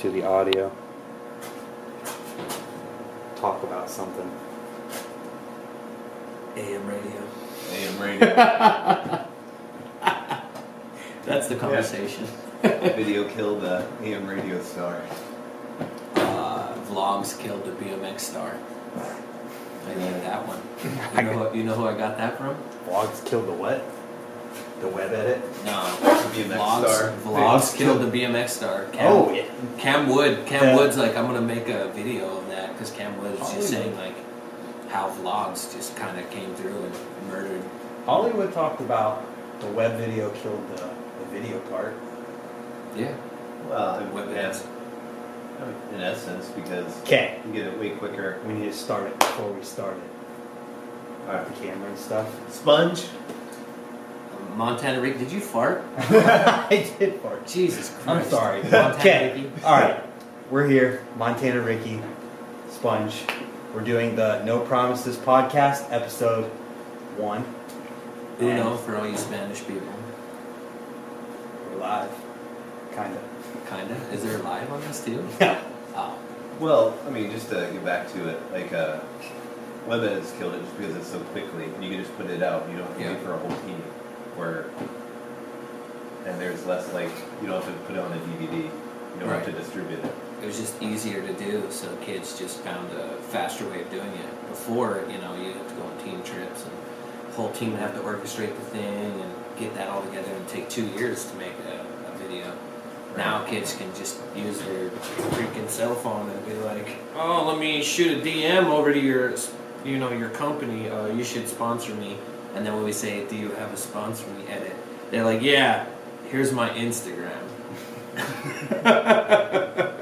to the audio. Talk about something. AM radio. AM radio. That's the conversation. Video killed the AM radio star. Uh, vlogs killed the BMX star. I named that one. You know, who, you know who I got that from? Vlogs killed the what? The web edit? No. BMX vlogs, star. Vlogs killed the BMX star. Cam, Oh, yeah. Cam Wood. Cam Yeah. Wood's like, I'm gonna make a video of that because Cam Wood was just saying like how vlogs just kind of came through and murdered. Hollywood talked about the web video killed the, the video part. Yeah. Well, in, Web in, ads. in essence, because Okay. you get it way quicker. We need to start it before we start it. Alright. The camera and stuff. Sponge. Montana Ricky. did you fart? I did fart. Jesus Christ. I'm sorry. Montana Okay. Ricky. All right. We're here. Montana Ricky, Sponge. We're doing the No Promises podcast, episode one. Uno for all you Spanish people. We're live. Kind of. Kinda. Is there a live on this too? Yeah. Oh. Well, I mean, just to get back to it, like, uh, web has killed it just because it's so quickly, and you can just put it out. You don't have to Yeah. wait for a whole team. Where, and there's less like you don't have to put it on a DVD. You don't have to Right. distribute it. It was just easier to do, so kids just found a faster way of doing it. Before, you know, you have to go on team trips and the whole team would have to orchestrate the thing and get that all together and take two years to make a, a video. Now kids can just use their freaking cell phone and be like, "Oh, let me shoot a DM over to your, you know, your company. Uh, you should sponsor me." And then when we say, "Do you have a sponsor we Edit. They're like, "Yeah, here's my Instagram."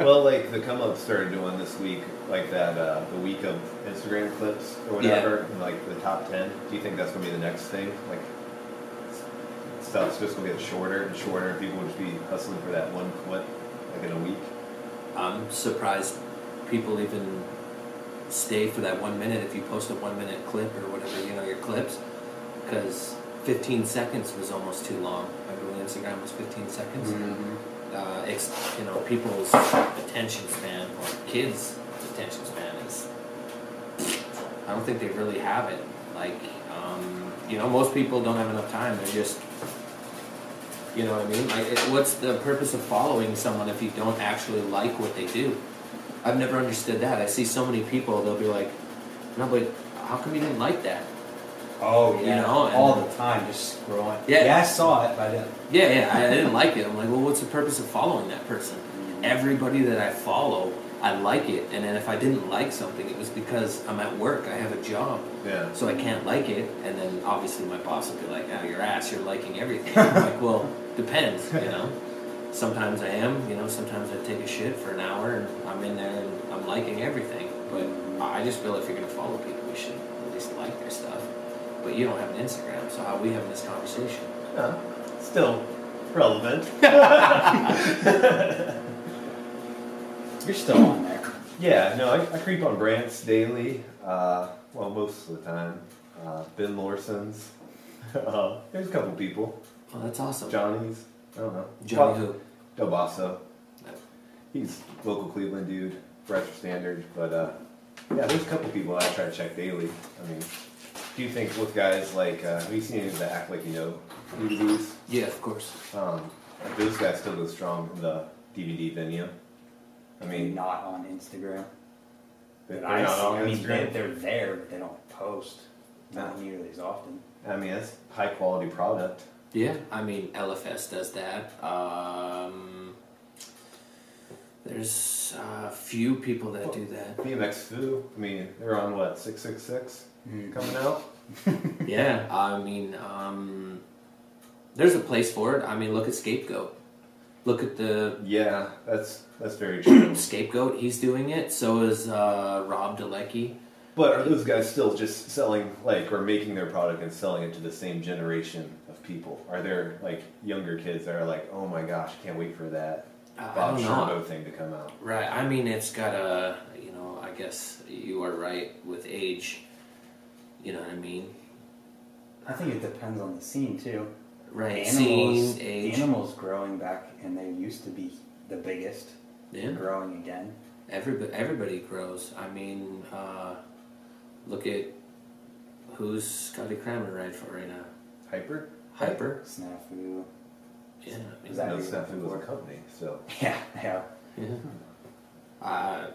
well, like the come up started doing this week, like that uh, the week of Instagram clips or whatever, and, like the top ten. Do you think that's gonna be the next thing? Like stuff's just gonna get shorter and shorter. and People will just be hustling for that one clip, like in a week. I'm surprised people even stay for that one minute if you post a one minute clip or whatever, you know, your clips. Because 15 seconds was almost too long. I believe Instagram was 15 seconds? Uh, it's, you know, people's attention span, or kids' attention span is. I don't think they really have it. Like, um, you know, most people don't have enough time. They're just you know what I mean? Like, it, what's the purpose of following someone if you don't actually like what they do? I've never understood that. I see so many people; they'll be like, "No, but how come you didn't like that?" Oh, You yeah. know, and- All the time, just scrolling. Yeah. Yeah, I saw it, but I didn't. Yeah, yeah, I, I didn't like it. I'm like, well, what's the purpose of following that person? Mm-hmm. Everybody that I follow, I like it, and then if I didn't like something, it was because I'm at work. I have a job, Yeah. so I can't like it. And then obviously my boss will be like, "Oh, your ass, you're liking everything." I'm like, well, depends, you know. Sometimes I am, you know. Sometimes I take a shit for an hour and I'm in there and I'm liking everything. But mm-hmm. I just feel if you're gonna follow people, you should at least like their stuff. But you don't have an Instagram, so how are we having this conversation? Yeah. Still relevant. You're still on there. Yeah, no, I, I creep on Brant's daily. Uh, well, most of the time. Uh, ben Lorson's. uh, there's a couple people. Oh, that's awesome. Johnny's. I don't know. Johnny who? Del Basso. He's local Cleveland dude, retro standard. But uh, yeah, there's a couple people I try to check daily. I mean, do you think with guys like uh, have you seen any of the act like you know movies? Yeah, of course. Um, like those guys still go strong in the DVD venue. I I mean, mean, not on Instagram. they're But I, not see, on I mean, they, Instagram. they're there, but they don't post. Not nearly as often. I mean, that's high quality product. Yeah, I mean LFS does that. Um, there's a few people that do that. BMX Foo. I mean, they're on what six six six coming out. Yeah, I mean, um, there's a place for it. I mean, look at Scapegoat. Look at the Yeah, that's that's very true. Scapegoat. He's doing it. So is uh, Rob Dolecki. But are those guys still just selling like or making their product and selling it to the same generation of people? Are there like younger kids that are like, oh my gosh, can't wait for that Bob. Scerbo thing to come out? Right. I mean, it's got a. You know, I guess you are right with age. You know what I mean? I think it depends on the scene too. Right. The animals, Scene, age. the animals growing back, and they used to be the biggest. Yeah. growing again. Everybody, everybody grows. I mean, uh, look at who's Scotty Cranmer right for right now. Hyper? Hyper. Snafu. Yeah. I mean, No, even Snafu was a company, so. Yeah, yeah. yeah. Uh,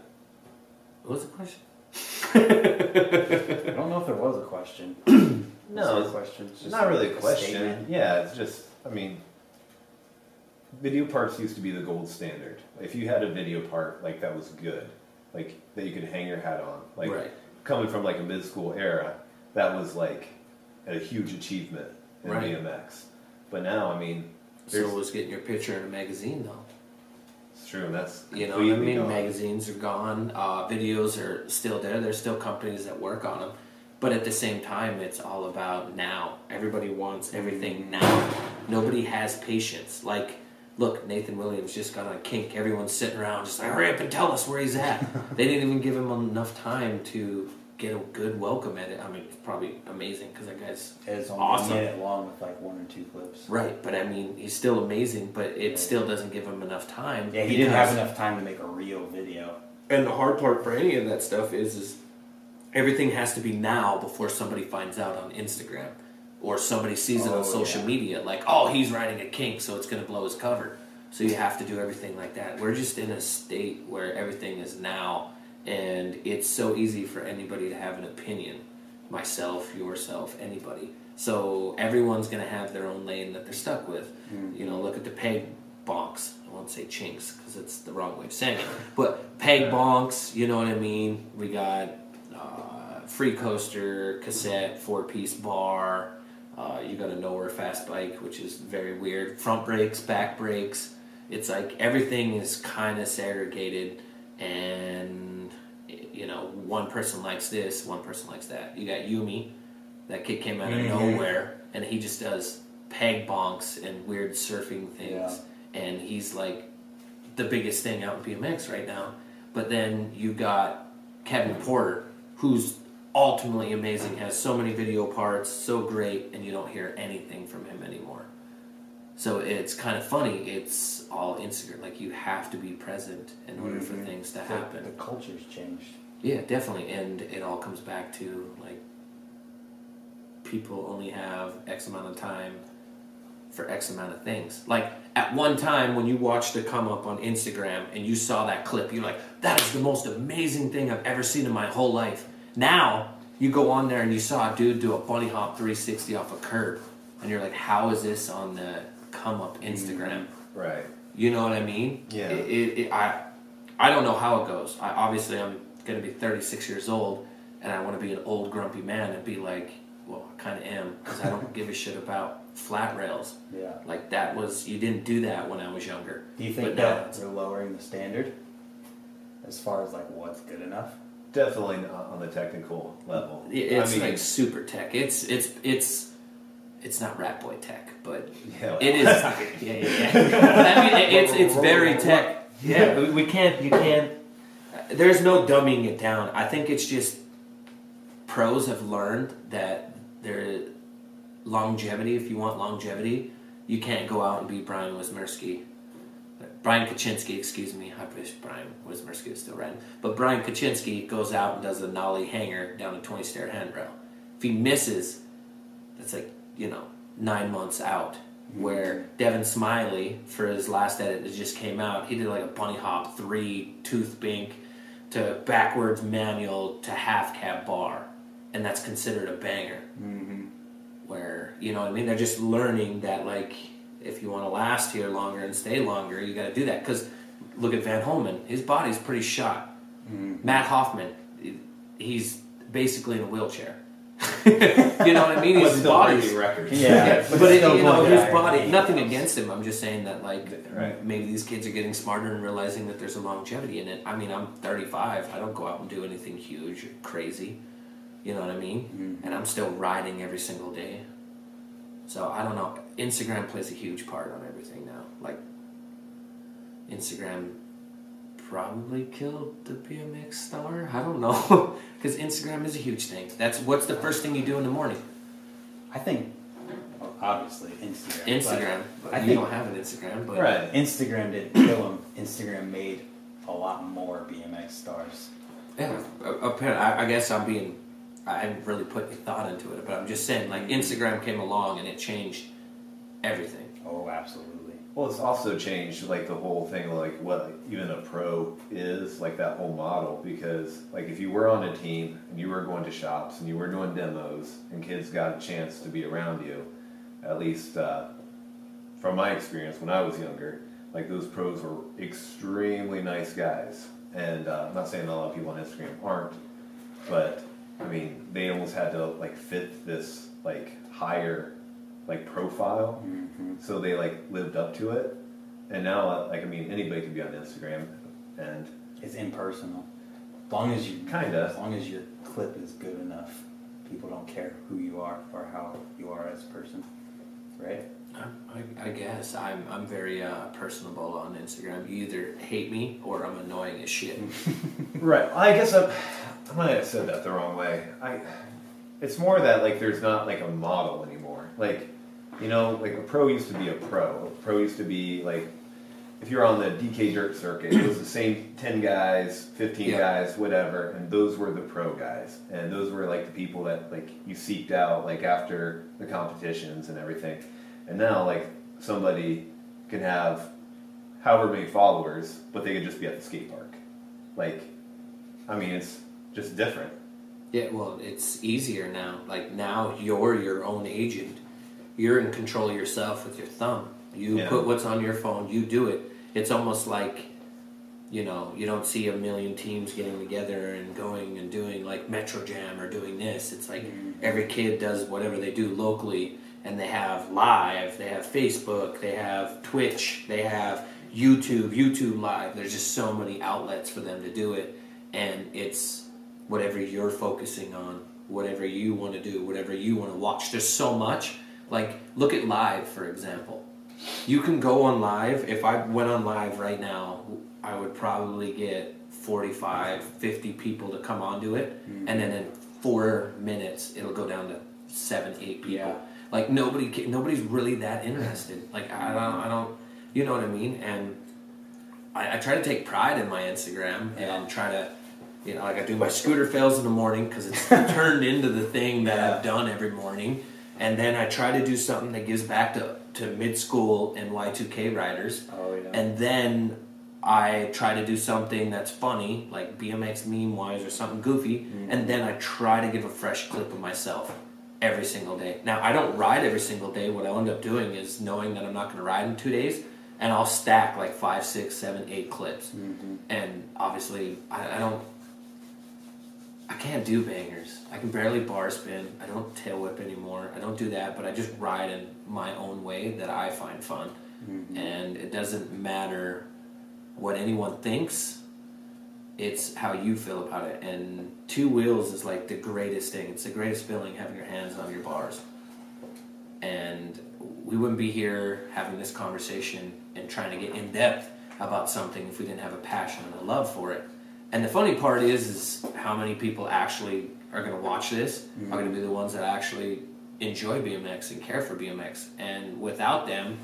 what was the question? I don't know if there was a question. No, it's question. It's not really a a question. statement. Yeah, it's just, I mean, video parts used to be the gold standard. If you had a video part, like, that was good, like, that you could hang your hat on. Like, right. coming from, like, a mid school era, that was, like, a huge achievement in Right. BMX. But now, I mean, So was getting your picture in a magazine though. True, that's You know I mean? gone. Magazines are gone. Uh, videos are still there. There's still companies that work on them. But at the same time, it's all about now. Everybody wants everything now. Nobody has patience. Like, look, Nathan Williams just got on kink. Everyone's sitting around just like, hurry up and tell us where he's at. they didn't even give him enough time to get a good welcome edit. I mean, it's probably amazing because that guy's It's Awesome. a minute long with like one or two clips. right. But I mean, he's still amazing. But it Right. still doesn't give him enough time. Yeah, he didn't have enough time to make a real video. And the hard part for any of that stuff is, is everything has to be now before somebody finds out on Instagram or somebody sees it Oh, on social yeah. media. Like, oh, he's riding a kink, so it's going to blow his cover. So you have to do everything like that. We're just in a state where everything is now, and it's so easy for anybody to have an opinion. Myself, yourself, anybody. So everyone's going to have their own lane that they're stuck with. You know, look at the peg bonks. I won't say chinks because it's the wrong way of saying it. But peg bonks, you know what I mean? We got uh, free coaster, cassette, four piece bar. Uh, you got a nowhere fast bike, which is very weird. Front brakes, back brakes. It's like everything is kind of segregated, and you know, one person likes this, one person likes that. You got Yumi, that kid came out of Mhm. nowhere, and he just does peg bonks and weird surfing things, Yeah. and he's like the biggest thing out in BMX right now. But then you got Kevin Porter, who's ultimately amazing, has so many video parts, so great, and you don't hear anything from him anymore. So it's kind of funny. It's all Instagram. Like you have to be present in order for Mhm. things to happen. The culture's changed. Yeah, definitely. And it all comes back to like people only have X amount of time for X amount of things. Like at one time when you watched it come up on Instagram and you saw that clip, you're like, that is the most amazing thing I've ever seen in my whole life. Now you go on there and you saw a dude do a bunny hop 360 off a curb. And you're like, how is this on the come up Instagram? Mm, right. You know what I mean? Yeah. It, it, it, I, I don't know how it goes. I, obviously, I'm going to be 36 years old, and I want to be an old grumpy man and be like, well, I kind of am because I don't give a shit about flat rails. Yeah. Like that was you didn't do that when I was younger. Do you think But that they're lowering the standard as far as like what's good enough? Definitely not uh, on the technical level. It's I mean, like super tech. It's it's it's it's not rat boy tech, but yeah, it is. yeah, yeah, yeah. I mean, it- it's it's very tech. Yeah, we, we can't. You can't. There's no dumbing it down. I think it's just pros have learned that there longevity. If you want longevity, you can't go out and be Brian Wismerski. Brian Kachinsky, excuse me. I wish Brian Wismerski was still riding. But Brian Kachinsky goes out and does a nollie hanger down a 20 stair handrail. If he misses, that's like, you know, nine months out. Where Devon Smillie, for his last edit that just came out, he did like a bunny hop three, tooth bink to backwards manual to half cab bar. And that's considered a banger Mm-hmm. where you know what I mean. They're just learning that like if you want to last here longer and stay longer, you got to do that. Because look at Van Homan, his body's pretty shot. Mm-hmm. Matt Hoffman, he's basically in a wheelchair. you know what I mean? His still body's records. Yeah. but, But it, you know his body. Nothing against him. I'm just saying that like Right. maybe these kids are getting smarter and realizing that there's a longevity in it. I mean, I'm 35. I don't go out and do anything huge or crazy. You know what I mean? Mhm. And I'm still riding every single day. So I don't know. Instagram plays a huge part on everything now. Like Instagram probably killed the BMX star. I don't know because Instagram is a huge thing. That's what's the first thing you do in the morning. I think, obviously Instagram. Instagram. I you think- don't have an Instagram, but Right. Instagram didn't kill him. Instagram made a lot more BMX stars. Yeah, apparently, I, I guess I'm being. I haven't really put thought into it, but I'm just saying, like mm-hmm. Instagram came along and it changed everything. Oh, absolutely. Well, it's also changed like the whole thing, like what even a pro is, like that whole model. Because like if you were on a team and you were going to shops and you were doing demos and kids got a chance to be around you, at least uh, from my experience when I was younger, like those pros were extremely nice guys. And uh, I'm not saying a lot of people on Instagram aren't, but I mean they almost had to like fit this like higher like profile hmm so they like lived up to it and now uh, like i mean anybody can be on instagram and It's impersonal. As long as you Kinda. As long as your clip is good enough, people don't care who you are or how you are as a person, right? I, I, I guess I'm I'm very uh, personable on Instagram. You either hate me or I'm annoying as shit. right i guess I'm, i might have said that the wrong way i it's more that like there's not like a model anymore like you know like a pro used to be a pro a pro used to be like if you're on the dk dirt circuit it was the same 10 guys 15 Yeah. guys whatever and those were the pro guys and those were like the people that like you seeked out like after the competitions and everything and now like somebody can have however many followers but they could just be at the skate park like i mean it's just different Yeah, well, it's easier now. Like now, you're your own agent. You're in control of yourself with your thumb. You Yeah. put what's on your phone. You do it. It's almost like, you know, you don't see a million teams getting together and going and doing like Metro Jam or doing this. It's like mm-hmm. every kid does whatever they do locally, and they have live, they have Facebook, they have Twitch, they have YouTube, YouTube Live. There's just so many outlets for them to do it, and it's whatever you're focusing on, whatever you want to do, whatever you want to watch. There's so much. Like, look at live, for example. You can go on live. If I went on live right now, I would probably get 45, 50 people to come onto it. Hmm. And then in four minutes, it'll go down to seven, eight people. Yeah. Like, nobody, nobody's really that interested. Like, I don't, I don't, you know what I mean? And I, I try to take pride in my Instagram and try to, you know, like I do my scooter fails in the morning because it's turned into the thing that I've done every morning. And then I try to do something that gives back to, to mid school and Y2K riders. Oh yeah. And then I try to do something that's funny, like BMX meme wise or something goofy. And then I try to give a fresh clip of myself every single day. Now, I don't ride every single day. What I'll end up doing is knowing that I'm not going to ride in two days, and I'll stack like five, six, seven, eight clips. Mhm. And obviously, I, I don't. I can't do bangers. I can barely bar spin. I don't tail whip anymore. I don't do that, but I just ride in my own way that I find fun. Mhm. And it doesn't matter what anyone thinks, it's how you feel about it. And two wheels is like the greatest thing. It's the greatest feeling having your hands on your bars. And we wouldn't be here having this conversation and trying to get in depth about something if we didn't have a passion and a love for it. And the funny part is, is how many people actually are going to watch this are going to be the ones that actually enjoy BMX and care for BMX. And without them,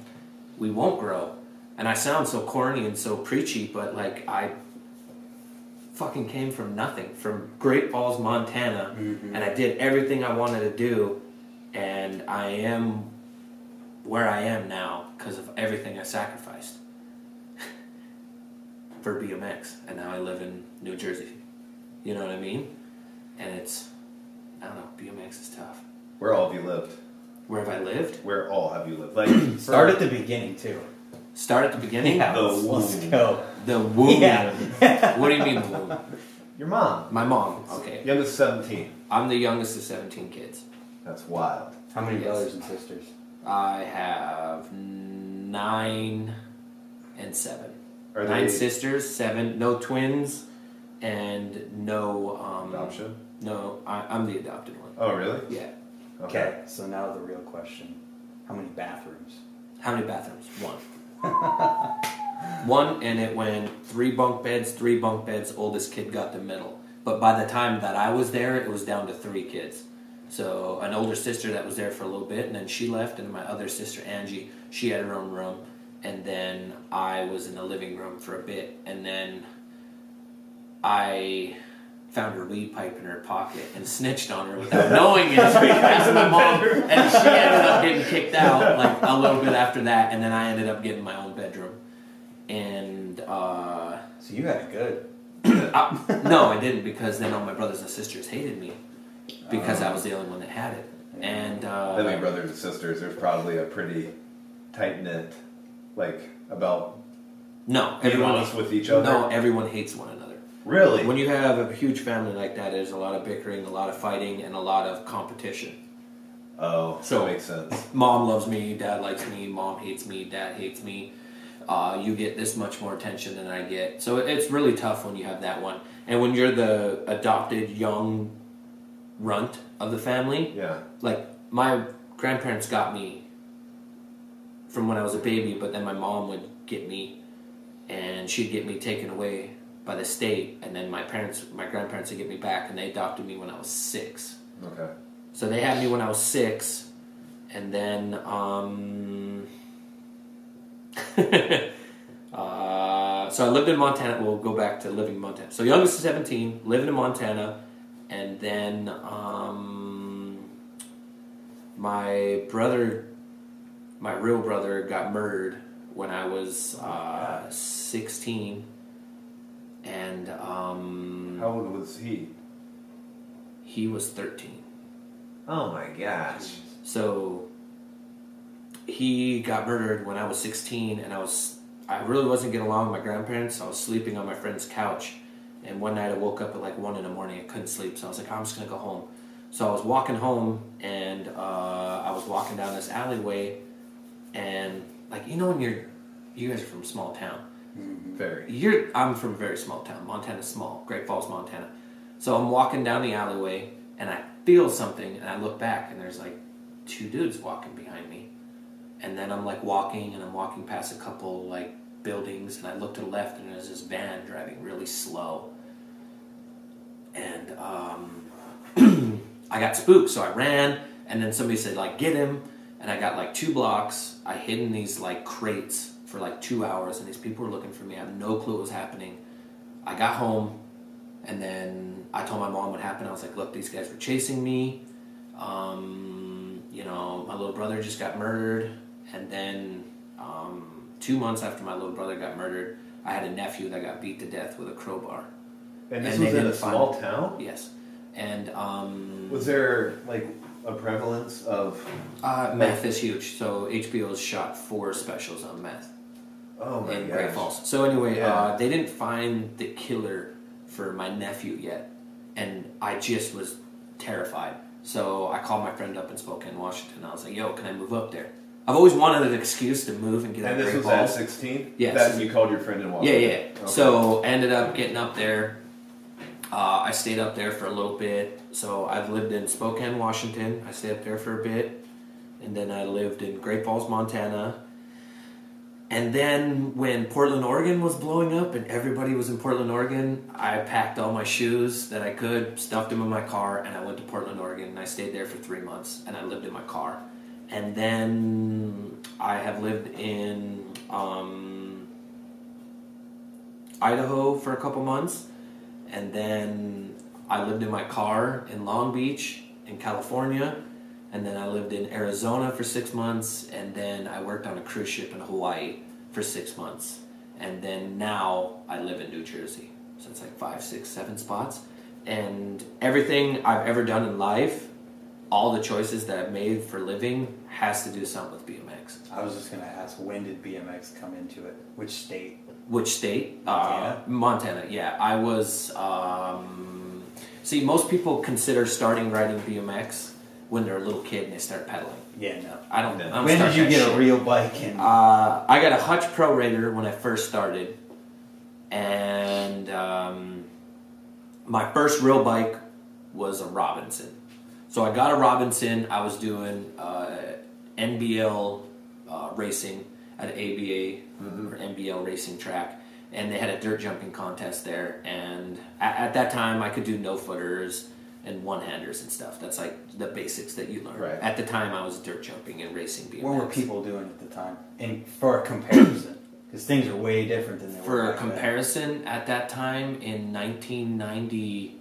we won't grow. And I sound so corny and so preachy, but like I fucking came from nothing, from Great Falls, Montana, Mhm. and I did everything I wanted to do, and I am where I am now because of everything I sacrificed for BMX, and now I live in New Jersey. You know what I mean? And it's, I don't know, BMX is tough. where all have you lived Where have I lived? where all have you lived like Start at the beginning too. Start at the beginning. Yeah, The let's, let's womb. go. The womb. Yeah. What do you mean womb? your mom My mom. Okay. youngest 17 I'm the youngest of 17 kids. that's wild How many Yes. brothers and sisters? I have nine and seven. are nine they sisters, seven, no twins, and no um, adoption No, I, I'm the adopted one. oh really Yeah. Okay, so now the real question: How many bathrooms? How many bathrooms? One. One, and it went three bunk beds, three bunk beds. Oldest kid got the middle. But by the time that I was there, it was down to three kids. So an older sister that was there for a little bit, and then she left, and my other sister Angie, she had her own room, and then I was in the living room for a bit, and then I found her weed pipe in her pocket and snitched on her without knowing it because my mom and she ended up getting kicked out like a little bit after that and then I ended up getting my own bedroom and uh, So you had it good. I, no I didn't because then all my brothers and sisters hated me because I was the only one that had it and uh, Then my brothers and sisters, there's probably a pretty tight knit, like about no being everyone honest with each other. no everyone hates one another really. when you have a huge family like that there's a lot of bickering a lot of fighting and a lot of competition oh, So- that makes sense. mom loves me, dad likes me, mom hates me, dad hates me. Uh, you get this much more attention than I get. So it's really tough when you have that one. And when you're the adopted young runt of the family, Yeah. like my grandparents got me from when I was a baby, but then my mom would get me and she'd get me taken away by the state, and then my parents, my grandparents would get me back, and they adopted me when I was six. Okay. So they had me when I was six, and then um, uh, so I lived in Montana. We'll go back to living in Montana. So youngest is seventeen, living in Montana, and then um, my brother, my real brother, got murdered when I was uh, sixteen, and um, How old was he? he was thirteen. Oh my gosh. So he got murdered when I was 16, and I was I really wasn't getting along with my grandparents. I was sleeping on my friend's couch, and one night I woke up at like one in the morning. I couldn't sleep, so I was like, I'm just gonna go home. So I was walking home, and uh, I was walking down this alleyway, and like you know when you're you guys are from a small town. Very. You're I'm from a very small town. Montana's small. Great Falls, Montana. So I'm walking down the alleyway and I feel something and I look back and there's like two dudes walking behind me. And then I'm like walking and I'm walking past a couple like buildings and I look to the left and there's this van driving really slow. And um I got spooked, so I ran and then somebody said like get him and I got like two blocks. I hid in these like crates for like two hours, and these people were looking for me. I have no clue what was happening. I got home, and then I told my mom what happened. I was like, "Look, these guys were chasing me. Um, you know, my little brother just got murdered, and then um, two months after my little brother got murdered, I had a nephew that got beat to death with a crowbar. And this And was in a small town? Yes, and um, Was there like a prevalence of uh, meth is huge. So HBO's shot four specials on meth. Oh my in gosh. Great Falls. So anyway, Yeah. uh, they didn't find the killer for my nephew yet, and I just was terrified. So I called my friend up in Spokane, Washington. I was like, "Yo, can I move up there?" I've always wanted an excuse to move and get out And of this was at. 16? Yes. That you called your friend in Yeah, Washington? yeah. Okay. So ended up getting up there. Uh, I stayed up there for a little bit. So I've lived in Spokane, Washington. I stayed up there for a bit, and then I lived in Great Falls, Montana. And then when Portland, Oregon was blowing up and everybody was in Portland, Oregon, I packed all my shoes that I could, stuffed them in my car, and I went to Portland, Oregon. And I stayed there for three months, and I lived in my car. And then I have lived in um, Idaho for a couple months, and then I lived in my car in Long Beach, in California, and then I lived in Arizona for six months, and then I worked on a cruise ship in Hawaii for six months, and then now I live in New Jersey. So it's like five, six, seven spots, and everything I've ever done in life, all the choices that I've made for living, has to do something with BMX. I was just gonna ask, when did BMX come into it? Which state? Which state? Montana? Uh, Montana. Yeah, I was. Um, see, most people consider starting riding BMX when they're a little kid and they start pedaling. Yeah, no. I don't. know. When did you get shit. a real bike? And Uh, I got a Hutch Pro Raider when I first started, and um, my first real bike was a Robinson. So I got a Robinson. I was doing uh, NBL uh, racing at ABA or NBL racing track, and they had a dirt jumping contest there. And at, at that time, I could do no footers and one handers and stuff. That's like the basics that you learn. Right. At the time, I was dirt jumping and racing BMX. what were people doing at the time? And for a comparison, Because things are way different than they were. For a back then. comparison, at that time in 1990,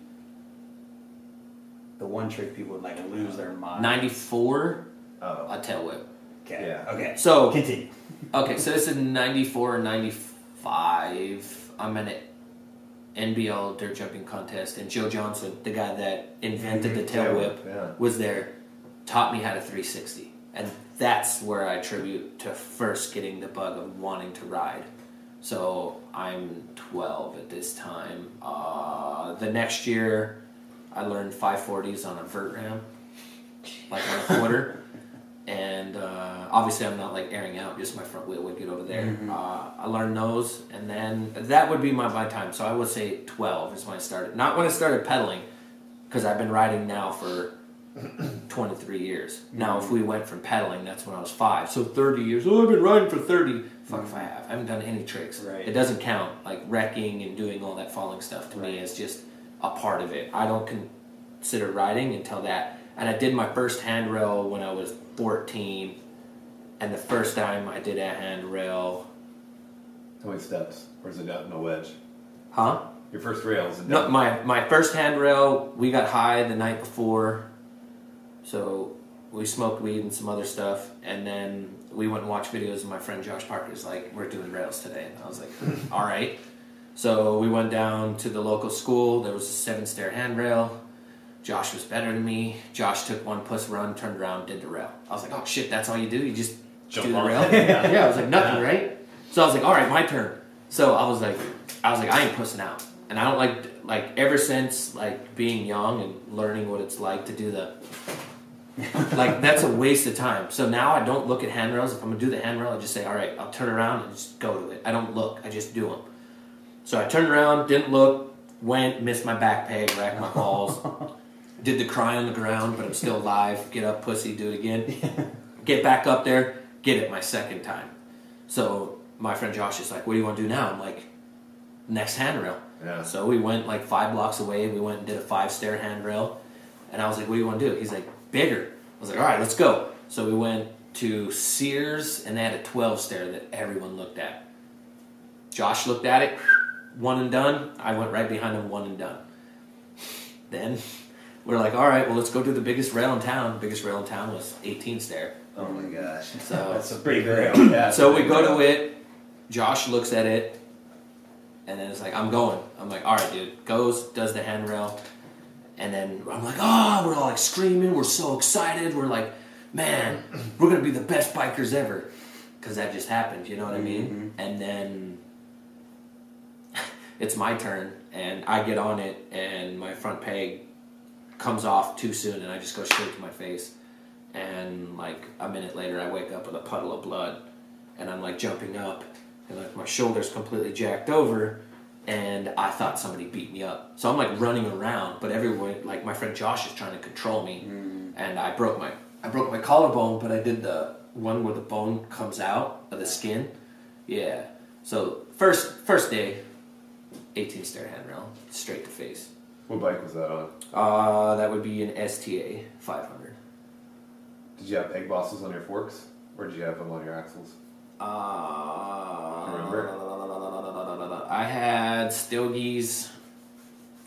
the one trick people would like lose their mind. 94, Oh. a tail whip. Okay. Yeah. Okay. So Continue. Okay, so this is 94 or 95. I'm in an NBL dirt jumping contest, and Joe Johnson, the guy that invented the tail whip, Yeah. was there, taught me how to 360. And that's where I attribute to first getting the bug of wanting to ride. So I'm 12 at this time. Uh, the next year, I learned 540s on a vert ram, like on a quarter. and uh, obviously, I'm not like airing out, just my front wheel would get over there. Uh, I learned those, and then that would be my, my time. So I would say 12 is when I started. Not when I started pedaling, because I've been riding now for 23 years. Now, if we went from pedaling, that's when I was five. So 30 years. Oh, I've been riding for 30. Fuck if I have. I haven't done any tricks. Right. It doesn't count. Like wrecking and doing all that falling stuff to me Right. is just a part of it. I don't consider riding until that. And I did my first handrail when I was 14. And the first time I did a handrail, How many steps? Or is it down no wedge? huh? Your first rail is No, my my first handrail, we got high the night before, so we smoked weed and some other stuff, and then we went and watched videos. And my friend Josh Parker's like, "We're doing rails today," and I was like, "All right." So we went down to the local school. There was a seven stair handrail. Josh was better than me. Josh took one puss run, turned around, did the rail. I was like, "Oh shit, that's all you do? You just Jump do the rail?" Yeah. yeah, I was like, "Nothing, Yeah. right?" So I was like, "All right, my turn." So I was like, I was like, I ain't pussing out, and I don't like like ever since like being young and learning what it's like to do the like that's a waste of time. So now I don't look at handrails. If I'm gonna do the handrail, I just say, all right, I'll turn around and just go to it. I don't look. I just do them. So I turned around, didn't look, went, missed my back peg, racked my balls, did the cry on the ground, but I'm still alive. Get up, pussy, do it again. Get back up there, get it my second time. So my friend Josh is like, what do you want to do now? I'm like, next handrail. Yeah. So we went like five blocks away. We went and did a five stair handrail. And I was like, what do you want to do? He's like, bigger. I was like, all right, let's go. So we went to Sears and they had a 12 stair that everyone looked at. Josh looked at it, one and done. I went right behind him, one and done. Then we're like, all right, well, let's go do the biggest rail in town. The biggest rail in town was 18 stair. Oh my gosh. So That's a pretty rail. Yeah, so we go to it. Josh looks at it, and then it's like, "I'm going." I'm like, "All right, dude." Goes, does the handrail, and then I'm like, "Oh!" We're all like screaming. We're so excited. We're like, "Man, we're gonna be the best bikers ever," because that just happened. You know what I mean? Mm-hmm. And then it's my turn, and I get on it, and my front peg comes off too soon, and I just go straight to my face. And like a minute later, I wake up with a puddle of blood, and I'm like jumping up, and like my shoulders completely jacked over, and I thought somebody beat me up. So I'm like running around, but everyone, like my friend Josh, is trying to control me, mm. and I broke my I broke my collarbone, but I did the one where the bone comes out of the skin. Yeah. So first first day, 18 stair handrail, straight to face. What bike was that on? Uh, that would be an STA 500. Did you have egg bosses on your forks? Or did you have them on your axles? Uh, Remember? I had Stilgies.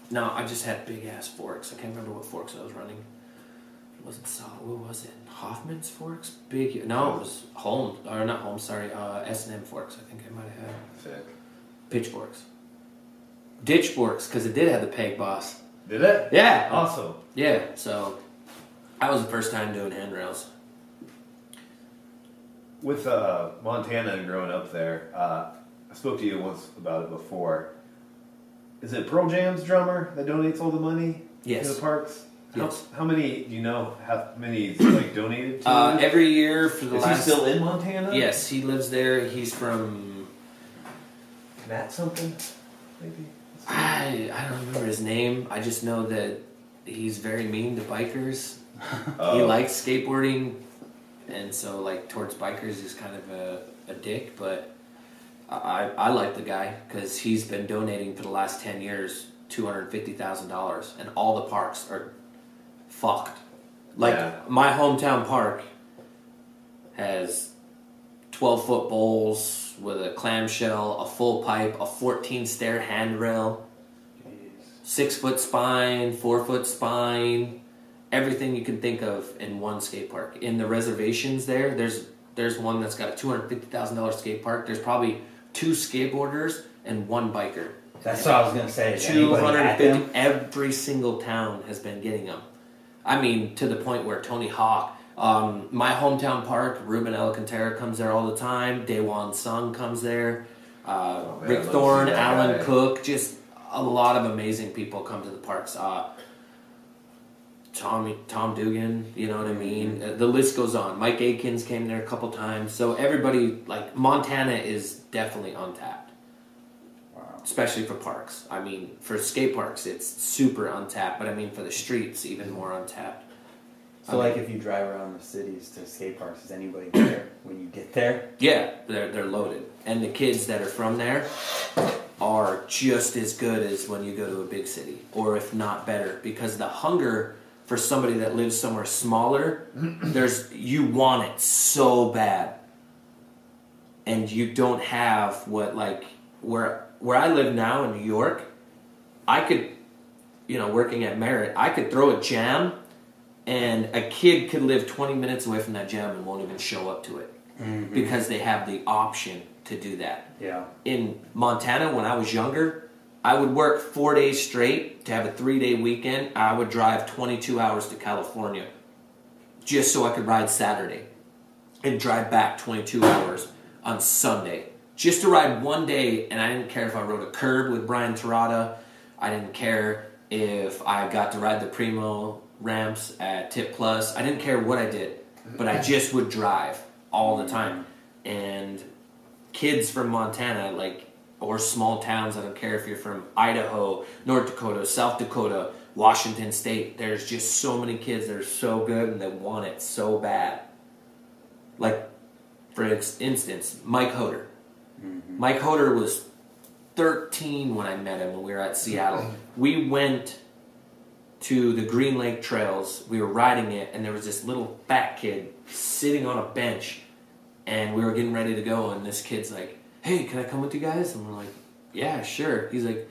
No, I just had big ass forks. I can't remember what forks I was running. It wasn't solid. What was it? Hoffman's forks? Big. No, it was Holmes. Or not Holmes. Sorry. Uh, S and M forks. I think I might have had Sick. pitchforks. Ditch forks because it did have the peg boss. Did it? Yeah. Awesome. Yeah. So that was the first time doing handrails. With uh, Montana and growing up there, uh, I spoke to you once about it before. Is it Pearl Jam's drummer that donates all the money Yes. to the parks? Yes. How, how many do you know? How many is, like donated to? Uh, every year for the is last. he still in Montana? Yes, he lives there. He's from Matt something, maybe. I I don't remember his name. I just know that he's very mean to bikers. He Oh. likes skateboarding, and so like towards bikers, he's kind of a, a dick. But I I like the guy because he's been donating for the last ten years two hundred fifty thousand dollars, and all the parks are fucked. Like Yeah. my hometown park has twelve foot bowls, with a clamshell, a full pipe, a 14 stair handrail, six foot spine, four foot spine, everything you can think of in one skate park. In the reservations there, there's there's one that's got a two hundred fifty thousand dollars skate park. There's probably two skateboarders and one biker. That's what I was gonna say. Two hundred fifty. Every single town has been getting them. I mean, to the point where Tony Hawk, um, my hometown park, Ruben Alcantara comes there all the time. Daewon Sung comes there. Uh, Oh, man, Rick Thorne, Alan guy. Cook, just a lot of amazing people come to the parks. Uh, Tommy, Tom Dugan, you know what I mean? Mm-hmm. Uh, The list goes on. Mike Aikens came there a couple times. So everybody, like, Montana is definitely untapped Wow. especially for parks. I mean, for skate parks, it's super untapped, but I mean, for the streets, even more untapped. So like if you drive around the cities to skate parks, is anybody there when you get there? Yeah, they're, they're loaded. And the kids that are from there are just as good as when you go to a big city, or if not better, because the hunger for somebody that lives somewhere smaller, there's you want it so bad. And you don't have what like where where I live now in New York, I could you know, working at Merritt, I could throw a jam and a kid could live 20 minutes away from that gym and won't even show up to it mm-hmm. because they have the option to do that. Yeah. In Montana, when I was younger, I would work four days straight to have a three day weekend. I would drive 22 hours to California just so I could ride Saturday and drive back 22 hours on Sunday just to ride one day. And I didn't care if I rode a curb with Brian Terada. I didn't care if I got to ride the Primo ramps at Tip Plus. I didn't care what I did, but I just would drive all the time. And kids from Montana, like, or small towns, I don't care if you're from Idaho, North Dakota, South Dakota, Washington State, there's just so many kids that are so good and they want it so bad. Like, for instance, Mike Hoder. Mm-hmm. Mike Hoder was 13 when I met him when we were at Seattle. We went to the Green Lake Trails. We were riding it, and there was this little fat kid sitting on a bench, and we were getting ready to go. And this kid's like, "Hey, can I come with you guys?" And we're like, "Yeah, sure." He's like,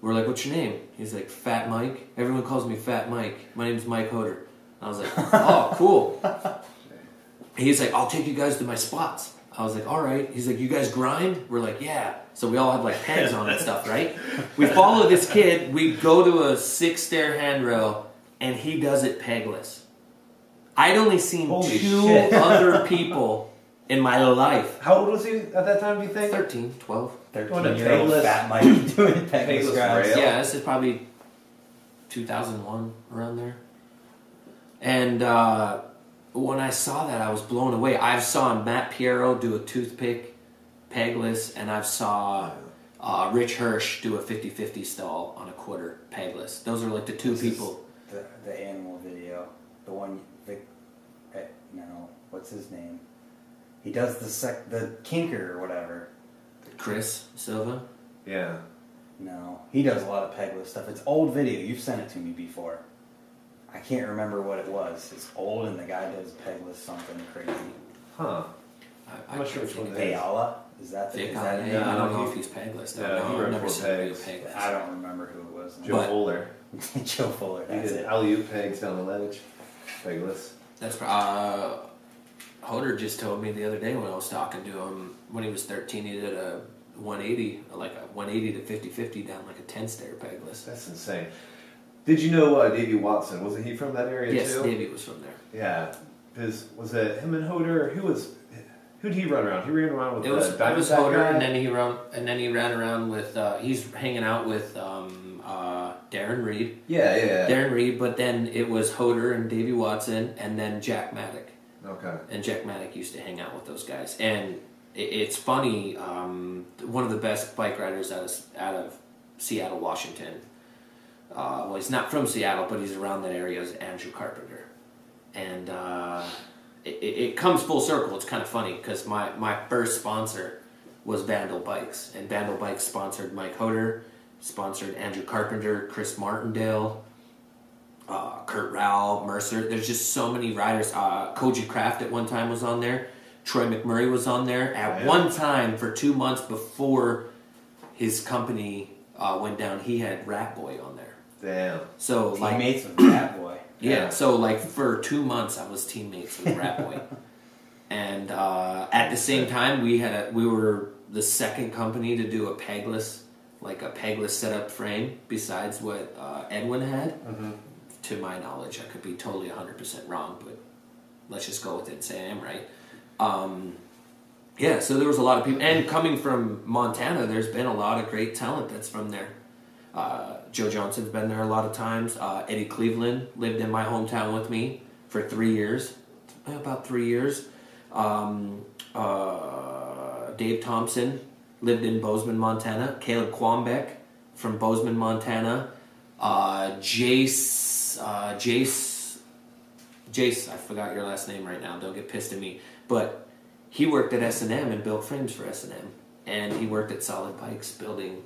"We're like, what's your name?" He's like, "Fat Mike." Everyone calls me Fat Mike. My name's Mike Hoder. I was like, "Oh, cool." He's like, "I'll take you guys to my spots." I was like, "All right." He's like, "You guys grind?" We're like, "Yeah." So we all have like pegs on and stuff, right? We follow this kid. We go to a six stair handrail, and he does it pegless. I'd only seen Holy two shit. other people in my life. How old was he at that time? Do you think? 13, 12. Doing a 13 year old pegless- fat Mike doing pegless pegless rail. Yeah, this is probably 2001 around there. And uh, when I saw that, I was blown away. I've saw Matt Piero do a toothpick pegless, and I've saw uh, Rich Hirsch do a 50-50 stall on a quarter pegless. Those are like the two This people. The, the animal video. The one, Vic, eh, no, what's his name? He does the sec, the kinker or whatever. Chris Silva. Yeah. No, he does a lot of pegless stuff. It's old video. You've sent it to me before. I can't remember what it was. It's old, and the guy does pegless something crazy. Huh. I, I'm not sure which one think that is. Ayala, is that the? Vic Is that Ayala. his Yeah, I don't know if he's pegless. yeah, no, he I've rode never four seen him do pegs. pegless. I don't remember who it was. Joe But- Fuller. Joe Fuller. He That's did it. alley oop pegs down the ledge. Pegless. That's pro- uh, Hoder just told me the other day when I was talking to him when he was 13, he did a 180, like a 180 to 50 50 down like a 10 stair pegless. That's insane. Did you know uh, Davey Watson? Wasn't he from that area Yes, too? Davey was from there. Yeah. His, was it him and Hoder? Who was? Who did he run around? He ran around with It was the it was Hoder, guy? and then he run and then he ran around with uh, he's hanging out with um, uh, Darren Reed, Yeah, yeah. yeah. Darren Reed, but then it was Hoder and Davey Watson, and then Jack Maddock. Okay. and Jack Maddock used to hang out with those guys. And it, it's funny, um, one of the best bike riders out of, out of Seattle, Washington. Uh, well, he's not from Seattle, but he's around that area. Is Andrew Carpenter, and uh, it, it, comes full circle. It's kind of funny because my my first sponsor was Vandal Bikes, and Vandal Bikes sponsored Mike Hoder, sponsored Andrew Carpenter, Chris Martindale uh, Kurt Rao, Mercer. There's just so many riders. Uh, Koji Kraft at one time was on there. Troy McMurray was on there at Yeah. one time for two months before his company uh, went down. He had Rat Boy on there. Damn. So like Teammates with that boy. yeah, Yeah. so like for two months, I was teammates with Rat Boy, and uh, at the same time, we had a we were the second company to do a pegless, like a pegless setup frame, besides what uh, Edwin had. To my knowledge, I could be totally hundred percent wrong, but let's just go with it and say I am right. Um, yeah, so there was a lot of people, and coming from Montana, there's been a lot of great talent that's from there. Uh, Joe Johnson's been there a lot of times. Uh, Eddie Cleveland lived in my hometown with me for three years, about three years. Um, uh, Dave Thompson lived in Bozeman, Montana. Caleb Quambeck from Bozeman, Montana. Uh, Jace, uh, Jace, Jace. I forgot your last name right now. Don't get pissed at me. But he worked at S and M and built frames for S and M, and he worked at Solid Bikes building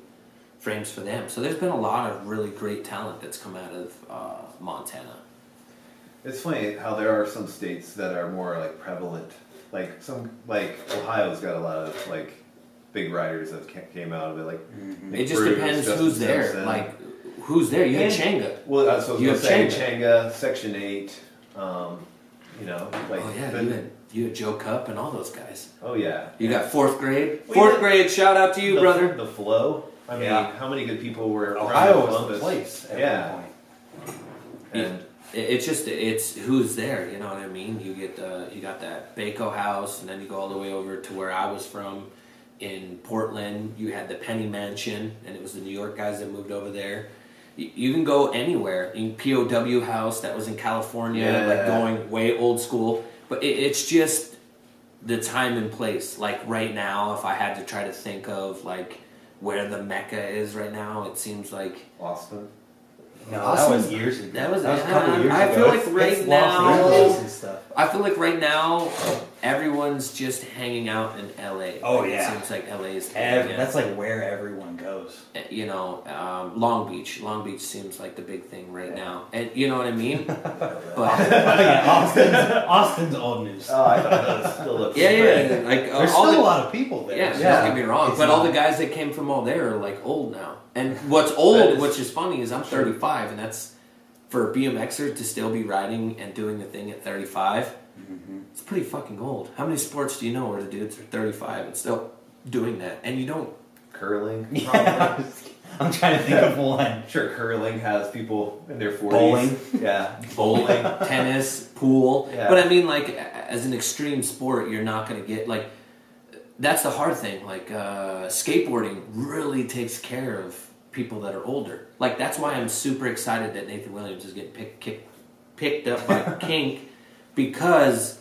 frames for them. So there's been a lot of really great talent that's come out of uh, Montana. It's funny how there are some states that are more like prevalent. Like some, like Ohio's got a lot of like big riders that came out of it. Like Nick it just Bruce, depends Justin who's there. Simpson. Like who's there? You had And- Chenga. well, that's what I you have say. Chenga. Chenga, Section Eight. Um, you know, like Oh yeah, the- you had you had Joe Cup and all those guys. oh yeah. You got fourth grade. We Fourth had- grade. Shout out to you, the, brother. The flow. I mean, Yeah. how many good people were around Ohio was Columbus? the place at Yeah. one point. And It- It's just it's who's there. You know what I mean. You get the you got that Baco House, and then you go all the way over to where I was from in Portland. You had the Penny Mansion, and it was the New York guys that moved over there. You, you can go anywhere. In POW House that was in California, like going way old school. But it, it's just the time and place. Like right now, if I had to try to think of like where the mecca is right now, it seems like Austin. No, Awesome. that was years ago. That was- a couple uh, years I ago. feel like right it's Los now- Angeles and stuff. I feel like right now everyone's just hanging out in LA. Oh, Like, yeah. it seems like LA is Ev- That's like where everyone goes. you know um, Long Beach. Long Beach seems like the big thing right now, and you know what I mean. but yeah, Austin's, Austin's old news. Oh, I thought that was still a yeah, yeah, like uh, There's all still the, a lot of people there. Yeah, so don't get me wrong. it's But all the guys that came from all there are like old now. And what's old, is- which is funny, is I'm 35, and that's for a BMXer to still be riding and doing the thing at 35. Mm-hmm. It's pretty fucking old. How many sports do you know where the dudes are 35 and still doing that? And you don't. curling. Yeah, I'm trying to think of one. I'm sure curling has people in their 40s. Bowling. Yeah. Bowling, tennis, pool. Yeah. But I mean, like, as an extreme sport, you're not going to get, like, that's the hard thing. Like, uh, skateboarding really takes care of people that are older. Like, that's why I'm super excited that Nathan Williams is getting pick, kick, picked up by Kink because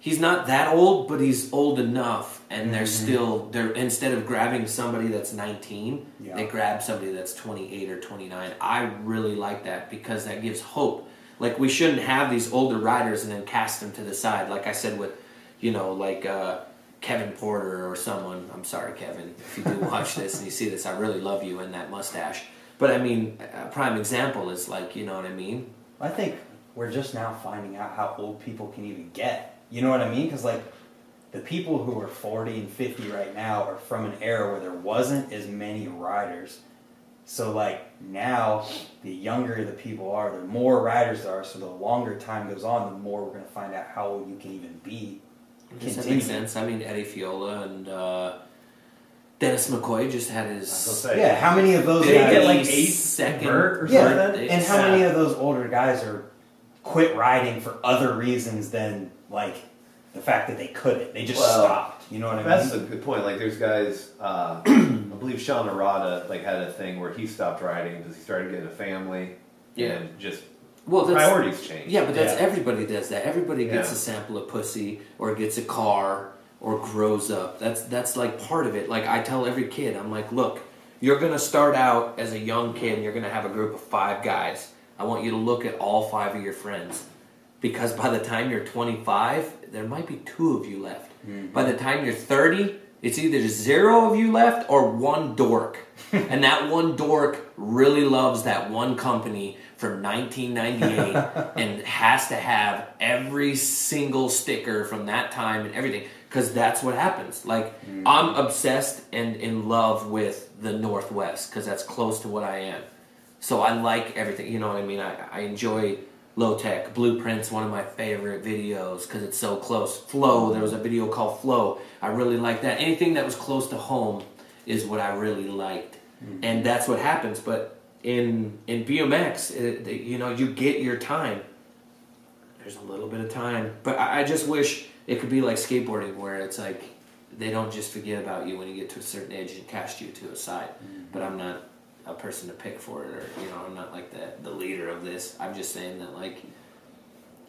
he's not that old, but he's old enough. And they're Mhm. still, they're instead of grabbing somebody that's 19, Yeah. they grab somebody that's 28 or 29. I really like that because that gives hope. Like we shouldn't have these older riders and then cast them to the side. Like I said with, you know, like uh, Kevin Porter or someone. I'm sorry, Kevin, if you do watch this and you see this, I really love you and that mustache. But I mean, a prime example is like, you know what I mean? I think we're just now finding out how old people can even get. You know what I mean? Because like the people who are 40 and 50 right now are from an era where there wasn't as many riders. So like now, the younger the people are, the more riders there are. So the longer time goes on, the more we're going to find out how old you can even be. Does that make sense? I mean, Eddie Fiola and uh, Dennis McCoy just had his. I was gonna say. Yeah, how many of those Did he guys? get like eight second vert or Yeah, something? and how Yeah. many of those older guys are quit riding for other reasons than like the fact that they couldn't? They just Well, stopped. You know what I mean? That's a good point. Like, there's guys. Uh, I believe Sean Arata like had a thing where he stopped riding because he started getting a family. Yeah. And just Well, that's, priorities change. Yeah, but that's Yeah. everybody does that. Everybody gets Yeah. a sample of pussy or gets a car or grows up. That's that's like part of it. Like I tell every kid, I'm like, look, you're gonna start out as a young kid and you're gonna have a group of five guys. I want you to look at all five of your friends. Because by the time you're 25, there might be two of you left. Mm-hmm. By the time you're 30, it's either zero of you left or one dork. and that one dork really loves that one company from 1998 and has to have every single sticker from that time and everything. because that's what happens. Like mm. I'm obsessed and in love with the Northwest because that's close to what I am. So I like everything. You know what I mean? I, I enjoy low tech. Blueprints, one of my favorite videos because it's so close. Flow, there was a video called Flow. I really like that. Anything that was close to home is what I really liked, mm-hmm. and that's what happens. But in in BMX, it, uh, you know, you get your time. There's a little bit of time, but I, I just wish it could be like skateboarding, where it's like they don't just forget about you when you get to a certain age and cast you to a side. Mm-hmm. But I'm not a person to pick for it, or you know, I'm not like the the leader of this. I'm just saying that like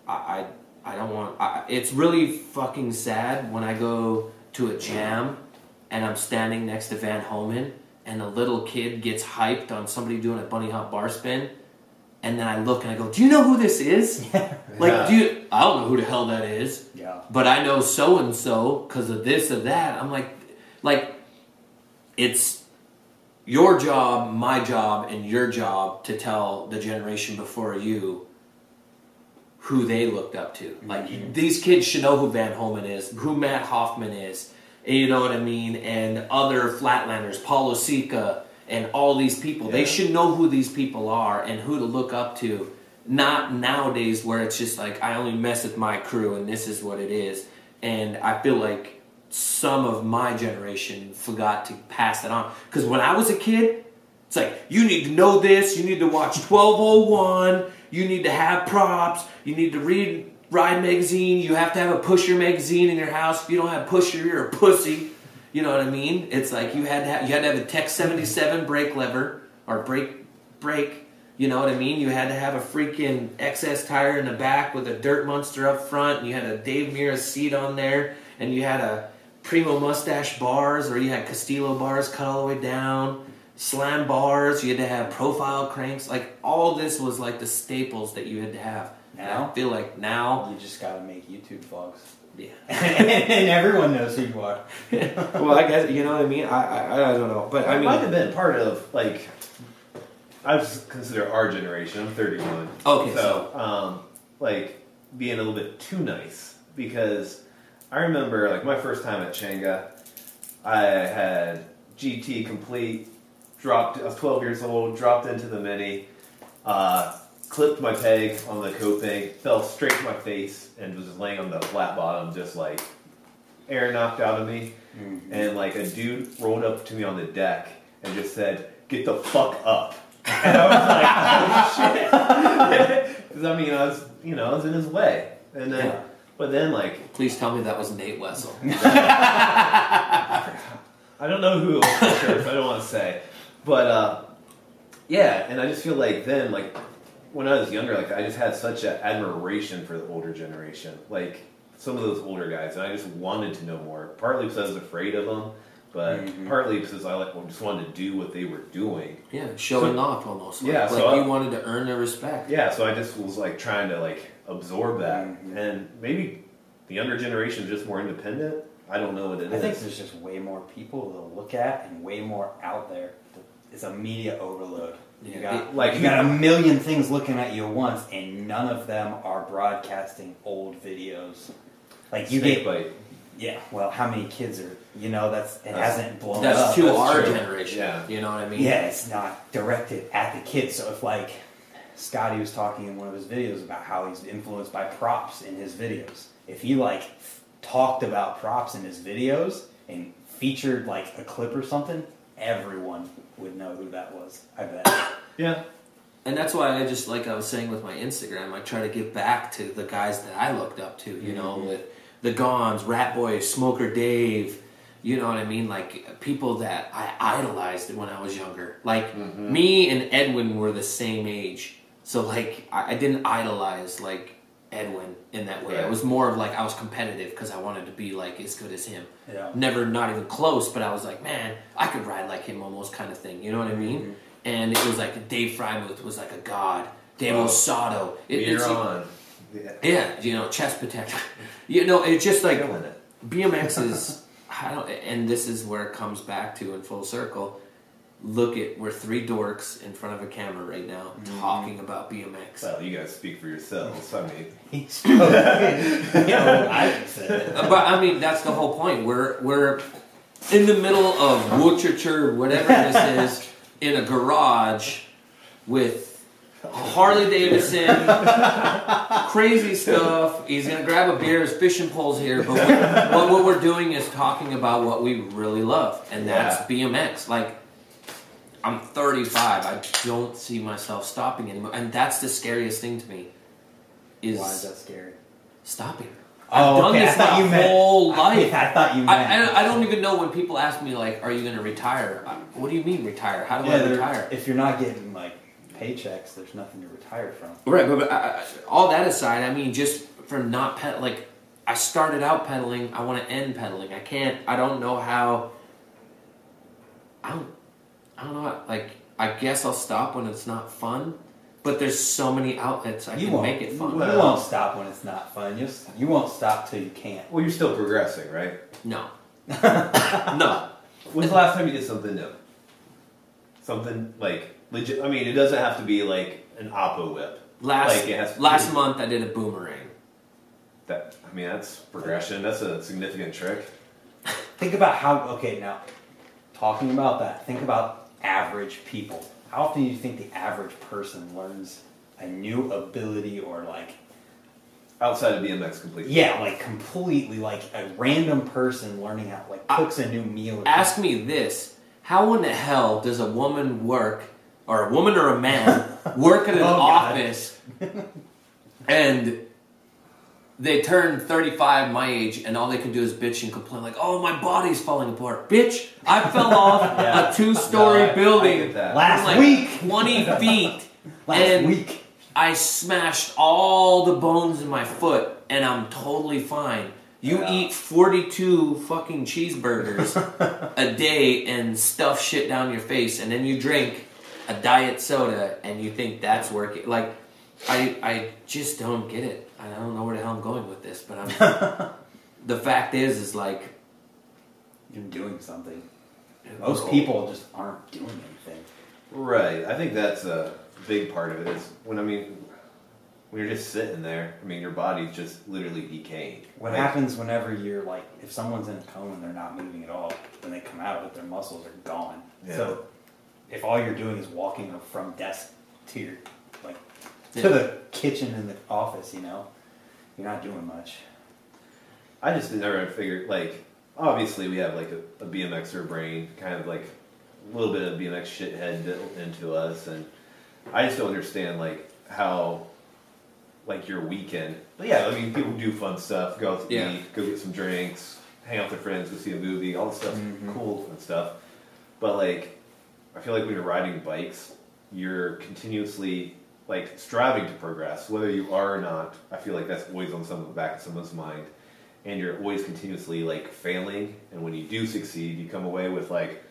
I I, I don't want. I, it's really fucking sad when I go to a jam and I'm standing next to Van Homan and a little kid gets hyped on somebody doing a bunny hop bar spin. And then I look and I go, "Do you know who this is? Like, Yeah. do you? I don't know who the hell that is Yeah. but I know so and so because of this or that. I'm like, like, it's your job, my job, and your job to tell the generation before you who they looked up to. Like, mm-hmm. these kids should know who Van Homan is, who Mat Hoffman is, you know what I mean, and other Flatlanders, Paulo Sica, and all these people. They should know who these people are and who to look up to. Not nowadays where it's just like I only mess with my crew and this is what it is. And I feel like some of my generation forgot to pass that on. Because when I was a kid, it's like you need to know this, you need to watch 1201, you need to have props, you need to read Ride magazine, you have to have a Pusher magazine in your house. If you don't have Pusher, you're a pussy. You know what I mean? It's like you had to have, you had to have a Tech 77 brake lever or brake brake. You know what I mean? You had to have a freaking XS tire in the back with a dirt monster up front, and you had a Dave Mirra seat on there, and you had a Primo mustache bars, or you had Castillo bars cut all the way down, slam bars. You had to have profile cranks. Like all this was like the staples that you had to have. Now? I feel like now, You just gotta make YouTube vlogs. yeah. and everyone knows who you are. well, I guess you know what I mean. I I, I don't know, but I it might mean, have been part of like I just consider our generation. I'm 31. Okay, so um, like being a little bit too nice because I remember like my first time at Chenga, I had GT complete, dropped. I was 12 years old, dropped into the mini, uh, clipped my peg on the coping, fell straight to my face, and was laying on the flat bottom, just like air knocked out of me. And like a dude rolled up to me on the deck and just said, "Get the fuck up." And I was like, "Oh shit!" Because I mean, I was, you know, I was in his way. And then, Yeah. But then like please tell me that was Nate Wessel. I don't know who for sure, so I don't want to say. But uh, yeah, and I just feel like then, like when I was younger, like I just had such an admiration for the older generation, like some of those older guys, and I just wanted to know more. Partly because I was afraid of them, but Mhm. partly because I like just wanted to do what they were doing. Yeah, showing off almost. Like, Yeah, like so I- you wanted to earn their respect. Yeah, so I just was like trying to like absorb that, Mhm. and maybe the younger generation is just more independent. I don't know what it is. I think there's just way more people to look at and way more out there. It's a media overload. You got it- like- you got a million things looking at you at once, and none of them are broadcasting old videos. Like you get, bite. yeah. Well, how many kids are you know that's it That's- hasn't blown That's up. to that's our true. generation. Yeah. You know what I mean? Yeah, it's not directed at the kids. So if like Scotty was talking in one of his videos about how he's influenced by props in his videos, if he like f- talked about props in his videos and featured like a clip or something, everyone would know who that was. I bet. Yeah, And that's why I just like I was saying with my Instagram, I try to give back to the guys that I looked up to. You know, Mhm. with the Gons, Rat Boy, Smoker Dave. You know what I mean? Like people that I idolized when I was younger. Like Mhm. me and Edwin were the same age, so like I, I didn't idolize like Edwin in that way. It Right. was more of like I was competitive because I wanted to be like as good as him. Yeah. Never, not even close, but I was like, man, I could ride like him almost kind of thing. You know what I mean? Mm-hmm. And it was like Dave Freimuth was like a god. Dave Oh. Osato. It, you're it's- on. Yeah. Yeah, you know, chest protector. you know, it's just like it. BMX is, I don't, and this is where it comes back to in full circle. Look at we're three dorks in front of a camera right now Mm-hmm. talking about BMX. Well, you guys speak for yourselves. I mean, He's you know, I said. Uh, but I mean, that's the whole point. We're we're in the middle of Worcestershire, whatever this is, in a garage with Harley Davidson, crazy stuff. He's gonna grab a beer. His fishing pole's here, but we, what, what we're doing is talking about what we really love, and that's BMX. Like. I'm 35. I don't see myself stopping anymore, and that's the scariest thing to me. Is, Why is that scary? stopping. Oh, I've done okay. this my you meant- whole life. I, I thought you meant. I, I, I don't even know when people ask me like, "Are you going to retire?" I- What do you mean retire? How do Yeah, I retire? if you're not getting like paychecks, there's nothing to retire from. Right, but, but all that aside, I mean, just from not pet like I started out pedaling, I want to end pedaling. I can't. I don't know how. I don't. I don't know. Like I guess I'll stop when it's not fun, but there's so many outlets I you can won't make it fun. You won't stop when it's not fun. You you won't stop till you can't. well, you're still progressing, right? No, no. When's the last time you did something new? Something like legit. I mean, it doesn't have to be like an oppo whip. Last Like, it has last be- month I did a boomerang. That I mean, that's progression. That's a significant trick. Think about how. Okay, now talking about that. Think about average people. How often do you think the average person learns a new ability or like Outside of BMX completely. yeah, like completely like a random person learning how like cooks a new meal. Ask me this: How in the hell does a woman work, or a woman or a man work at an Oh, office, and they turn thirty-five, my age, and all they can do is bitch and complain, like, "Oh, my body's falling apart, bitch! I fell off Yeah. a two-story No, I- I building get that. Last like week. twenty feet." Last and week. I smashed all the bones in my foot and I'm totally fine. You Yeah. eat 42 fucking cheeseburgers a day and stuff shit down your face and then you drink a diet soda and you think that's working. Like, I, I just don't get it. I don't know where the hell I'm going with this, but I'm. the fact is, is like. You're doing something. Most people just aren't doing anything. Right. I think that's a big part of it. Is when I mean, when you're just sitting there. I mean, your body's just literally decaying. What Like, happens whenever you're like, if someone's in a coma and they're not moving at all, when they come out of it, their muscles are gone. Yeah. So, if all you're doing is walking from desk to your, like, to Yeah. the kitchen in the office, you know, you're not doing much. I just never figured like obviously we have like a, a BMXer brain, kind of like a little bit of BMX shithead built into us, and I just don't understand like how like your weekend. But yeah, I mean people do fun stuff, go out to Yeah. eat, go get some drinks, hang out with their friends, go see a movie, all this stuff's Mhm. cool and stuff. But like I feel like when you're riding bikes, you're continuously like striving to progress, whether you are or not. I feel like that's always on some back of someone's mind, and you're always continuously like failing. And when you do succeed, you come away with like,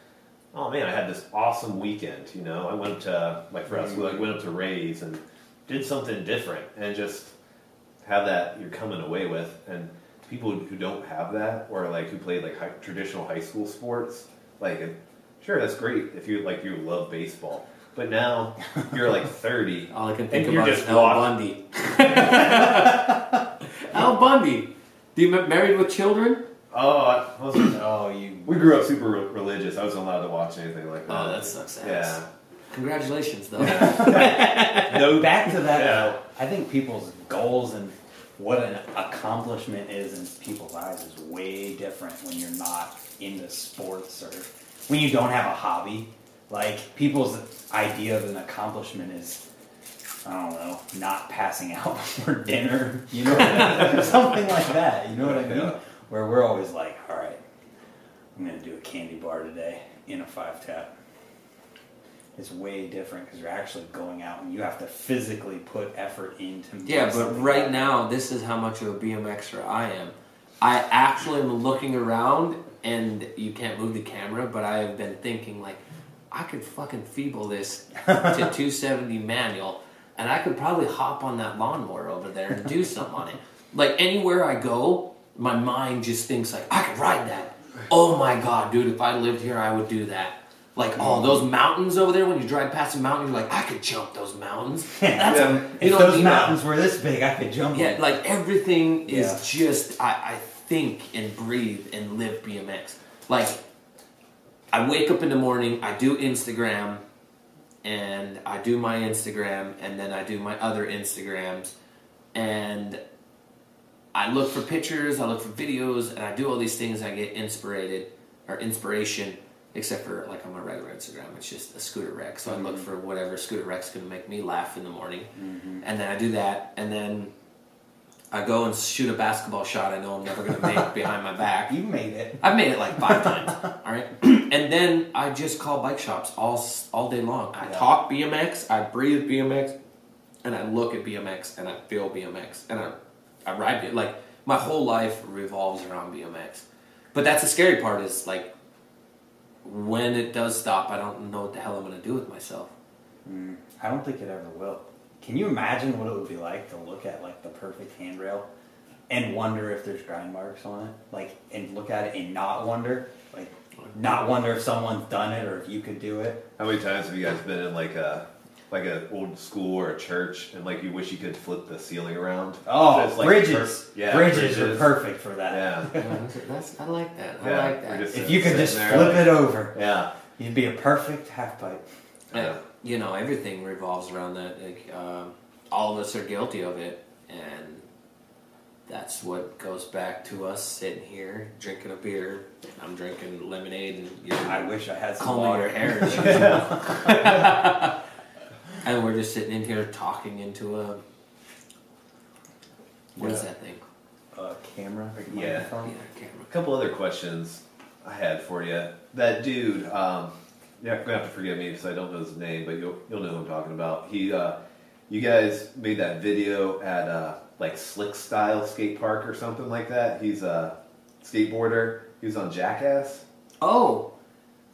oh man, I had this awesome weekend. You know, I went to like for us, we like went up to Ray's and did something different, and just have that you're coming away with. And people who don't have that, or like who played like high, traditional high school sports, like sure that's great if you like you love baseball. But now you're like 30. All I can think And about is Al walking. Bundy. Al Bundy. Do you m- married with children? Oh, I wasn't. Oh, you. We grew up super re- religious. I wasn't allowed to watch anything like oh, that. Oh, that sucks ass. Yeah. Congratulations, though. No, back to that. Yeah. though, I think people's goals and what an accomplishment is in people's eyes is way different when you're not into sports or when you don't have a hobby. Like people's idea of an accomplishment is, I don't know, not passing out for dinner. You know, what I mean? something like that. You know what I mean? Yeah. Where we're always like, all right, I'm gonna do a candy bar today in a five tap. It's way different because you're actually going out and you have to physically put effort into. yeah, but right like- now, this is how much of a BMXer I am. I actually am looking around, and you can't move the camera, but I have been thinking, like, I could fucking feeble this to 270 manual, and I could probably hop on that lawnmower over there and do something on it. Like, anywhere I go, my mind just thinks, like, I could ride that. Oh my god, dude, if I lived here, I would do that. Like, oh, those mountains over there. When you drive past a mountain, you're like, I could jump those mountains. That's Yeah. a, you If those mountains were this big, I could jump Yeah, them. like everything is Yeah. just I, I think and breathe and live BMX. Like I wake up in the morning, I do Instagram, and I do my Instagram, and then I do my other Instagrams, and I look for pictures, I look for videos, and I do all these things. I get inspired or inspiration, except for like on my regular Instagram, it's just a scooter wreck. So I look mm-hmm. for whatever scooter wreck's gonna make me laugh in the morning, mm-hmm. and then I do that, and then I go and shoot a basketball shot. I know I'm never gonna make behind my back. You made it. I've made it like five times. All right, and then I just call bike shops all all day long. I Yeah. talk BMX, I breathe BMX, and I look at BMX and I feel BMX, and I I ride it. Like my whole life revolves around BMX. But that's the scary part is like when it does stop, I don't know what the hell I'm gonna do with myself. Mm, I don't think it ever will. Can you imagine what it would be like to look at like the perfect handrail and wonder if there's grind marks on it? Like, and look at it and not wonder, not wonder if someone's done it or if you could do it. How many times have you guys been in like a like an old school or a church and like you wish you could flip the ceiling around? Oh, So like, bridges! per- yeah, bridges, are perfect for that. Yeah, that's, that's- I like that. I Yeah, like that. just- If you could just there, flip like- it over, yeah. you'd be a perfect half pipe. Yeah, you know, everything revolves around that. Like, um, all of us are guilty of it, and that's what goes back to us sitting here drinking a beer. I'm drinking lemonade, and you're I wish I had some combing water. your hair. as usual. and we're just sitting in here talking into a what is Yeah. that thing? Uh, camera? Or Yeah. Yeah, microphone? camera. A couple other questions I had for you. That dude, um, you're gonna have to forgive me because I don't know his name, but you'll you'll know who I'm talking about. He, uh, you guys made that video at uh, like Slick Style Skate Park or something like that. He's a skateboarder. He was on Jackass. Oh,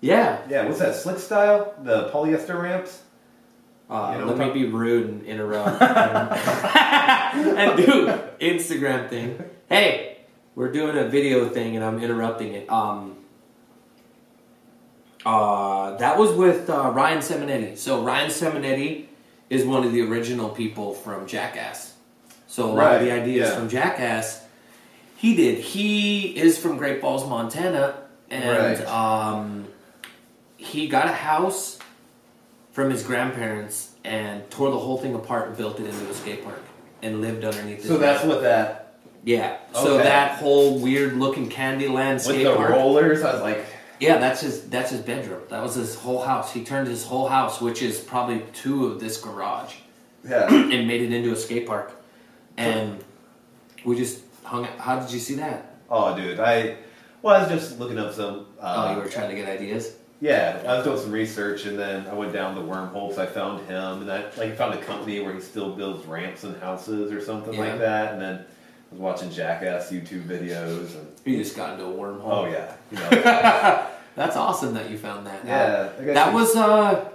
yeah. Yeah, what's that? Slick Style, the polyester ramps. Uh, You know let me be rude and interrupt and do Instagram thing. Hey, we're doing a video thing and I'm interrupting it. Um, uh, that was with uh, Ryan Simonetti. So Ryan Simonetti is one of the original people from Jackass. So a lot of the Right, ideas yeah. from Jackass he did. He is from Great Falls, Montana, and Right. um, he got a house from his grandparents and tore the whole thing apart and built it into a skate park and lived underneath. It. So that's what that yeah. So that whole weird looking Candyland with skate the park. rollers. I was like, Yeah, that's his. That's his bedroom. That was his whole house. He turned his whole house, which is probably two of this garage, yeah. and made it into a skate park. And we just hung. How did you see that? Oh, dude, I well, I was just looking up some. Uh, oh, you were trying to get ideas. Yeah, I was doing some research, and then I went down the wormholes. I found him, and I like found a company where he still builds ramps and houses or something Yeah. like that. And then I was watching Jackass YouTube videos, and You just got into a wormhole. oh yeah, you know, That's awesome that you found that. yeah. I guess That was uh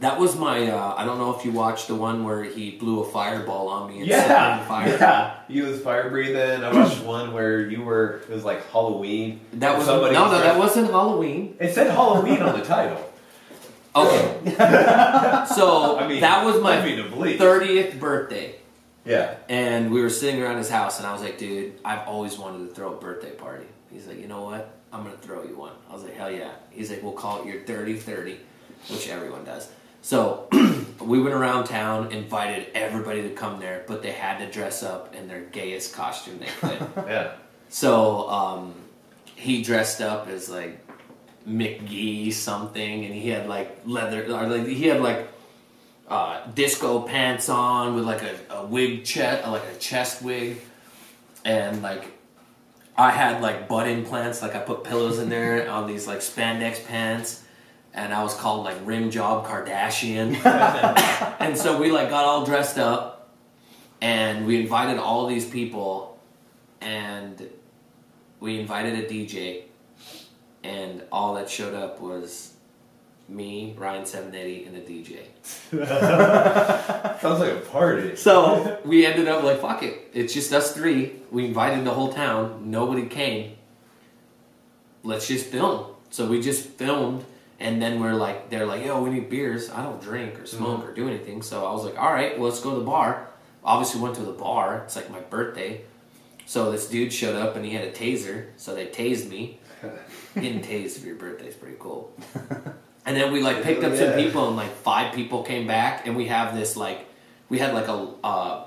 that was my uh I don't know if you watched the one where he blew a fireball on me and set yeah, on fire. yeah. He was fire breathing. I watched one where you were. It was like Halloween. That was Somebody no, no, that wasn't Halloween. It said Halloween on the title. Okay. so I mean, that was my mean to believe. thirtieth birthday. Yeah. And we were sitting around his house and I was like, dude, I've always wanted to throw a birthday party. He's like, you know what? I'm gonna throw you one. I was like, hell yeah. He's like, we'll call it your 30 30, which everyone does. So we went around town, invited everybody to come there, but they had to dress up in their gayest costume they could. Yeah. so um, he dressed up as like McGee something, and he had like leather, or like he had like uh, disco pants on with like a, a wig chest, like a chest wig, and like I had like butt implants, like I put pillows in there on these like spandex pants, and I was called like rim job Kardashian, and so we like got all dressed up, and we invited all these people, and we invited a DJ, and all that showed up was me, Ryan Simonetti, and a DJ. Sounds like a party. So we ended up like, fuck it. It's just us three. We invited the whole town. Nobody came. Let's just film. So we just filmed And then we're like, they're like, yo, we need beers. I don't drink or smoke or do anything. So I was like, all right, well, let's go to the bar. Obviously, went to the bar. It's like my birthday. So this dude showed up and he had a taser. So they tased me. Getting tased for your birthday is pretty cool. And then we like picked up some Yeah. people and like five people came back and we have this like we had like a uh,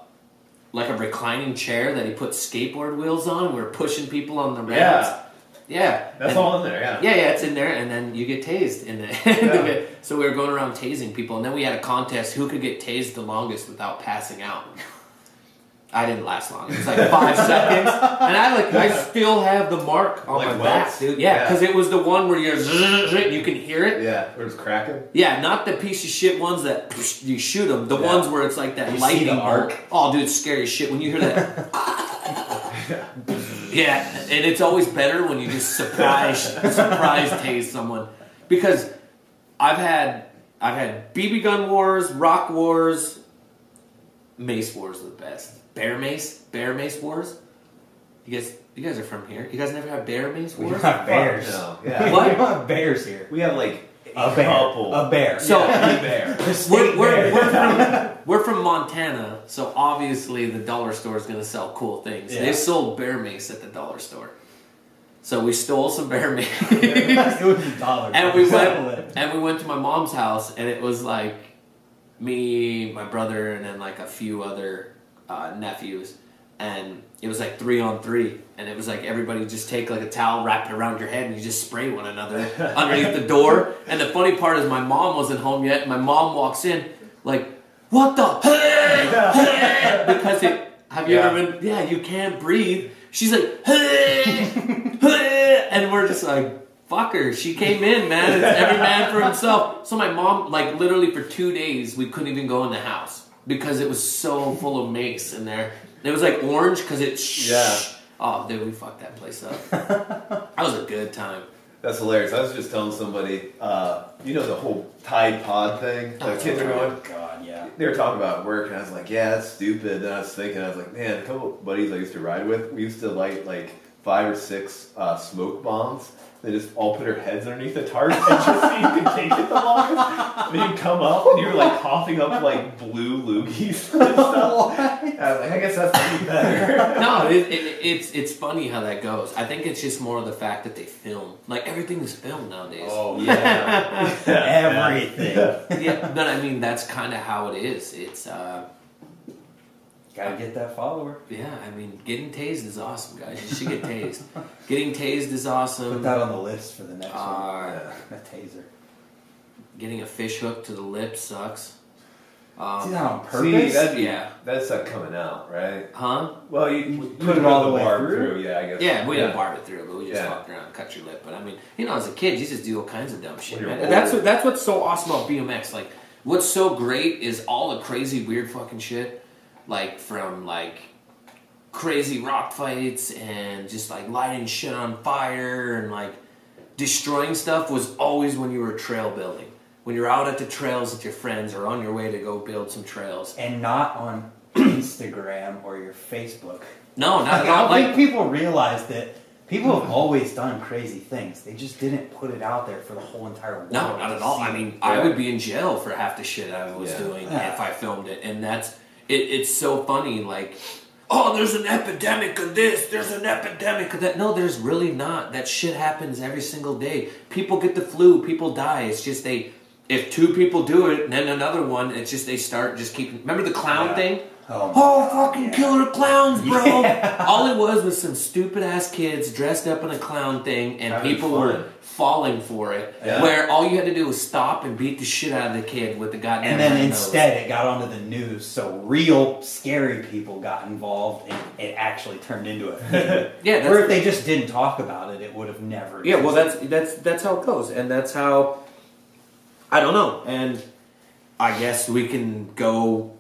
like a reclining chair that he put skateboard wheels on. We were pushing people on the ramps. Yeah, Yeah. that's And- all in there. Yeah. yeah, yeah, it's in there, and then you get tased in the end of it. So we were going around tasing people, and then we had a contest who could get tased the longest without passing out. I didn't last long. It was like five seconds, and I like I still have the mark on Like my back, dude. Yeah, Yeah. because it was the one where you're you can hear it. Yeah, where it's cracking. Yeah, not the piece of shit ones that you shoot them. The Yeah. ones where it's like that You see lightning the arc? Oh, dude, it's scary as shit when you hear that. yeah, and it's always better when you just surprise surprise tase someone because I've had I've had BB gun wars, rock wars, mace wars are the best. Bear mace, bear mace wars. You guys, you guys are from here. You guys never had bear mace We wars? don't have bears. No, yeah. What? don't have bears here. We have like A bear. couple. A bear. So- yeah, a bear. The we're, we're, bear. we're, from, we're from Montana, so obviously the dollar store is going to sell cool things. Yeah. They sold bear mace at the dollar store. So we stole some bear mace. it was a dollar. and we went and we went to my mom's house and it was like me, my brother, and then like a few other uh, nephews. And it was like three on three, and it was like everybody just take like a towel, wrap it around your head, and you just spray one another underneath the door. And the funny part is, my mom wasn't home yet. And my mom walks in, like, "What the?" Hey, hey," because it. Have you Yeah. ever been? Yeah, you can't breathe. She's like, and we're just like, "Fuck her." She came in, man. It's every man for himself. So my mom, like, literally for two days, we couldn't even go in the house because it was so full of mace in there. It was like orange because it. Yeah. Oh, dude, we fucked that place up. that was a good time. That's hilarious. I was just telling somebody, uh, you know, the whole Tide Pod thing Oh, kids are going. Oh, God, yeah. They were talking about work, and I was like, "Yeah, that's stupid." And I was thinking, I was like, "Man, a couple buddies I used to ride with, we used to light like five or six uh, smoke bombs. They just all put their heads underneath the tarp and just so you could take it the longest. And then you come up and you're like coughing up like blue loogies and stuff. I was like, I guess that's pretty better. no, it, it, it's it's funny how that goes. I think it's just more of the fact that they film. Like everything is filmed nowadays. Oh yeah, Everything. yeah, but I mean that's kind of how it is. It's uh, Gotta get that follower. yeah. I mean, getting tased is awesome, guys. You should get tased. getting tased is awesome. Put that on the list for the next one. Uh, A taser. getting a fish hook to the lip sucks. See Um, that on See, that'd be, Yeah. that's not coming out, right? huh? Well, you, you put it all the way barb through? Yeah, I guess. Yeah, we didn't barb it through, but we just Yeah. fucked around, and cut your lip. But I mean, you know, as a kid, you just do all kinds of dumb shit, man. old. That's what, that's what's so awesome about BMX. Like, what's so great is all the crazy, weird fucking shit, like from like crazy rock fights and just like lighting shit on fire and like destroying stuff was always when you were trail building. When you're out at the trails with your friends or on your way to go build some trails. and not on Instagram or your Facebook. No, not Like, at I all. don't Like, think people realize that people have always done crazy things. They just didn't put it out there for the whole entire world. No, not at all. I mean, I would be in jail for half the shit I was Yeah. doing Yeah. if I filmed it, and that's it. It's so funny. Like, oh, there's an epidemic of this. There's an epidemic of that. No, there's really not. That shit happens every single day. People get the flu. People die. It's just they. If two people do it, then another one, it's just they start just keep. Remember the clown Yeah. thing? Oh, Oh, fucking God, killer clowns, bro! Yeah. All it was was some stupid ass kids dressed up in a clown thing, and people were falling for it. Yeah. Where all you had to do was stop and beat the shit out of the kid with the goddamn. And then red nose. instead, it got onto the news, so real scary people got involved, and it actually turned into a thing. yeah, Or if they just didn't talk about it, it would have never. yeah. Well, that's that's that's how it goes, and that's how. I don't know, and I guess we can go.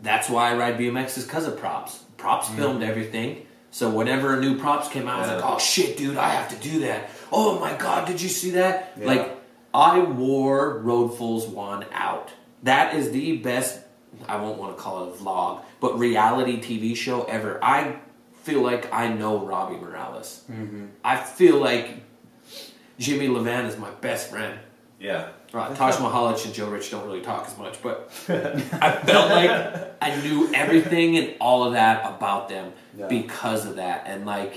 That's why I ride BMX is because of props. Props mm. filmed everything. So whenever a new props came out, I was like, "Oh shit, dude, I have to do that." Oh my god, did you see that? Yeah. Like, I wore Road Roadfuls one out. That is the best. I won't want to call it a vlog, but reality TV show ever. I feel like I know Robbie Morales. I feel like Jimmy Levan is my best friend. Yeah. Uh, Taj Mihelich and Joe Rich don't really talk as much, but I felt like I knew everything and all of that about them Yeah. because of that. And like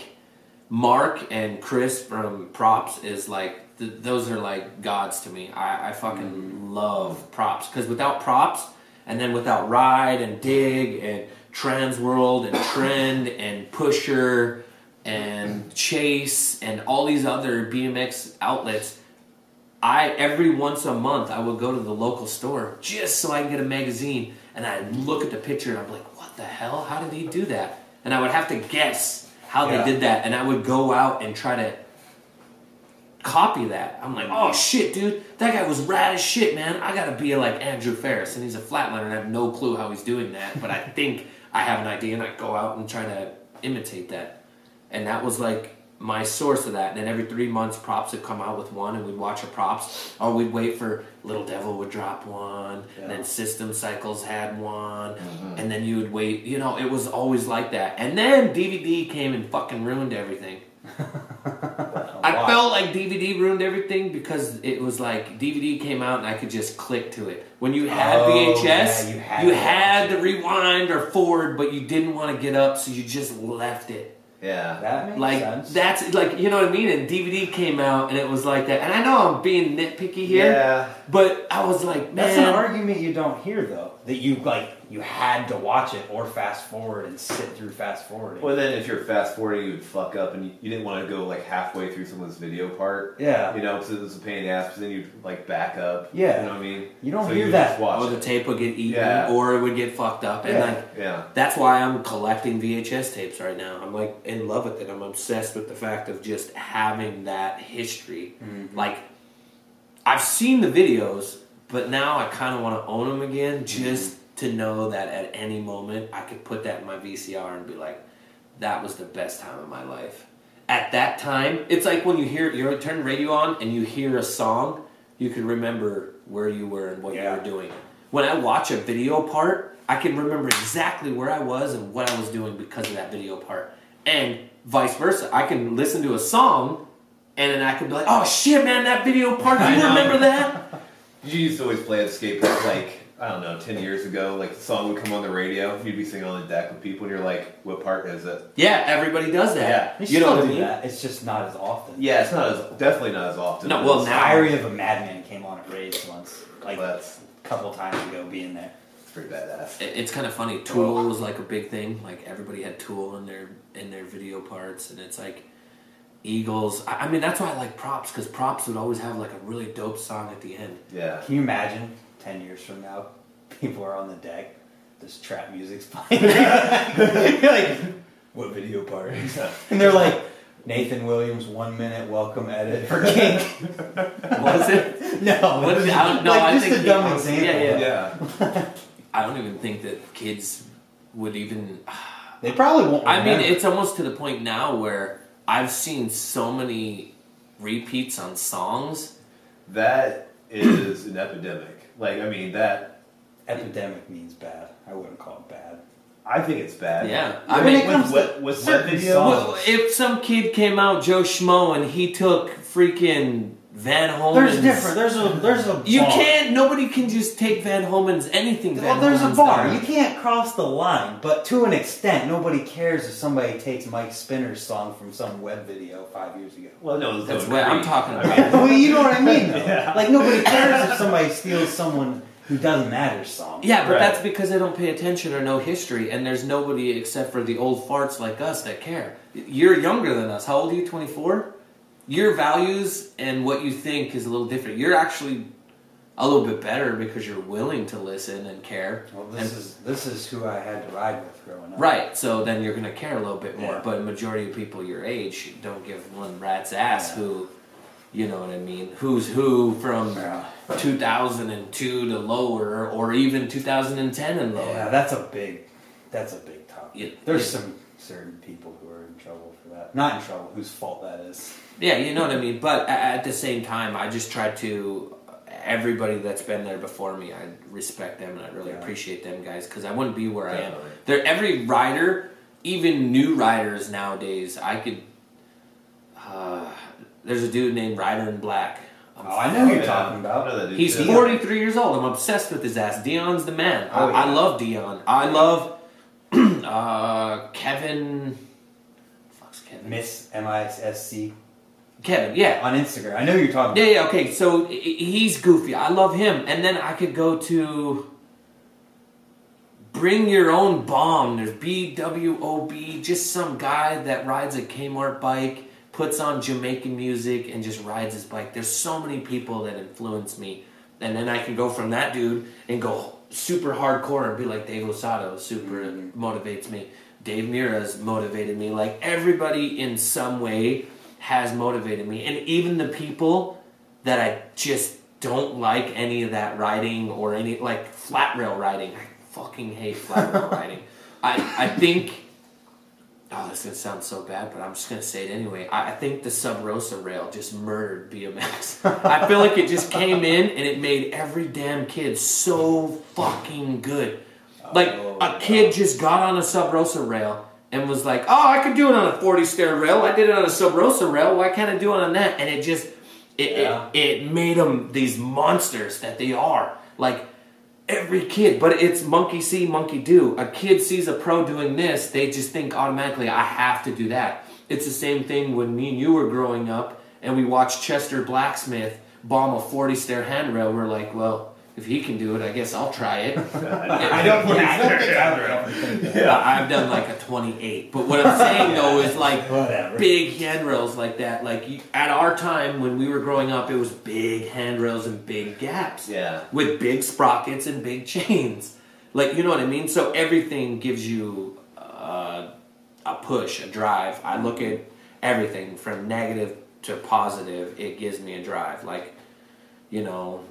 Mark and Chris from Props is like th- those are like gods to me. I, I fucking mm-hmm. love Props because without Props and then without Ride and Dig and Trans World and Trend and Pusher and Chase and all these other BMX outlets. I every once a month I would go to the local store just so I can get a magazine and I'd look at the picture and I'm like, what the hell? How did he do that? And I would have to guess how Yeah. they did that and I would go out and try to copy that. I'm like, oh shit, dude, that guy was rad as shit, man. I gotta be like Andrew Ferris and he's a flatlander and I have no clue how he's doing that, but I think I have an idea and I go out and try to imitate that. And that was like my source of that. And then every three months, props would come out with one, and we'd watch a props, or we'd wait for Little Devil would drop one, Yeah. and then System Cycles had one, mm-hmm. and then you would wait. You know, it was always like that. And then DVD came and fucking ruined everything. I felt like DVD ruined everything because it was like DVD came out and I could just click to it. When you had Oh, VHS, yeah, you you had, had to watch to rewind or forward, but you didn't want to get up, so you just left it. Yeah. That makes Like sense. that's like you know what I mean. And DVD came out and it was like that. And I know I'm being nitpicky here, Yeah. but I was like, That's an man, argument you don't hear though. That you like you had to watch it or fast forward and sit through fast forwarding. Well, then if you're fast forwarding, you would fuck up, and you, you didn't want to go like halfway through someone's video part. Yeah. You know, because it was a pain in the ass. Because then you'd like back up. Yeah. You know what I mean? You don't so hear you that. Just watch or the it. tape would get eaten, Yeah. or it would get fucked up, and Yeah. like Yeah. That's why I'm collecting VHS tapes right now. I'm like in love with it. I'm obsessed with the fact of just having that history. Mhm. Like, I've seen the videos, but now I kind of want to own them again just to know that at any moment I could put that in my VCR and be like, that was the best time of my life. At that time, it's like when you hear, you turn radio on and you hear a song, you can remember where you were and what Yeah. you were doing. When I watch a video part, I can remember exactly where I was and what I was doing because of that video part. And vice versa. I can listen to a song and then I can be like, oh shit, man, that video part, do you remember that? You used to always play at skate park like I don't know, ten years ago. Like the song would come on the radio, you'd be singing on the deck with people, and you're like, "What part is it?" Yeah, everybody does that. You, You know still what I do mean? that. It's just not as often. Yeah, it's not as definitely not as often. No, well, it's- now- Diary of a Madman came on at Ray's once, like a that's couple times ago, being there. it's pretty badass. It- It's kind of funny. Tool was like a big thing. Like everybody had Tool in their in their video parts, and it's like Eagles. I, I mean, that's why I like props because props would always have like a really dope song at the end. Yeah. Can you imagine ten years from now, people are on the deck, this trap music's playing. You're like, what video part? And they're like, Nathan Williams, one minute welcome edit for Kink. Was it? no, What is it? I no, like I just think a dumb he- example. yeah, Yeah. I don't even think that kids would even. They probably won't. I mean, it's almost to the point now where I've seen so many repeats on songs. That is an epidemic. Like, I mean, that epidemic means bad. I wouldn't call it bad. I think it's bad. Yeah, I I mean, mean, it comes with, to with certain songs. If some kid came out Joe Schmo and he took freaking Van Homan's, There's different. There's a there's a You bar. can't. Nobody can just take Van Homan's anything. Van Well, there's a bar. done. You can't cross the line, but to an extent, nobody cares if somebody takes Mike Spinner's song from some web video five years ago. Well, no, That's no what I'm talking about. well, you know what I mean, though. Yeah. Like nobody cares if somebody steals someone who doesn't matter song. Yeah, but Right. that's because they don't pay attention or know history, and there's nobody except for the old farts like us that care. You're younger than us. How old are you? 24. Your values and what you think is a little different. You're actually a little bit better because you're willing to listen and care. Well, this And- is this is who I had to ride with growing up. Right, so then you're gonna care a little bit more. Yeah. But majority of people your age don't give one rat's ass Yeah. who, you know what I mean, who's who from Yeah. 2002 to lower, or even 2010 and lower. Yeah, that's a big, that's a big topic. There's some certain people who are in trouble for that. Not in trouble, whose fault that is. Yeah, you know what I mean. But at the same time, I just try to. Everybody that's been there before me, I respect them and I really Yeah. appreciate them guys because I wouldn't be where I am. Definitely. They're every rider, even new riders nowadays. I could. Uh, there's a dude named Rider in Black. I'm Oh, I know who you're talking I about. that dude He's too. 43 years old. I'm obsessed with his ass. Dion's the man. Oh, I, I love Dion. I love uh, Kevin. Fuck's Kevin. Miss M I S C Kevin, yeah. on Instagram. I know you're talking Yeah, about. yeah, okay. So he's goofy. I love him. And then I could go to Bring Your Own Bomb. There's BWOB, just some guy that rides a Kmart bike, puts on Jamaican music, and just rides his bike. There's so many people that influence me. And then I can go from that dude and go super hardcore and be like Dave Losado, super Mhm. motivates me. Dave Mirra's motivated me. Like everybody in some way has motivated me. And even the people that I just don't like any of that riding or any like flat rail riding. I fucking hate flat rail riding. I I think oh this is gonna sound so bad, but I'm just gonna say it anyway. I, I think the Sub Rosa rail just murdered BMX. I feel like it just came in and it made every damn kid so fucking good. Like Oh, a kid just got on a Sub Rosa rail and was like, "Oh, I could do it on a 40 stair rail. I did it on a Sub Rosa rail. Why can't I do it on that?" And it just it Yeah. it, it made them these monsters that they are. Like every kid, but it's monkey see, monkey do. A kid sees a pro doing this, they just think automatically, I have to do that. It's the same thing when me and you were growing up and we watched Chester Blacksmith bomb a 40 stair handrail. We're like, well, if he can do it, I guess I'll try it. I don't, yeah, I don't think I would ever. Yeah, I've done like a 28. But what I'm saying though is like Whatever. big handrails like that. Like you, at our time when we were growing up, it was big handrails and big gaps Yeah. with big sprockets and big chains. Like you know what I mean. So everything gives you uh, a push, a drive. I look at everything from negative to positive. It gives me a drive. Like you know.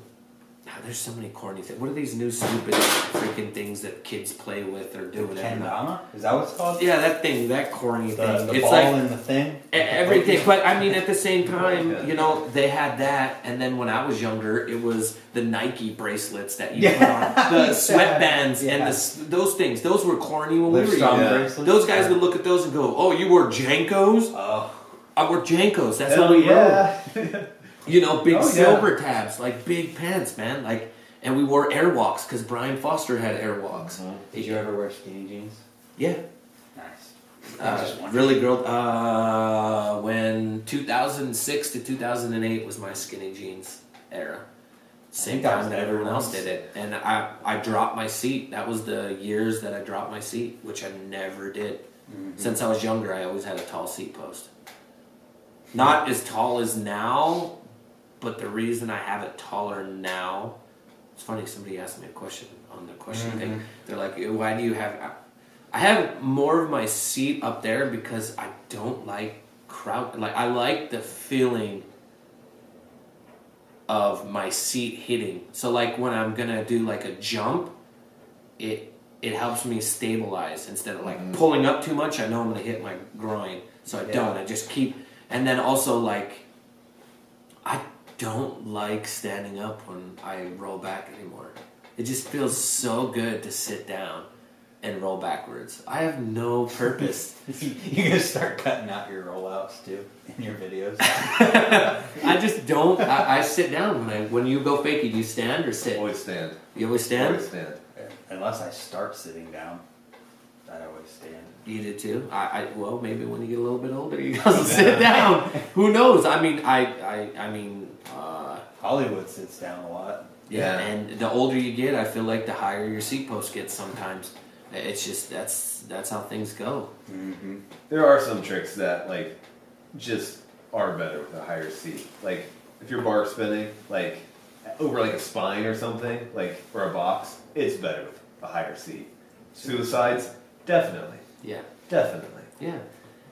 Ah, There's so many corny things. What are these new stupid freaking things that kids play with or do? whatever? Kendama? Is that what it's called? Yeah, that thing, that corny The, thing. the it's ball like and the thing? Everything but i mean at the same time you know they had that and then when i was younger it was the nike bracelets that you Yeah. put on the Yeah. sweatbands and the, those things those were corny when we were strong young Yeah. those guys would look at those and go oh you wore JNCOs Oh. i wore JNCOs that's Hell how we yeah. you know big Oh, yeah. silver tabs like big pants man. Like and we wore airwalks because brian foster had airwalks. Did you ever wear skinny jeans? yeah. Nice. Uh, really girl uh, when 2006 to 2008 was my skinny jeans era. Same think that was time that everyone else did it. And i i dropped my seat. That was the years that i dropped my seat which i never did. Mhm. since i was younger i always had a tall seat post. Not as tall as now but the reason i have it taller now it's funny somebody asked me a question on the question thing Mhm. they're like why do you have I have more of my seat up there because I don't like crowd. Like I like the feeling of my seat hitting. So like when I'm gonna do like a jump, it it helps me stabilize instead of like Mhm. pulling up too much. I know I'm gonna hit my groin, so I Yeah. don't. I just keep. And then also like, don't like standing up when I roll back anymore. It just feels so good to sit down and roll backwards. I have no purpose. You're gonna start cutting out your rollouts too in your videos. I just don't. I, I sit down when I when you go fakie. Do you stand or sit? Always stand. You always stand. Always stand. Unless I start sitting down, I always stand. You did too. I, I well maybe when you get a little bit older you gotta sit down. Who knows? I mean I I I mean. Uh, Hollywood sits down a lot. yeah, Yeah. and the older you get, I feel like the higher your seat post gets. Sometimes it's just that's that's how things go. Mm-hmm. There are some tricks that like just are better with a higher seat. Like if you're bar spinning, like over like a spine or something, like or a box, it's better with a higher seat. Suicides, definitely, Yeah, definitely. yeah.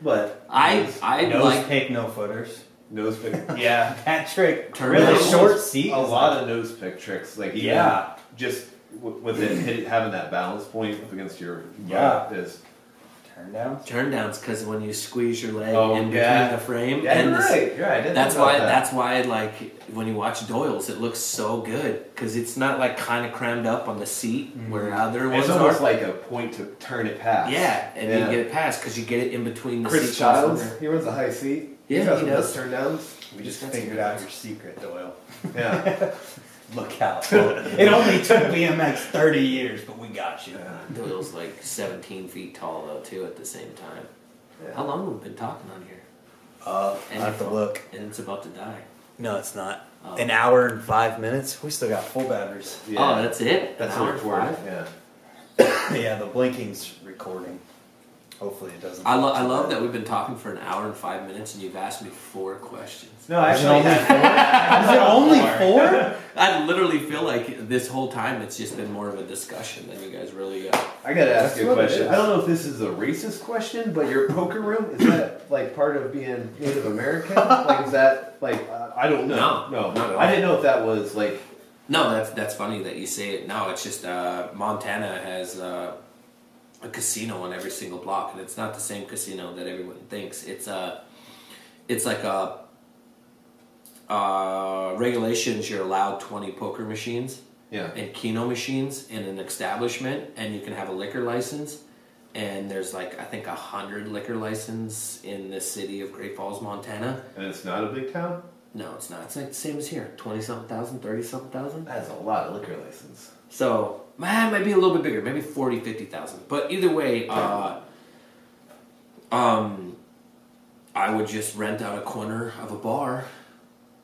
But I I Nose like take no footers. Nose pick, yeah, That trick. Turn really nose. short seat. a lot like- of nose pick tricks. Like even Yeah. just with it hit, having that balance point up against your Yeah. butt is Turn downs. turn downs because when you squeeze your leg Oh, in between yeah. the frame Yeah, and you're the s- right. You're right. I didn't That's think about why. that. That's why. Like when you watch Doyle's, it looks so good because it's not like kind of crammed up on the seat mm-hmm. where other ones It's almost are. like a point to turn it past. yeah, and Yeah. you get it past because you get it in between the Chris seat Childs, he runs a high seat. Yeah, He's he does. best turn downs. We just That's figured out your secret, Doyle. Yeah. Look out. it only took BMX 30 years, but we got you. Doyle's like 17 feet tall though too at the same time. Yeah. How long have we been talking on here? Uh, And I have to if- look. And it's about to die. No, it's not. Oh. An hour and five minutes. We still got full batteries. Yeah. Oh, that's it. That's An a hour and recording. five? Yeah. yeah, the blinking's recording. Hopefully it doesn't. I, lo- I love that we've been talking for an hour and five minutes and you've asked me four questions. No, I actually only had Is it only four? I literally feel like this whole time it's just been more of a discussion than you guys really. Uh, I gotta ask you a question. I don't know if this is a racist question, but your poker room is that like part of being Native American? like, is that like uh, I don't know. No, not at all. I didn't know if that was like no, that's that's funny that you say it. No, it's just uh, Montana has uh, a casino on every single block, and it's not the same casino that everyone thinks. It's a, it's like a uh, regulations. You're allowed twenty poker machines. yeah. and Keno machines in an establishment, and you can have a liquor license. And there's like I think a hundred liquor license in the city of Great Falls, Montana. And it's not a big town. No, it's not. It's like the same as here, twenty something thousand, thirty something thousand. That's a lot of liquor license. So man, it might be a little bit bigger, maybe 40, 50,000. But either way, uh, um, I would just rent out a corner of a bar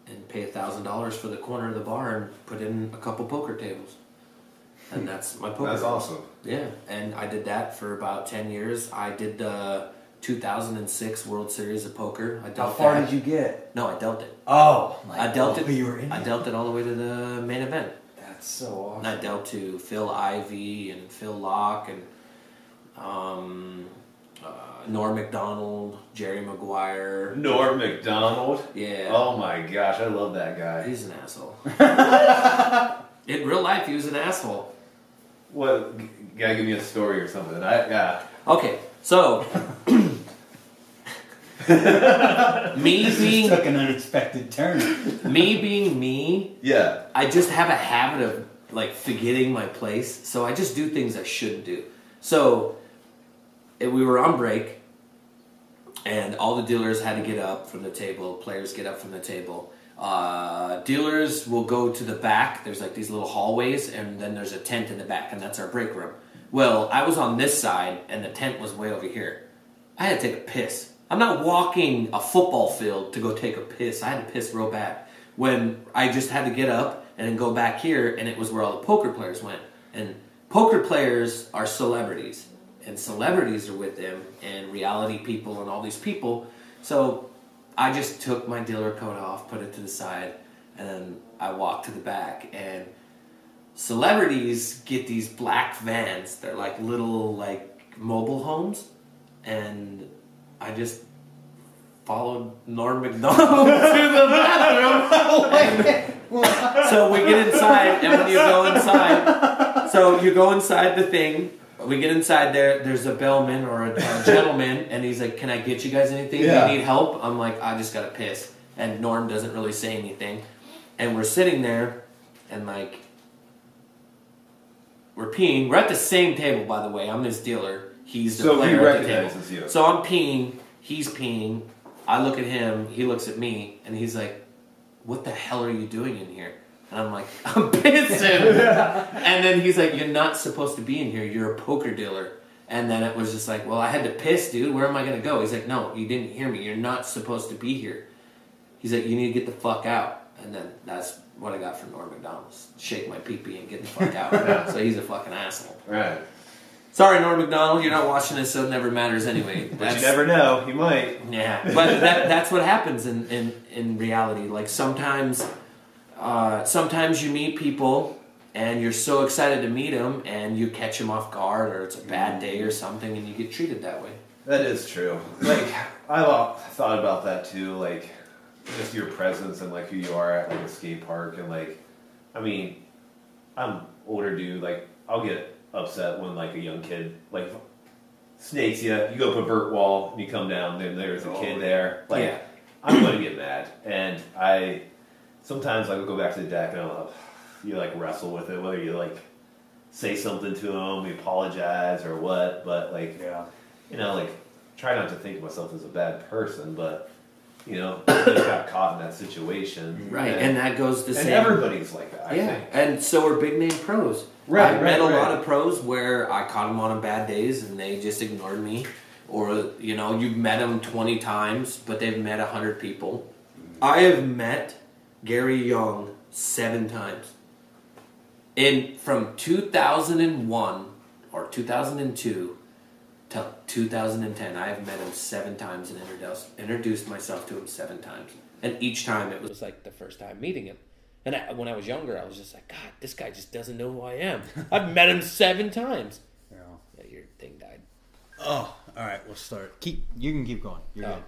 and pay a thousand dollars for the corner of the bar and put in a couple poker tables. And that's my poker. That's room. awesome. Yeah, and I did that for about ten years. I did the 2006 World Series of Poker. I How dealt far that. did you get? No, I dealt it. Oh, I dealt it. You were in I it? dealt it all the way to the main event. That's so awesome. And I dealt to Phil Ivey and Phil Laak and um, uh, Norm Macdonald, Jerry Maguire. Norm Macdonald. Yeah, Oh my gosh, I love that guy. he's an asshole. In real life, he was an asshole. What? g- Gotta give me a story or something. I yeah. Okay, so me This being took an unexpected turn. me being me, Yeah. I just have a habit of like forgetting my place, so I just do things I shouldn't do. So eh, we were on break, and all the dealers had to get up from the table. Players get up from the table. Uh, dealers will go to the back. There's like these little hallways, and then there's a tent in the back, and that's our break room. Well, I was on this side, and the tent was way over here. I had to take a piss. I'm not walking a football field to go take a piss. I had to piss real bad. When I just had to get up and then go back here, and it was where all the poker players went. And poker players are celebrities, and celebrities are with them, and reality people, and all these people. So I just took my dealer coat off, put it to the side, and then I walked to the back. And celebrities get these black vans. They're like little like mobile homes, and I just followed Norm Macdonald to the bathroom. so we get inside, and when you go inside, so you go inside the thing. We get inside there. There's a bellman or a, a gentleman, and he's like, "Can I get you guys anything? Yeah. Do you need help?" I'm like, "I just gotta piss." And Norm doesn't really say anything, and we're sitting there, and like we're peeing. We're at the same table, by the way. I'm his dealer. He's the So he player at the table. recognizes you. So I'm peeing. He's peeing. I look at him. He looks at me, and he's like, "What the hell are you doing in here?" And I'm like, "I'm pissing." and then he's like, "You're not supposed to be in here. You're a poker dealer." And then it was just like, "Well, I had to piss, dude. Where am I gonna go?" He's like, "No, you didn't hear me. You're not supposed to be here." He's like, "You need to get the fuck out." And then that's what I got from Norm Macdonald's. Shake my pee pee and get the fuck out. so he's a fucking asshole. Right. Sorry, Norm Macdonald, you're not watching this, so it never matters anyway. But you never know. He might. yeah, but that, that's what happens in, in, in reality. Like sometimes, uh, sometimes you meet people and you're so excited to meet them and you catch them off guard or it's a bad day or something and you get treated that way. That is true. Like I've thought about that too. Like just your presence and like who you are at like a skate park and like, I mean, I'm older dude. Like I'll get upset when like a young kid like snakes you. You go up a vert wall, and you come down, and there's a Oh, kid there. Like, Yeah. I'm going to get mad, and I sometimes I will go back to the deck and I'll, you like wrestle with it, whether you like say something to him, you apologize or what. But like, Yeah. you know, like try not to think of myself as a bad person, but you know, I just got caught in that situation, Right, and that goes the and same. everybody's like that. I yeah, think. and so are big name pros. Right, I've met right, a lot of pros where I caught them on a bad days and they just ignored me, or you know, you've met them twenty times, but they've met hundred people. I have met Gary Young seven times. In from two thousand and one or two thousand and two till 2010, I have met him seven times and introduced introduced myself to him seven times, and each time it was like the first time meeting him. And I, when I was younger, I was just like, God, this guy just doesn't know who I am. I've met him seven times. Yeah. Yeah, your thing died. Oh, all right. We'll start. Keep. You can keep going. You're Oh. good.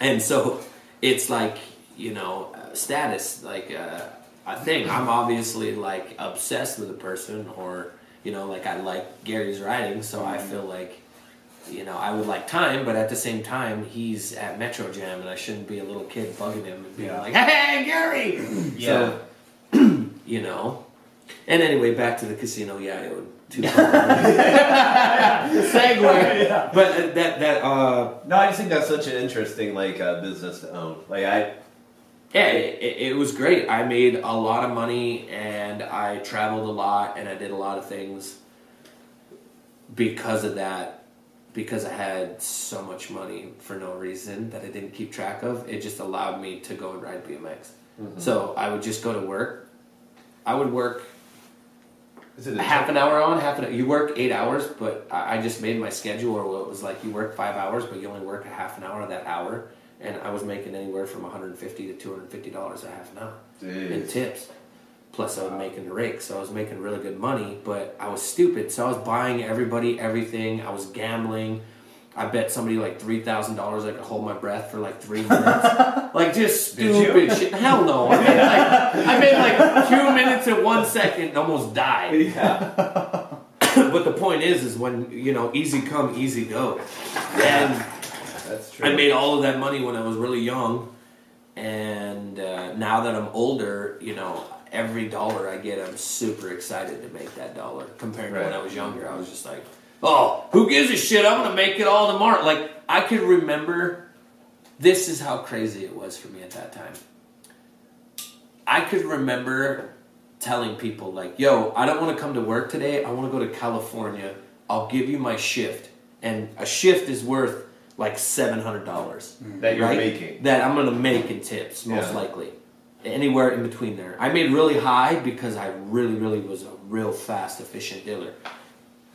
And so it's like, you know, uh, status, like uh, a thing. I'm obviously like obsessed with a person, or, you know, like I like Gary's writing, so I feel like, you know, I would like time, but at the same time, he's at Metro Jam, and I shouldn't be a little kid bugging him and being Yeah. like, hey, Gary! Yeah. So, you know. And anyway, back to the casino. Yeah, I owed two. Segue. But uh, that, that, uh, No, I just think that's such an interesting like uh, business to own. Like I, Yeah, it, it was great. I made a lot of money and I traveled a lot and I did a lot of things because of that. Because I had so much money for no reason that I didn't keep track of, it just allowed me to go and ride BMX. Mm-hmm. So I would just go to work. I would work is it a half an hour on, half an hour. You work eight hours, but I I just made my schedule where it was like you work five hours, but you only work a half an hour of that hour. And I was making anywhere from 150 to 250 dollars a half an hour in tips. Plus, I was making the rake, so I was making really good money. But I was stupid, so I was buying everybody everything. I was gambling. I bet somebody like three thousand dollars I could hold my breath for like three minutes, like just stupid shit. Hell no! I made like I made like two minutes and one second, and almost died. Yeah. but the point is, is when you know, easy come, easy go, and That's true. I made all of that money when I was really young, and uh, now that I'm older, you know, every dollar I get, I'm super excited to make that dollar. Compared to when I was younger, I was just like, "Oh, who gives a shit? I'm gonna make it all tomorrow." Like I could remember. This is how crazy it was for me at that time. I could remember telling people like, "Yo, I don't want to come to work today. I want to go to California. I'll give you my shift." And a shift is worth like seven hundred dollars that you're right? making. that I'm gonna make in tips, most Yeah. likely. Anywhere in between there. I made really high because I really, really was a real fast, efficient dealer.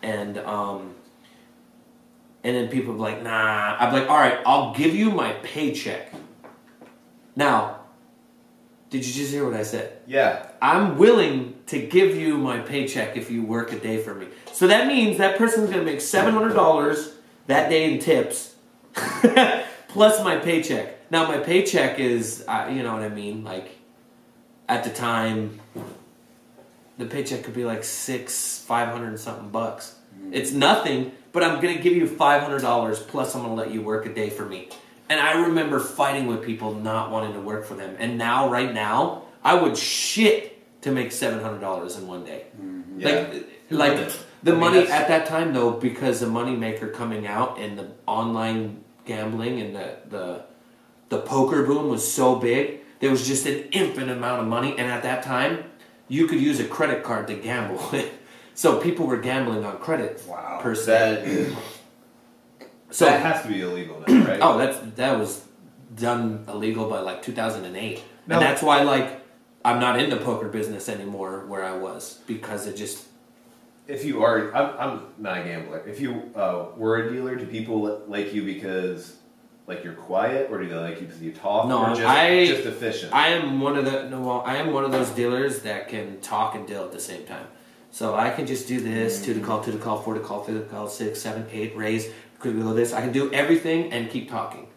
And um and then people were like, nah. I'm like, all right, I'll give you my paycheck. Now, did you just hear what I said? Yeah. I'm willing to give you my paycheck if you work a day for me. So that means that person's going to make $700 that day in tips plus my paycheck. Now, my paycheck is, uh, you know what I mean? Like, at the time, the paycheck could be like six, 500 and something bucks. Mm-hmm. It's nothing, but I'm to give you $500 plus I'm to let you work a day for me. And I remember fighting with people not wanting to work for them. And now, right now, I would shit to make $700 in one day. Mm-hmm. Yeah. Uh, like, Who like wouldn't? the I mean, money that's- at that time, though, because the money maker coming out and the online gambling and the, the, the poker boom was so big, there was just an infinite amount of money. And at that time, you could use a credit card to gamble. so people were gambling on credit Wow. per se. That, So that has to be illegal now, right? Oh, that's that was done illegal by like 2008, No. and that's why like I'm not in the poker business anymore where I was because it just if you are, I'm, I'm not a gambler. If you uh, were a dealer, do people like you because like you're quiet, or do they like you you talk, No, or just, I- just efficient? I am one of the no, well, I am one of those dealers that can talk and deal at the same time. So I can just do this, two to call, two to call, four to call, five to call, six, seven, eight, raise, could we go this. I can do everything and keep talking.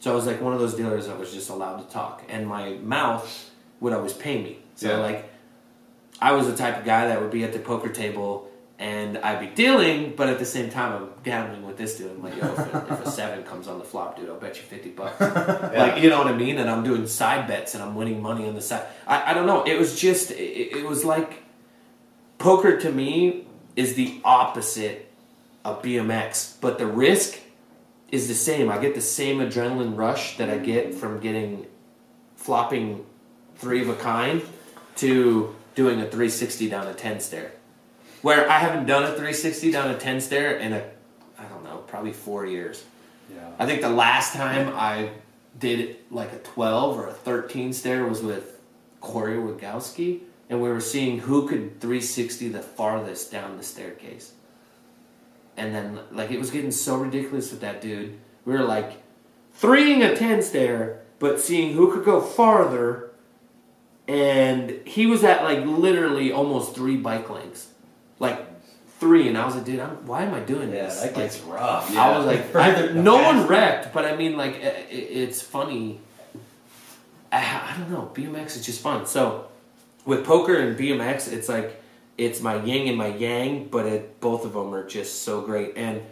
So I was like one of those dealers that was just allowed to talk, and my mouth would always pay me. So Yeah. like, I was the type of guy that would be at the poker table, and I'd be dealing, but at the same time, I'm gambling with this dude. I'm like, yo, if a, if a seven comes on the flop, dude, I'll bet you 50 bucks. Like, you know what I mean? And I'm doing side bets and I'm winning money on the side. I, I don't know. It was just, it, it was like, poker to me is the opposite of BMX, but the risk is the same. I get the same adrenaline rush that I get from getting flopping three of a kind to doing a 360 down a 10 stair. Where I haven't done a 360 down a 10 stair in a, I don't know, probably four years. Yeah. I think the last time I did it like a 12 or a 13 stair was with Corey Wagowski, and we were seeing who could 360 the farthest down the staircase. And then, like, it was getting so ridiculous with that dude. We were like threeing a 10 stair, but seeing who could go farther. And he was at like literally almost three bike lengths. Like three. And I was like, dude, I'm, why am I doing Yeah, this? that Like, gets rough. I was like, I, no one wrecked, but I mean, like, i- i- it's funny. I, I don't know. BMX is just fun. So, with poker and BMX, it's like it's my yin and my yang, but it, both of them are just so great. And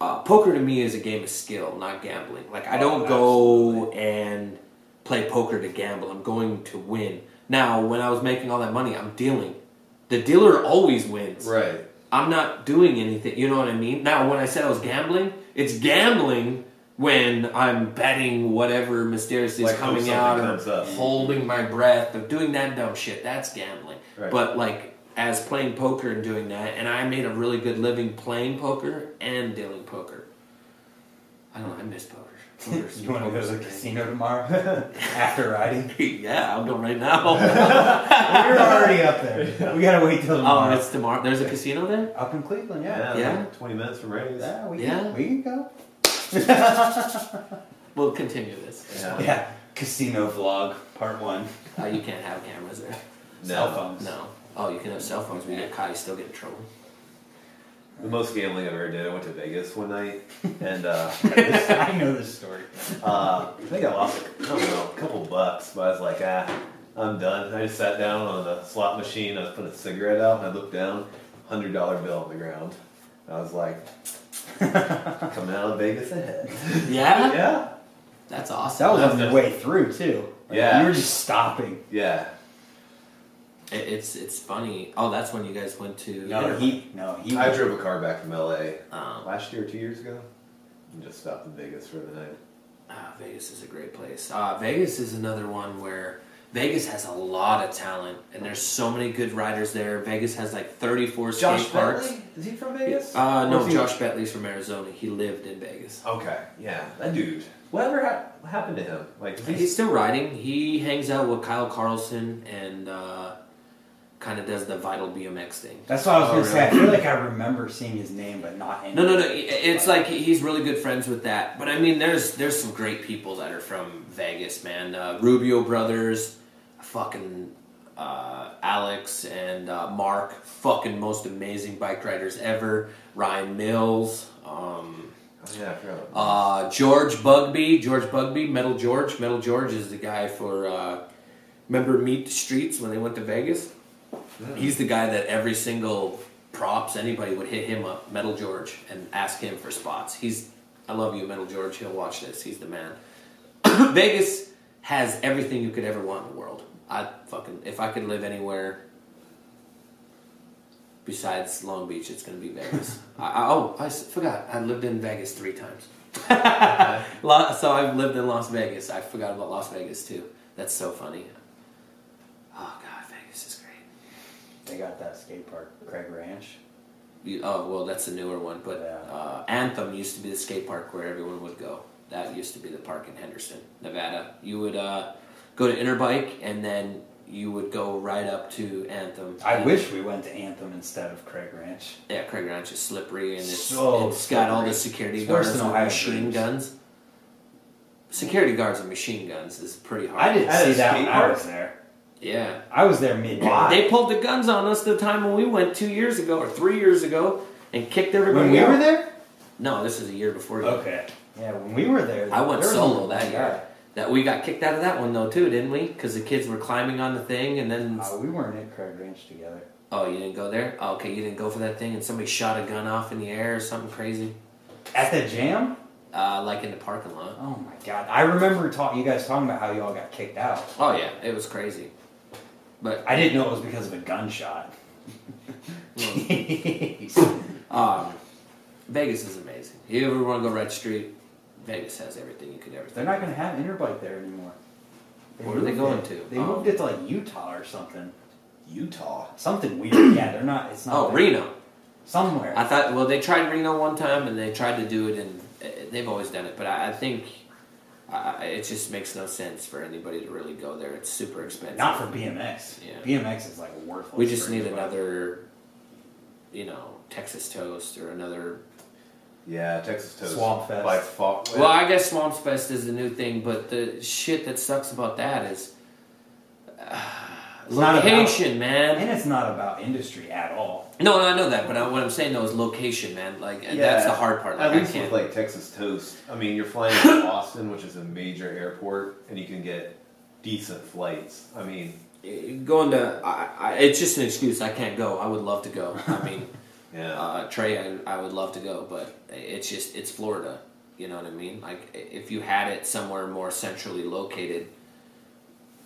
uh, poker to me is a game of skill, not gambling. Like I Oh, don't go and play poker to gamble. I'm going to win. Now, when I was making all that money, I'm dealing. The dealer always wins. Right. I'm not doing anything. You know what I mean? Now, when I said I was gambling, it's gambling when I'm betting whatever mysteriously is Like, coming out or holding my breath or doing that dumb shit. That's gambling. Right. But like as playing poker and doing that, and I made a really good living playing poker and dealing poker. I don't know. I miss poker. Poker's- You want to go to the casino tomorrow after riding? yeah, I'll go right now. We're already up there. We gotta wait till tomorrow. oh, it's tomorrow. There's a casino there. up in Cleveland, yeah. Yeah. Yeah. like Twenty minutes from Ray's. Yeah, we Yeah. can we can go. We'll continue this. Yeah. Yeah, casino vlog part one. Uh, you can't have cameras there. Cell phones. No. Oh, you can have cell phones, but you get caught, you still get in trouble. The most gambling I've ever did. I went to Vegas one night, and uh, I know this story. uh, I think I lost, I don't know, a couple bucks. But I was like, ah, I'm done. I just sat down on the slot machine. I was putting a cigarette out, and I looked down, hundred dollar bill on the ground. I was like, coming out of Vegas ahead. Yeah? yeah, That's awesome. That was That's on your just- way through too. Like, Yeah. you were just stopping. yeah. It, it's it's funny. Oh, that's when you guys went to. No, he no he. I drove a car back from LA Um, last year, two years ago, and just stopped in Vegas for the night. ah, Vegas is a great place. Uh, Vegas is another one where Vegas has a lot of talent, and there's so many good riders there. Vegas has like 34 skate parks. is he from Vegas? Uh, no, is he- Josh Bentley's from Arizona. He lived in Vegas. Okay, yeah, that dude. Whatever ha- happened to him? Like, is he He's still riding. He hangs out with Kyle Carlson and uh, kind of does the Vital BMX thing. That's what I was Oh, gonna say. I feel like I remember seeing his name, but not any. No, no, no. It's like he's really good friends with that. But I mean, there's there's some great people that are from Vegas, man. Uh, Rubio brothers, fucking uh, Alex and uh, Mark, fucking most amazing bike riders ever. Ryan Mills, um, Oh, yeah, I forgot. about uh, George Bugby, George Bugby, Metal George. Metal George is the guy for. Uh, remember Meet the Streets when they went to Vegas? He's the guy that every single props anybody would hit him up, Metal George, and ask him for spots. He's, I love you, Metal George. He'll watch this. He's the man. Vegas has everything you could ever want in the world. I fucking if I could live anywhere besides Long Beach, it's gonna be Vegas. I, I, oh, I forgot. I lived in Vegas three times. So I've lived in Las Vegas. I forgot about Las Vegas too. That's so funny. Oh God, Vegas is great. They got that skate park, Craig Ranch. You, oh well, that's a newer one, but Yeah. uh, Anthem used to be the skate park where everyone would go. That used to be the park in Henderson, Nevada. You would uh, go to Interbike, and then you would go right up to Anthem. I And- wish we went to Anthem instead of Craig Ranch. Yeah, Craig Ranch is slippery, and it's, So it's got all the security It's worse guards than with Ohio machine Dreams. guns. Security guards with machine guns is pretty hard. I didn't see that when I was there. Yeah, I was there mid they pulled the guns on us the time when we went two years ago or three years ago, and kicked everybody When we out. were there? No, this is a year before. you. Okay. Yeah, when we were there. I went there solo that year. That we got kicked out of that one though too, didn't we? Because the kids were climbing on the thing, and then. Uh, we weren't at Craig Ranch together. Oh, you didn't go there? Oh, okay, you didn't go for that thing, and somebody shot a gun off in the air or something crazy, At the jam? uh, like in the parking lot. Oh my god! I remember talk, you guys talking about how you all got kicked out. Oh yeah, it was crazy. But I didn't know it was because of a gunshot. um, Vegas is amazing. You ever want to go Red Street? Vegas has everything you could ever. They're think. not going to have Interbike there anymore. Where are they going it. to? They Oh. moved it to like Utah or something. Utah. Something weird. yeah, they're not. It's not. Oh, there. Reno. Somewhere. I thought. Well, they tried Reno one time, and they tried to do it, and uh, they've always done it. But I, I think uh, it just makes no sense for anybody to really go there. It's super expensive. not for BMX. Yeah. BMX is like worthless. We just need anybody. another, you know, Texas toast or another. Yeah, Texas Toast. Swamp Fest. By far. Well, I guess Swamps Fest is the new thing, but the shit that sucks about that is uh, It's not location, man. And it's not about industry at all. No, I know that, but I, what I'm saying though is location, man. Like Yeah, that's the hard part. Like At least with like Texas Toast, I mean, you're flying to Austin, which is a major airport, and you can get decent flights. I mean, going to, I, I, it's just an excuse. I can't go. I would love to go. I mean, yeah, uh, Trey, I, I would love to go, but it's just it's Florida. You know what I mean? Like if you had it somewhere more centrally located,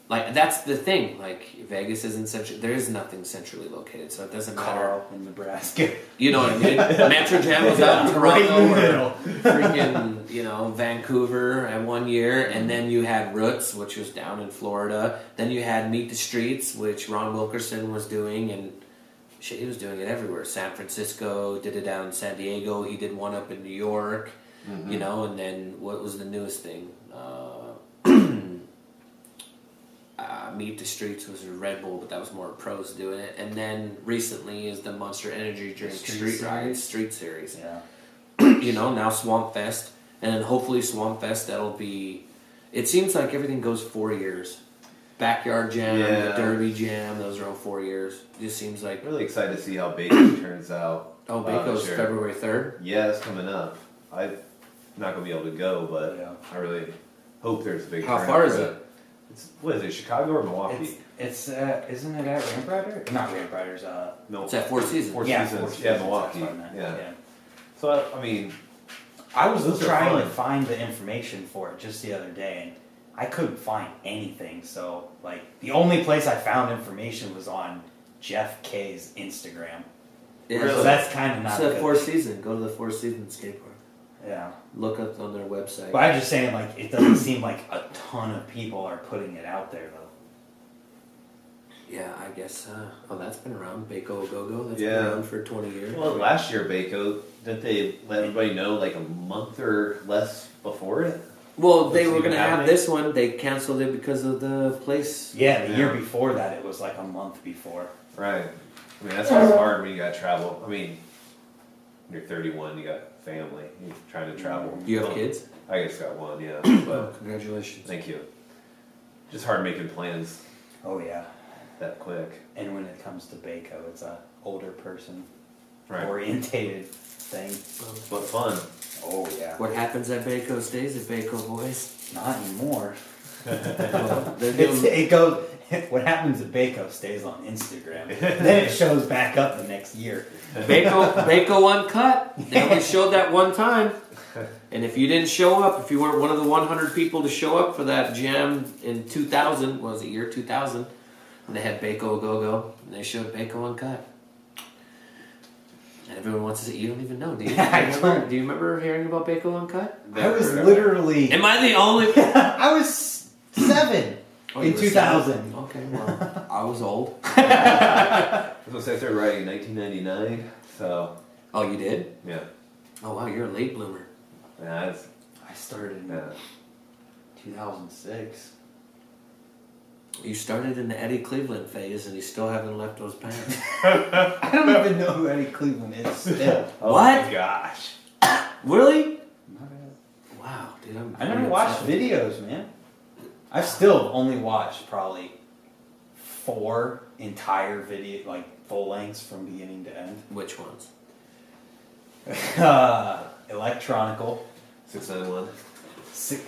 like that's the thing. Like Vegas isn't central. There is nothing centrally located, so it doesn't matter. Carl in Nebraska. You know what I mean? Metro Jam was out in Right in Toronto or freaking, you know, Vancouver at one year, and then you had Roots, which was down in Florida. Then you had Meet the Streets, which Ron Wilkerson was doing, and shit, he was doing it everywhere. San Francisco did it down in San Diego. He did one up in New York, mm-hmm. you know, and then what was the newest thing? Uh, uh, Meet the Streets was a Red Bull, but that was more pros doing it. And then recently is the Monster Energy Drink Street Street, Series? Ride Street Series. Yeah. you know, now Swamp Fest, and then hopefully Swamp Fest that'll be. It seems like everything goes four years. Backyard Jam, the Derby Jam, those are all four years. Just seems like really excited to see how Bacon turns out. oh, Baco's this year. February third. Yeah, it's coming up. I'm not gonna be able to go, but Yeah. I really hope there's a big. How far is for it? It's what is it? Chicago or Milwaukee? It's it's uh, isn't it at Ramp Rider? Not Ramp Riders. Uh, no, It's at Four Seasons. Four yeah, Seasons. Four Yeah, Milwaukee. that's what I meant. Yeah. So I, I mean, I was Those are trying to fun. find the information for it just the other day, and I couldn't find anything. So, like, the only place I found information was on Jeff K's Instagram. Yeah, Really? So that's kind of not It's a at good Four. Seasons. Go to the Four Seasons skate park. Yeah, Look up on their website. but I'm just saying, like, it doesn't seem like a ton of people are putting it out there, though. Yeah, I guess. Uh, oh, that's been around. Baco Go Go. That's Yeah. been around for twenty years. well, last year Baco didn't they let everybody know like a month or less before it? Well, they were going to have this one. They canceled it because of the place. Yeah, the year before that, it was like a month before. Right. I mean, that's what's hard when you got to travel. I mean, you're 31, you got family. You're trying to travel. You have kids? I guess got one, yeah. But congratulations. thank you. Just hard making plans Oh yeah, that quick. and when it comes to Baco, it's a older person Right. orientated thing. But fun. Oh yeah, What happens at Baco stays at Baco, boys. not anymore. They're It's, doing, it goes. What happens at Baco stays on Instagram. then it shows back up the next year. Baco, Baco Uncut. They only showed that one time. And if you didn't show up, if you weren't one of the 100 people to show up for that jam in 2000, was it, year 2000? And they had Baco Go Go, and they showed Baco Uncut. And everyone wants to say, you don't even know, do you? I Do you remember, don't. you remember hearing about Baco Uncut? I was literally. Am I the only? I was seven Oh, in 2000. seven. Okay, well, I was old. I was I started writing in 1999, so Oh, you did? yeah, Oh, wow, you're a late bloomer. yeah, that's, I started in yeah. 2006. You started in the Eddie Cleveland phase, and you still haven't left those pants. I don't even know who Eddie Cleveland is still. Oh What? my gosh. really? Wow, dude, I'm. I never watched videos, man. I've still only watched probably four entire video, like full lengths from beginning to end. Which ones? Uh, electronical. 691. Si-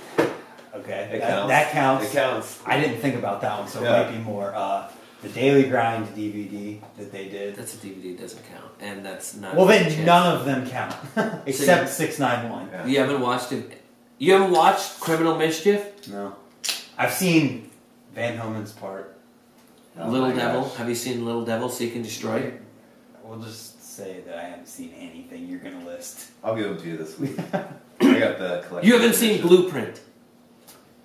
Okay, It that, counts. that counts. It counts. I didn't think about that one, so Yeah. it might be more. Uh, the Daily Grind DVD that they did. That's a DVD doesn't count, and that's not. Well, then none of them count except six nine one. Yeah. You haven't watched it. You haven't watched Criminal Mischief, No, I've seen Van Homan's part. Oh Little Devil. gosh. Have you seen Little Devil Seek and Destroy? We'll just say that I haven't seen anything you're gonna list. I'll give them to you this week. I got the collection. You haven't seen Blueprint.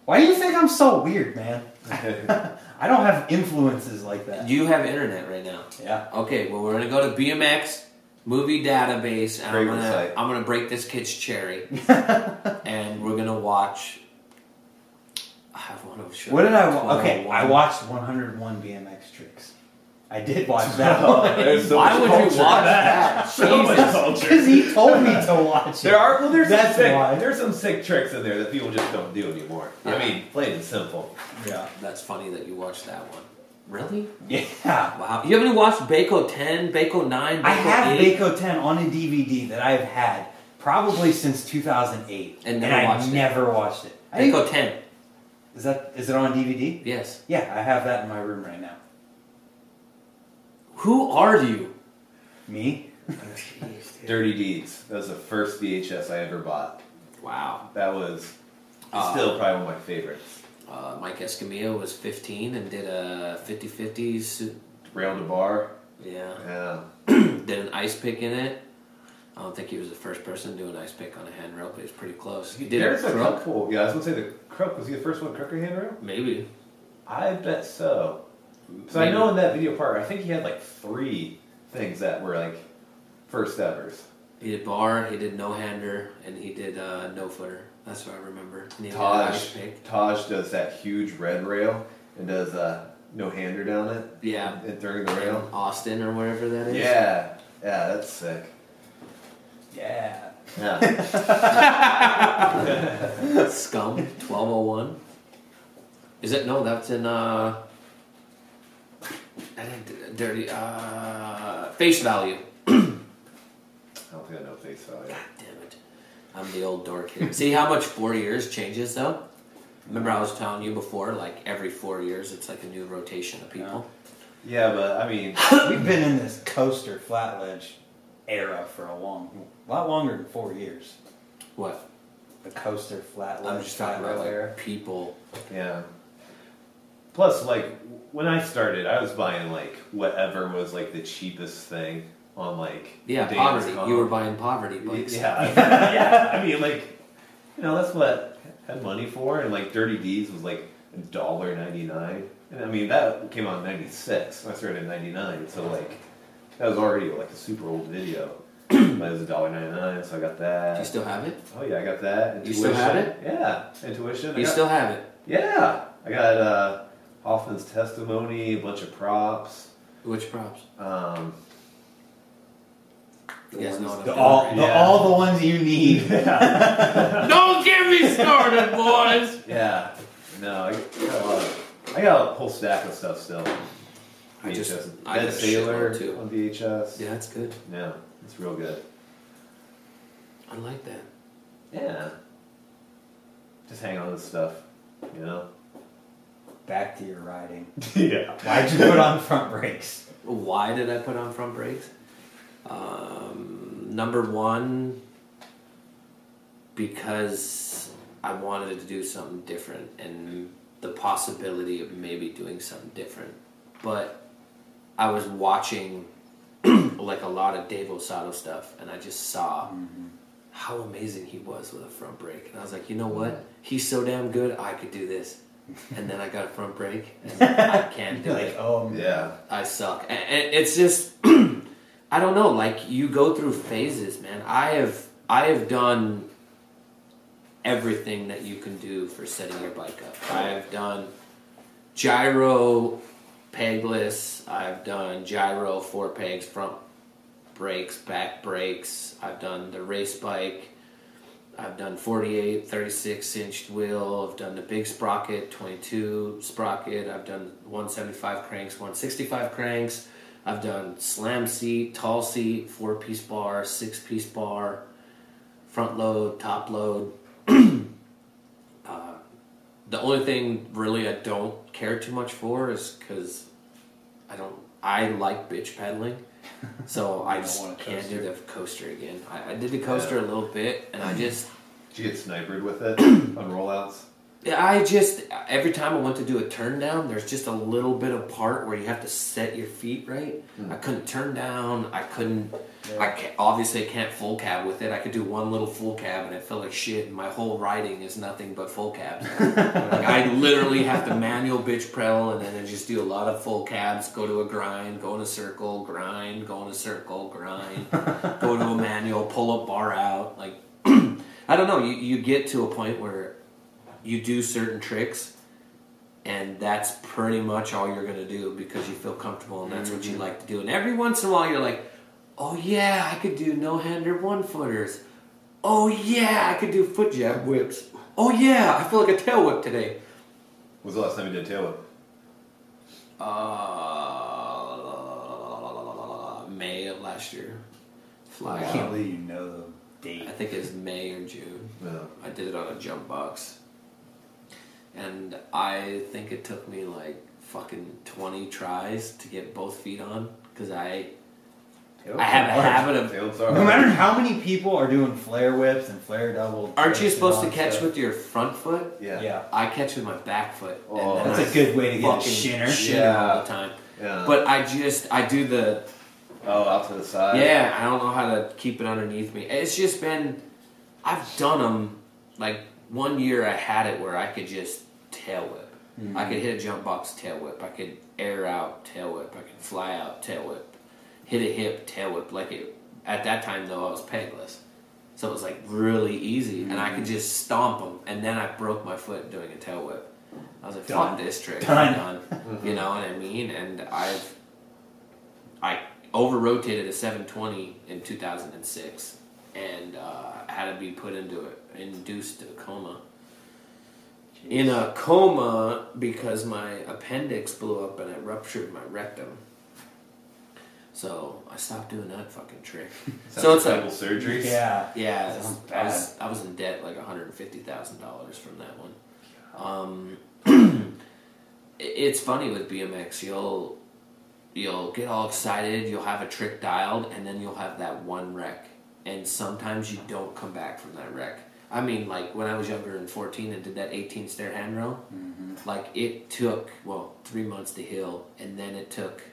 Why do you think I'm so weird, man? I don't have influences like that. You have internet right now. yeah. Okay, well we're gonna go to BMX movie database, and I'm Great gonna website. I'm gonna break this kid's cherry, and we're gonna watch. I want to show. What did I? watch? Okay, I watched 101 BMX tricks. I did watch that one. So Why much would you watch that? So much culture. Because he told me to watch it. There are well, there's That's some sick, why. there's some sick tricks in there that people just don't do anymore. Yeah. I mean, plain and simple. Yeah. That's funny that you watched that one. Really? Yeah. Wow. You haven't watched Baco 10, Baco 9, Baco I have 8? Baco 10 on a DVD that I've had probably since 2008, And never I watched it. never watched it. I think, Baco 10. Is that is it on DVD? Yes. Yeah, I have that in my room right now. Who are you? Me? Dirty Deeds. That was the first VHS I ever bought. Wow. That was Uh, still probably one of my favorites. Uh, Mike Escamilla was 15 and did a 50 50 Rail to bar. Yeah. Yeah. did an ice pick in it. I don't think he was the first person to do an ice pick on a handrail, but he was pretty close. He did There's a a crook. couple. Yeah, I was gonna say the crook was he the first one crooker handrail? Maybe. I bet so. So I Maybe. know in that video part, I think he had like three things that were like first evers. He did bar, he did no hander, and he did uh, no footer. That's what I remember. And he did an ice Taj pick. Taj does that huge red rail and does uh, no hander down it. Yeah. and during the rail. Austin or wherever that is. Yeah, yeah, that's sick. Yeah. Yeah, Scum 1201. Is it? No, that's in. uh I didn't dirty. uh Face value. I don't think I know face value. God damn it. I'm the old dork here. See how much four years changes though? Remember I was telling you before, like every four years it's like a new rotation of people. Yeah, but I mean, We've been in this coaster flat ledge era for a long, a lot longer than four years. What? The coaster flat ledge I'm just talking flat about rail era. like people. yeah. Plus, like when I started, I was buying like whatever was like the cheapest thing on like Yeah, Days poverty. Gone. You were buying poverty bikes. Yeah, yeah. I mean, like, you know, that's what I had money for, and like Dirty Deeds was like a dollar ninety nine, and I mean that came out in ninety six. I started in ninety nine, so like that was already like a super old video. But it was a dollar ninety nine, so I got that. Do you still have it? oh yeah, I got that. Do you still have it? Yeah, intuition. I You got- still have it. Yeah, I got uh, Hoffman's testimony, a bunch of props. Which props? Um, You guys know what The, doing, all, right? the, Yeah. all the ones you need. Don't get me started, boys! Yeah. No, I got a lot of, I got a whole stack of stuff still. I VHS. just- I Dead got a Sailor too. on VHS. Yeah, that's good. Yeah, it's real good. I like that. Yeah. Just hang on to stuff, you know? Back to your riding. yeah. Why'd you put on front brakes? Why did I put on front brakes? Um, number one, because I wanted to do something different and the possibility of maybe doing something different. But I was watching like a lot of Dave Osato stuff and I just saw how amazing he was with a front brake. And I was like, you know what? He's so damn good, I could do this. And then I got a front brake and I can't do You're it. like, oh, Yeah. I suck. And and it's just I don't know, like you go through phases, man. I have I have done everything that you can do for setting your bike up. I have done gyro pegless, I've done gyro four pegs front brakes, back brakes, I've done the race bike, I've done 48, 36 inch wheel. I've done the big sprocket, 22 sprocket. I've done 175 cranks, 165 cranks. I've done slam seat, tall seat, four piece bar, six piece bar, front load, top load. uh, the only thing really I don't care too much for is because I don't. I like bitch pedaling, so I don't just can't do the coaster again. I, I did the coaster a little bit, and I just. Did you get snipered with it on rollouts? Yeah, I just every time I went to do a turn down, there's just a little bit of part where you have to set your feet right. Hmm. I couldn't turn down. I couldn't. I can't, obviously can't full cab with it. I could do one little full cab and it felt like shit. And my whole riding is nothing but full cabs. like I literally have to manual bitch pedal and then I just do a lot of full cabs. Go to a grind, go in a circle, grind, go in a circle, grind, go to a manual, pull a bar out. Like I don't know. You you get to a point where you do certain tricks and that's pretty much all you're going to do because you feel comfortable and that's what you like to do and every once in a while you're like oh yeah i could do no-hander one footers oh yeah i could do foot jab whips oh yeah i feel like a tail whip today When was the last time you did a tail whip? uh, may of last year fly I can't believe you know the date. i think it's may or june No. I did it on a jump box. And I think it took me like fucking 20 tries to get both feet on because I I have a habit of Tails No matter how many people are doing flare whips and flare double. Aren't you supposed to catch stuff. with your front foot? Yeah. Yeah. I catch with my back foot. Oh, and That's I a good way to get a shinner. shinner Yeah. all the time. Yeah. But I just I do the oh, out to the side. yeah. I don't know how to keep it underneath me. It's just been I've done them like one year I had it where I could just tail whip. Mm-hmm. I could hit a jump box tail whip. I could air out tail whip. I could fly out tail whip. Hit a hip tail whip. Like it at that time though I was pegless, so it was like really easy, and I mm-hmm. could just stomp them. And then I broke my foot doing a tail whip. I was like, Done. "Fuck this trick, Done. Done." Mm-hmm. You know what I mean? And I've I over rotated a 720 in 2006, and uh, had to be put into a induced a coma in a coma because my appendix blew up and it ruptured my rectum. So I stopped doing that fucking trick. so it's double like, surgery. Yeah. yeah, Sounds I was I was in debt like one hundred fifty thousand dollars from that one. Um, it's funny with BMX. You'll you'll get all excited. You'll have a trick dialed, and then you'll have that one wreck. And sometimes you don't come back from that wreck. I mean, like when I was younger and fourteen and did that eighteen stair handrail, mm-hmm. like it took well three months to heal, and then it took.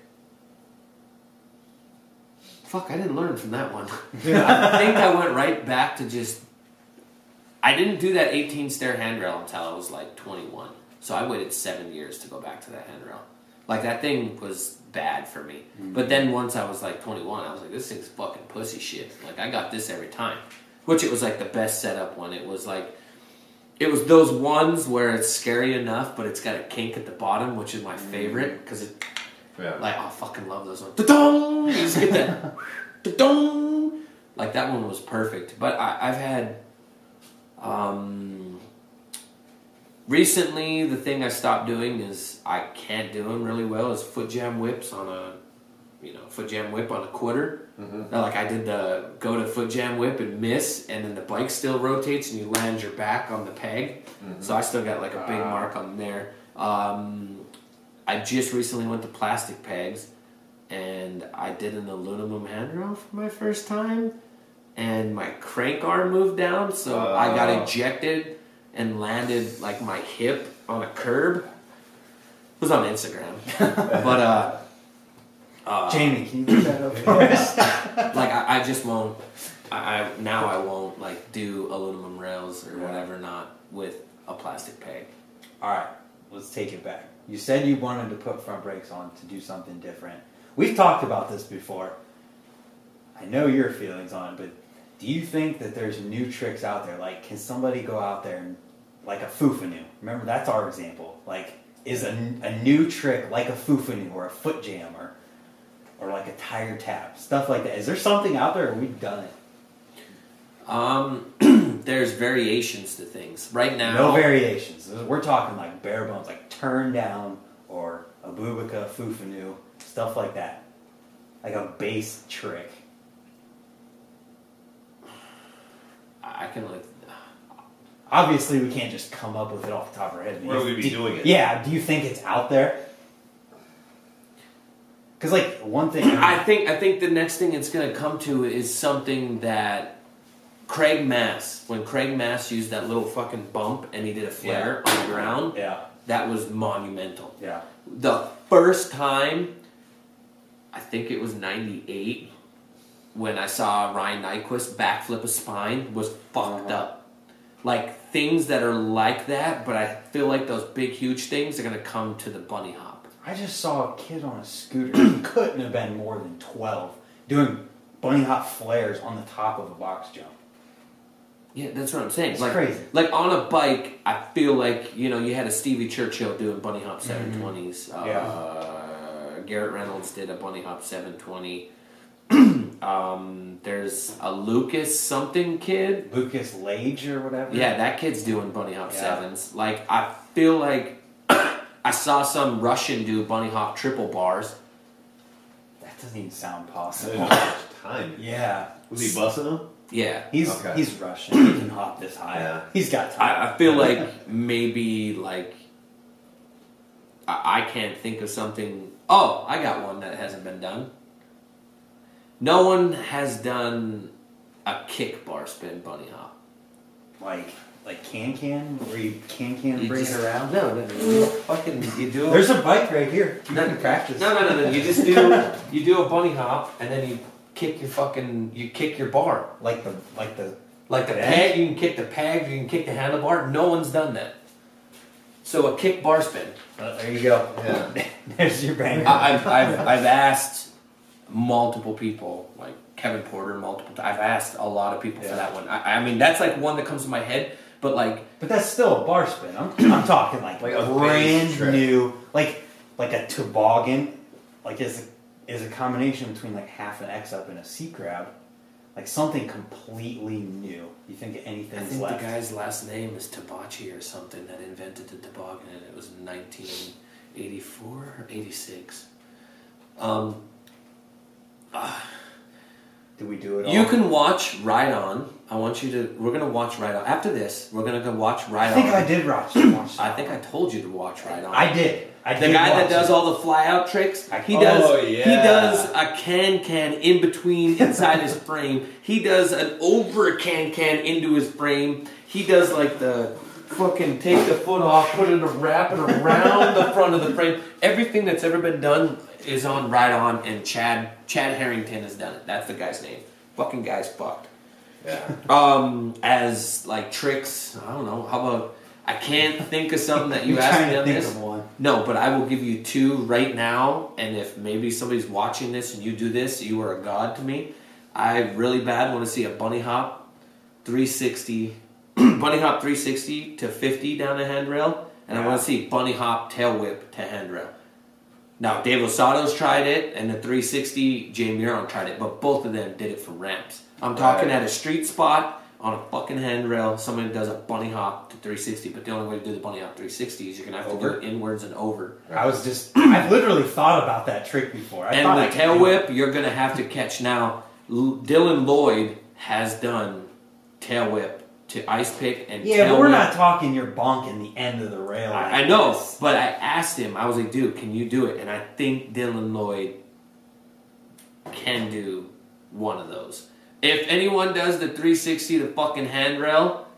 Fuck! I didn't learn from that one. I think I went right back to just. I didn't do that 18 stair handrail until I was like 21. So I waited seven years to go back to that handrail. Like that thing was bad for me. Mm-hmm. But then once I was like 21, I was like, this thing's fucking pussy shit. Like I got this every time. Which it was like the best setup one. It was like, it was those ones where it's scary enough, but it's got a kink at the bottom, which is my favorite because it Yeah. like I fucking love those ones. Da-dong! You just get that. Da-dong! Like that one was perfect. But I, I've had. Um, recently, the thing I stopped doing is I can't do them really well. Is foot jam whips on a, you know, foot jam whip on a quarter. Now, like I did the go to foot jam whip and miss, and then the bike still rotates and you land your back on the peg. So I still got like a big Ah. mark on there. Um, I just recently went to plastic pegs, and I did an aluminum handrail for my first time, and my crank arm moved down, so I got ejected and landed like my hip on a curb. It was on Instagram, but uh, uh, Jamie, can you put that up for us? like I, I just won't. I, I now I won't like do aluminum rails or whatever, not with a plastic peg. All right, let's take it back. You said you wanted to put front brakes on to do something different. We've talked about this before. I know your feelings on it, but do you think that there's new tricks out there? Like, can somebody go out there and, like a Fufanu? Remember, that's our example. Like, is a, a new trick like a Fufanu or a foot jam or, or like a tire tap, stuff like that? Is there something out there or we've done it? Um, there's variations to things. Right now, No variations. We're talking like bare bones, like turn down or a Bubika, Fufanu, stuff like that. Like a base trick. I can like. Obviously, we can't just come up with it off the top of our head. Where would we be Do- doing it? Yeah, do you think it's out there? Because like one thing, I think I think the next thing it's going to come to is something that Craig Mass, when Craig Mass used that little fucking bump and he did a flare on the ground, yeah, that was monumental. yeah, The first time, I think it was '98, when I saw Ryan Nyquist backflip a spine was fucked Uh-huh. up. Like things that are like that, but I feel like those big, huge things are going to come to the bunny hop. I just saw a kid on a scooter. Couldn't have been more than twelve doing bunny hop flares on the top of a box jump. Yeah, that's what I'm saying. It's like, crazy. like on a bike, I feel like you know you had a Stevie Churchill doing bunny hop 720s. Uh, Yeah. Garrett Reynolds did a bunny hop 720. um, there's a Lucas something kid. Lucas Lage or whatever. Yeah, that kid's doing bunny hop Yeah. sevens. Like I feel like I saw some Russian do bunny hop triple bars. that doesn't even sound possible. much time. yeah, Was he busting them? Yeah, he's Okay. he's Russian. He can hop this high. Yeah. He's got time. I, I feel like maybe like I, I can't think of something. Oh, I got one that hasn't been done. No one has done a kick bar spin bunny hop. like like can can where you can can You bring just- it around. No, no, no. You fucking you do. There's a bike right here. You no, can practice. No, no, no, no. You just do you do a bunny hop and then you kick your fucking you kick your bar. Like the like the Like the Yeah. peg, you can kick the peg, you can kick the handlebar. No one's done that. So a kick bar spin. uh, there you go. Yeah. There's your banger. I- I've, I've, I've asked multiple people, like Kevin Porter, multiple. T- I've asked a lot of people for Yeah. that one. I, I mean, that's like one that comes to my head. But like, But that's still a bar spin. I'm, I'm talking like, Like a brand new, like like a toboggan, like is a, is a combination between like half an X up and a a C crab, like something completely new. You think I think left? the guy's last name is Tabachi or something that invented the toboggan, and it was 1984 or 86. Um, Do we do it? All? you can watch Ride On. I want you to. We're gonna watch Ride On after this. We're gonna go watch Ride I think On. I did watch. watch I think I told you to watch Ride On. I did. I did. The did guy that does it. all the fly out tricks, I- he Oh, does he does a can can in between inside his frame. He does an over can can into his frame. He does like the fucking take the foot off, put it wrap it around the front of the frame. Everything that's ever been done is on right on and Chad Chad Harrington has done it. That's the guy's name. Fucking guy's fucked. Yeah. Um as like tricks, I don't know, how about I can't think of something that you asked me on this. one. No, but I will give you two right now, and if maybe somebody's watching this and you do this, you are a god to me. I really bad want to see a bunny hop 360, bunny hop 360 to 50 down the handrail, and I want to see bunny hop tail whip to handrail. Now, Dave Losado's tried it, and the 360, Jay Miron tried it, but both of them did it for ramps. I'm talking Right. at a street spot on a fucking handrail. Somebody does a bunny hop to 360, but the only way to do the bunny hop 360 is you're gonna have to do it inwards and over. I was just. I've literally thought about that trick before. I and the tail whip, you're gonna have to catch now. Dylan Lloyd has done tail whip to ice pick and Yeah, but we're not talking you're bonking the end of the rail. like I, I know, this. but I asked him. I was like, "Dude, can you do it?" And I think Dylan Lloyd can do one of those. If anyone does the 360 the fucking handrail,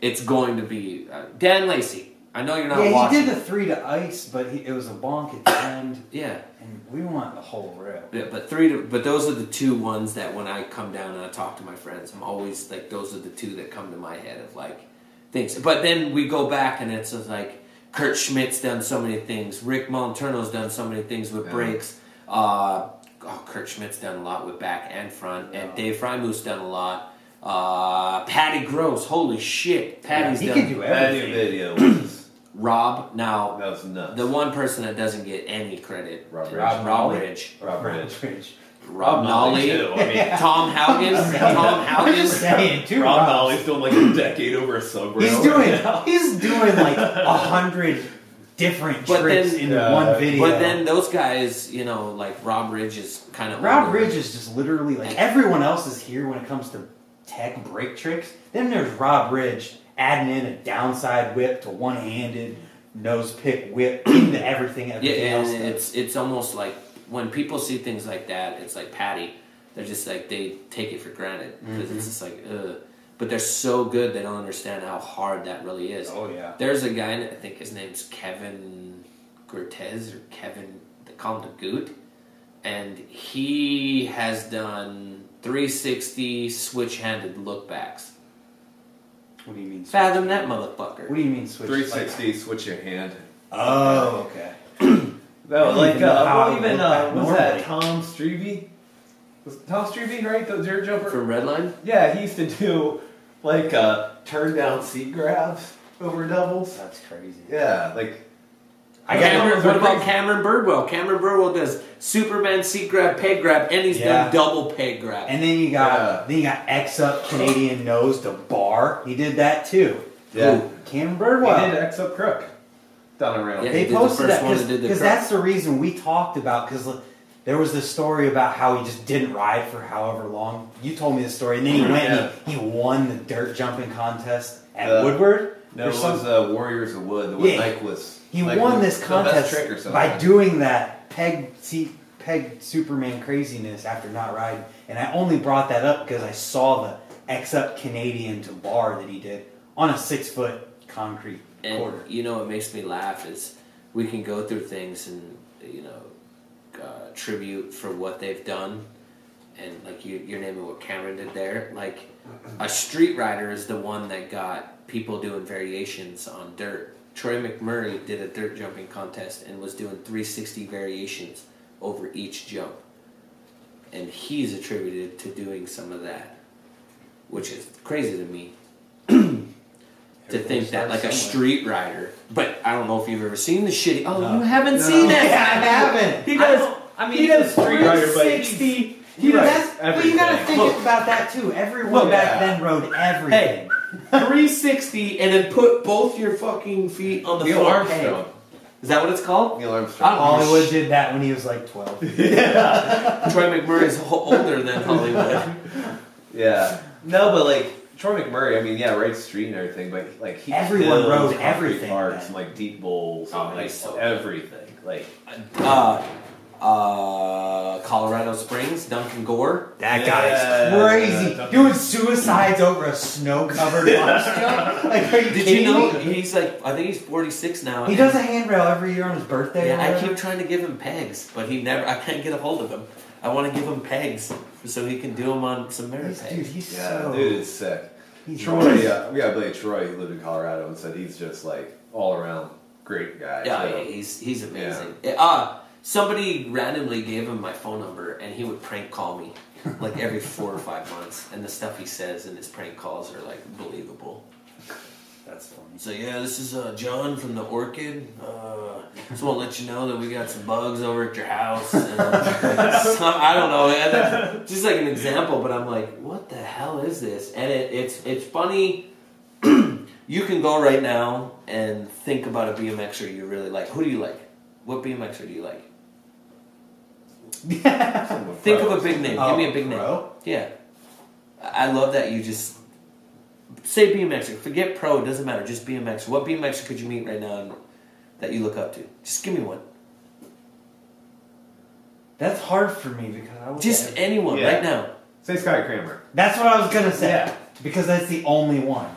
it's going to be uh, Dan Lacey. I know you're not yeah, watching. he did the three to ice, but he, it was a bonk at the end, yeah, we want the whole rail. Yeah, but three to, but those are the two ones that when I come down and I talk to my friends, I'm always like those are the two that come to my head of like things. But then we go back and it's just like Kurt Schmidt's done so many things, Rick Moliterno's done so many things with Yeah. brakes. Uh, oh, Kurt Schmidt's done a lot with back and front, and Yeah. Dave Freimuth done a lot. Uh, Patty Gross, holy shit, Patty's he done. could do That new everything. video was Rob, now that was nuts. the one person that doesn't get any credit, Rob Ridge. Rob Nolli? Ridge. Rob Ridge. Ridge. Rob Nolli. too. I mean, Tom Haugen. Tom I'm just saying, two Rob Robs. Nolli's doing like a decade over a sub He's doing. right now. He's doing like a hundred different But tricks then- in Yeah. one video. But then those guys, you know, like Rob Ridge is kind of Rob Ridge is just literally like everyone else is here when it comes to tech break tricks. Then there's Rob Ridge adding in a downside whip to one handed nose pick whip into everything. Yeah, Everything else. and it's it's almost like when people see things like that, it's like Patty. They're just like they take it for granted because Mm-hmm. it's just like, ugh. But they're so good they don't understand how hard that really is. Oh yeah. There's a guy, I think his name's Kevin Cortez or Kevin, they call him the Goot, and he has done 360 switch-handed lookbacks. What do you mean? Fathom that motherfucker. What do you mean switch? 360, switch your hand. Oh, okay. No, I like even uh, how well, even uh, look was that. Tom Strevey? Was Tom Strevey right? The dirt jumper. From Redline? yeah, he used to do like uh, turn down seat grabs over doubles. That's crazy. Yeah, like I Cameron, what about Cameron Birdwell? Cameron Birdwell does Superman seat grab, peg grab, and he's Yeah. done double peg grab. And then you got Yeah. then you got X up Canadian nose to bar. He did that too. yeah, Cam he Birdwell. did X up crook down around. Yeah. they he did the posted first that one that because that's the reason we talked about because there was this story about how he just didn't ride for however long. You told me the story, and then he went Yeah. and he, he won the dirt jumping contest at Uh, Woodward. No, or it was some- uh, Warriors of Wood. The one Yeah. Mike was. he Mike won was this contest trick or something. by doing that peg seat peg Superman craziness after not riding. And I only brought that up because I saw the X up Canadian to bar that he did on a six foot concrete And quarter. you know what makes me laugh is we can go through things and you know uh, tribute for what they've done, and like you, you're naming what Cameron did there. Like a street rider is the one that got people doing variations on dirt. Troy McMurray did a dirt jumping contest and was doing 360 variations over each jump, and he's attributed to doing some of that, which is crazy to me to think that like a street rider. But I don't know if you've ever seen the shitty. Oh, No. you haven't No. seen it? Yeah, I haven't. He I does. don't- I mean, he does street rider, but 360. He rides that's, but you gotta think Look. about that too. Everyone back Yeah. then rode everything. 360 and then put both your fucking feet on the Neil front peg. Armstrong. Is that what it's called? Neil I Armstrong. don't- Hollywood did that when he was like twelve. yeah. Troy McMurray's ho- older than Hollywood. Yeah. No, but like Troy McMurray, I mean, yeah, right street and everything, but like he Everyone kills rode concrete everything parks then. and like deep bowls Oh, and like he's so- everything. Like Uh, uh, Colorado Springs, Duncan Gore. That Yeah, is crazy. Duncan- Doing suicides over a snow-covered box jump. Like, are you Did you kidding know me? he's like? I think he's 46 now. He and- does a handrail every year on his birthday. or Yeah, I whatever. keep trying to give him pegs, but he never. I can't get a hold of him. I want to give him pegs so he can do them on some Merritt He's- pegs. dude, he's yeah, so. dude, it's sick. he's Troy, yeah, we got Billy Troy who lived in Colorado and said he's just like all around great guy. Yeah, so- he's he's amazing. Uh, somebody randomly gave him my phone number, and he would prank call me like every four or five months, and the stuff he says in his prank calls are like believable. That's funny. So yeah, this is uh, John from the Orchid. Uh, just want to let you know that we got some bugs over at your house. And, uh, some, I don't know, then- just like an example. But I'm like, what the hell is this? And it, it's it's funny. you can go right now and think about a BMXer you really like. Who do you like? What BMXer do you like? Someone Think of a big name. Oh, Give me a big name. Oh, yeah. I I love that you just say BMXer. Forget pro, it doesn't matter. Just BMXer. What BMXer could you meet right now that you look up to? Just give me one. That's hard for me because I was Just anyone Yeah. right now. Say Scotty Cranmer. That's what I was gonna say. Yeah. Because that's the only one.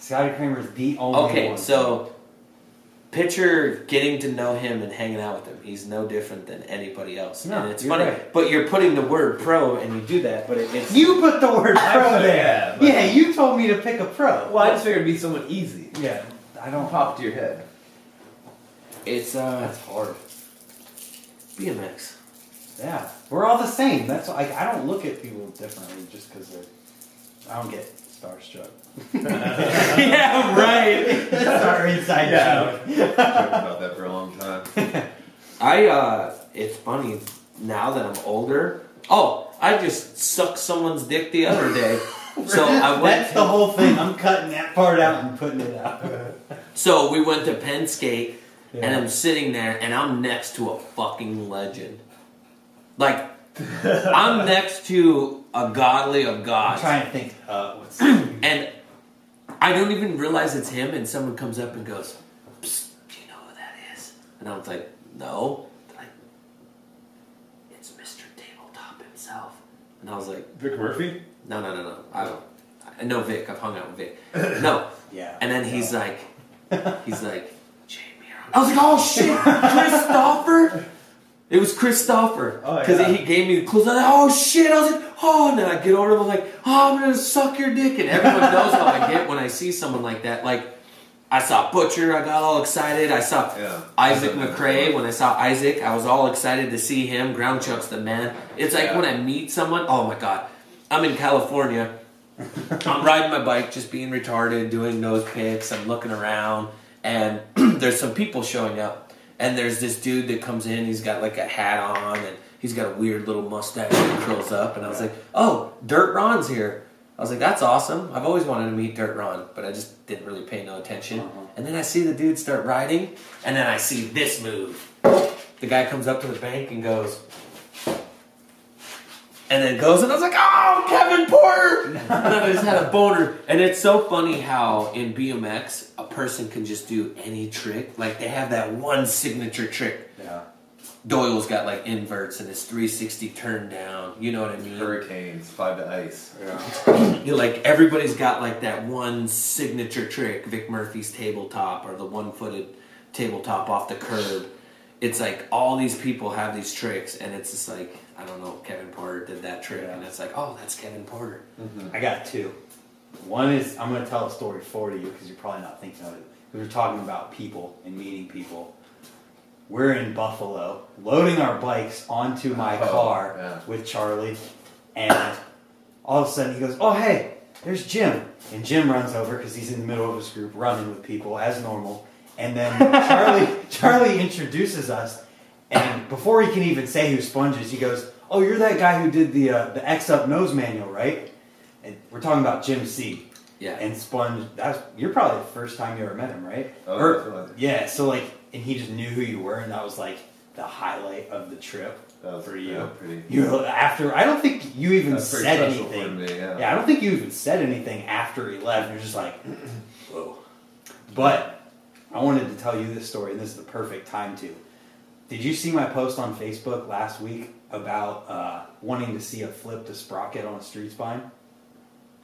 Scotty Cranmer is the only Okay, one. so picture getting to know him and hanging out with him. He's no different than anybody else. No, and it's funny, right. but you're putting the word pro and you do that, but it, it's you put the word pro there. yeah, Yeah, you told me to pick a pro. Well, I just figured it'd be someone easy. yeah, I don't. Pop to your head. it's uh That's hard. BMX. Yeah, we're all the same. That's like I don't look at people differently just because they're. I don't get starstruck. yeah, right. That's our inside Yeah. joke. Joked about that for a long time. I uh it's funny now that I'm older. Oh, I just sucked someone's dick the other day. So I went That's the whole thing. I'm cutting that part out and putting it out. so we went to Penn State and I'm sitting there and I'm next to a fucking legend. Like I'm next to a godly of I'm trying to think. Uh, what's And I don't even realize it's him, and someone comes up and goes, "Do you know who that is?" And I was like, "No." Like, it's Mr. Tabletop himself. And I was like, Vic Murphy? No, no, no, no. I don't. I know Vic. I've hung out with Vic. No. yeah. And then he's like, he's like, Jamie. I was like, oh shit, Christopher. It was Christopher Oh, because yeah. he gave me the clues. I was like, oh shit! I was like, oh, and then I get over to him, I'm like, oh, I'm gonna suck your dick, and everyone knows how I get when I see someone like that. Like, I saw Butcher, I got all excited. I saw Yeah. Isaac McRae. When I saw Isaac, I was all excited to see him. Ground Chuck's the man. It's like Yeah. when I meet someone. Oh my god! I'm in California. I'm riding my bike, just being retarded, doing nose picks. I'm looking around, and there's some people showing up. And there's this dude that comes in. He's got like a hat on, and he's got a weird little mustache that curls up. And I was like, "Oh, Dirt Ron's here." I was like, "That's awesome." I've always wanted to meet Dirt Ron, but I just didn't really pay no attention. Uh-huh. And then I see the dude start riding, and then I see this move. The guy comes up to the bank and goes, and then goes, and I was like, "Oh, Kevin Porter!" and I just had a boner. And it's so funny how in BMX person can just do any trick. Like they have that one signature trick. Yeah. Doyle's got like inverts and his 360 turn down. You know what I mean? Hurricanes, five to ice. Yeah. You know, like everybody's got like that one signature trick, Vic Murphy's tabletop or the one-footed tabletop off the curb. It's like all these people have these tricks, and it's just like I don't know. Kevin Porter did that trick, Yeah. and it's like, oh, that's Kevin Porter. Mm-hmm. I got two. One is I'm going to tell a story for you because you're probably not thinking of it. We were talking about people and meeting people. We're in Buffalo, loading our bikes onto my Oh, car yeah. with Charlie, and all of a sudden he goes, "Oh hey, there's Jim," and Jim runs over because he's in the middle of his group running with people as normal, and then Charlie Charlie introduces us, and before he can even say who Sponge is, he goes, "Oh, you're that guy who did the uh, the X Up Nose Manual, right?" And we're talking about Jim C. Yeah. And Sponge, that's you're probably the first time you ever met him, right? Oh, Or- yeah. So like, and he just knew who you were, and that was like the highlight of the trip for you. yeah, pretty. You after I don't think you even said anything. me. Yeah. I don't think you even said anything after he left. You're just like, whoa. But I wanted to tell you this story, and this is the perfect time to. Did you see my post on Facebook last week about uh, wanting to see a flip to sprocket on a street spine?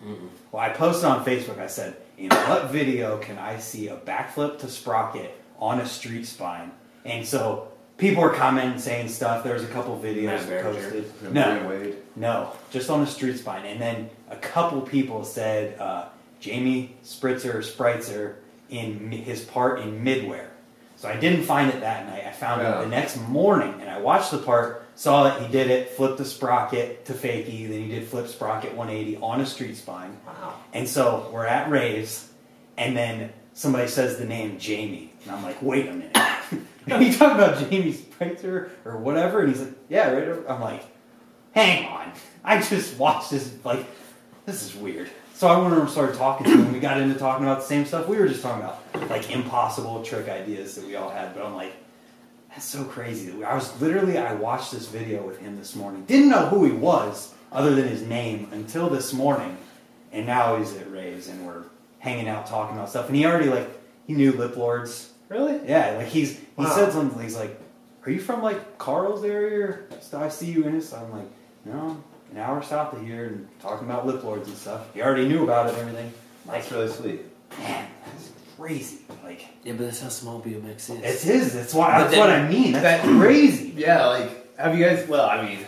Mm-mm. Well, I posted on Facebook. I said, "In what video can I see a backflip to sprocket on a street spine?" And so people were commenting, saying stuff. There was a couple videos posted. No, no, just on a street spine. And then a couple people said uh, Jamie Spritzer Spritzer in his part in midwear. So I didn't find it that night. I found Yeah. it the next morning, and I watched the part, saw that he did it, flipped the sprocket to fakie, then he did flip sprocket 180 on a street spine. Wow. And so we're at Ray's, and then somebody says the name Jamie, and I'm like, wait a minute. Are you talking about Jamie Spritzer or whatever? And he's like, yeah, right. over-" I'm like, hang on. I just watched this, like, this is weird. So I went over and started talking to him. And we got into talking about the same stuff. We were just talking about, like, impossible trick ideas that we all had. But I'm like, that's so crazy. I was literally, I watched this video with him this morning. Didn't know who he was other than his name until this morning. And now he's at Ray's and we're hanging out talking about stuff. And he already, like, he knew Lip Lords. Really? Yeah, like he's, he Wow. said something. He's like, are you from, like, Carl's area? Or I see you in it. So I'm like, no, an hour south of here and talking about Lip Lords and stuff. He already knew about it and everything. Like, That's really sweet. man, that's crazy. Like, Yeah, but that's how small BMX is. it's his. That's why. But That's then- what I mean. That's that- crazy. Yeah, like have you guys? Well, I mean,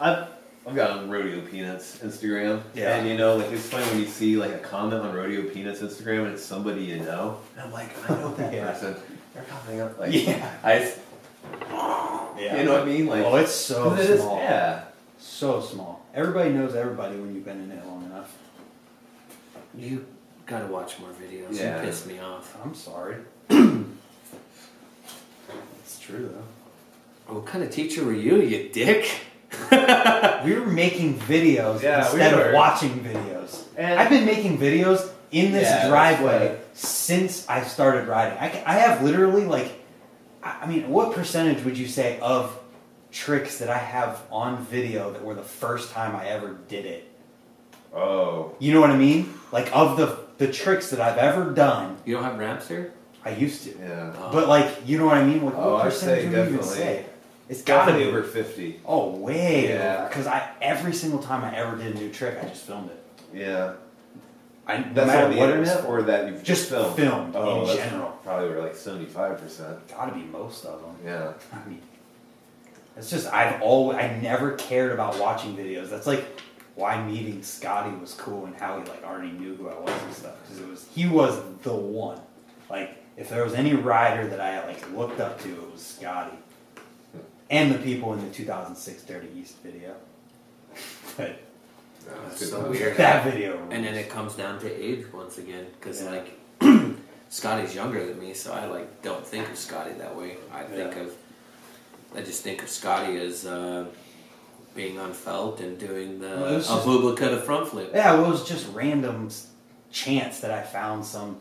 I've I've got on Rodeo Peanuts Instagram, Yeah. and you know, like it's funny when you see like a comment on Rodeo Peanuts Instagram and it's somebody you know, and I'm like, I know that Yeah. person. They're coming up like, Yeah. I, Yeah. you know what I mean? Like, oh, it's so 'cause it is- small. yeah, So small. Everybody knows everybody when you've been in it long enough. You gotta watch more videos. Yeah. You piss me off. I'm sorry. it's true though. What kind of teacher were you, you dick? We were making videos Yeah, we instead were. of watching videos. And- I've been making videos in this Yeah, driveway since I started riding. I, I have literally like, I I mean, what percentage would you say of tricks that I have on video that were the first time I ever did it? oh, You know what I mean? Like of the the tricks that I've ever done, You don't have ramps here? I used to. yeah. Oh. But like, you know what I mean? Like, Oh, what I'd percentage would you even say? It's gotta be over fifty. Oh, way Yeah. Because I every single time I ever did a new trick, I just filmed it. Yeah. I no That's matter on the what it internet or that you've just filmed. filmed Oh, in that's general. Probably were like seventy-five percent. Gotta be most of them. Yeah. I mean, it's just I've always I never cared about watching videos. That's like why meeting Scotty was cool and how he like already knew who I was and stuff because it was he was the one. Like if there was any rider that I like looked up to, it was Scotty, and the people in the 2006 Dirty East video. but That's so times. weird. that video, And then it comes down to age once again, because Yeah. like Scotty's younger than me, so I like don't think of Scotty that way. I think Yeah. of, I just think of Scotty as uh, being on felt and doing the Well, it was a just- cut a front flip. Yeah, well, it was just random chance that I found some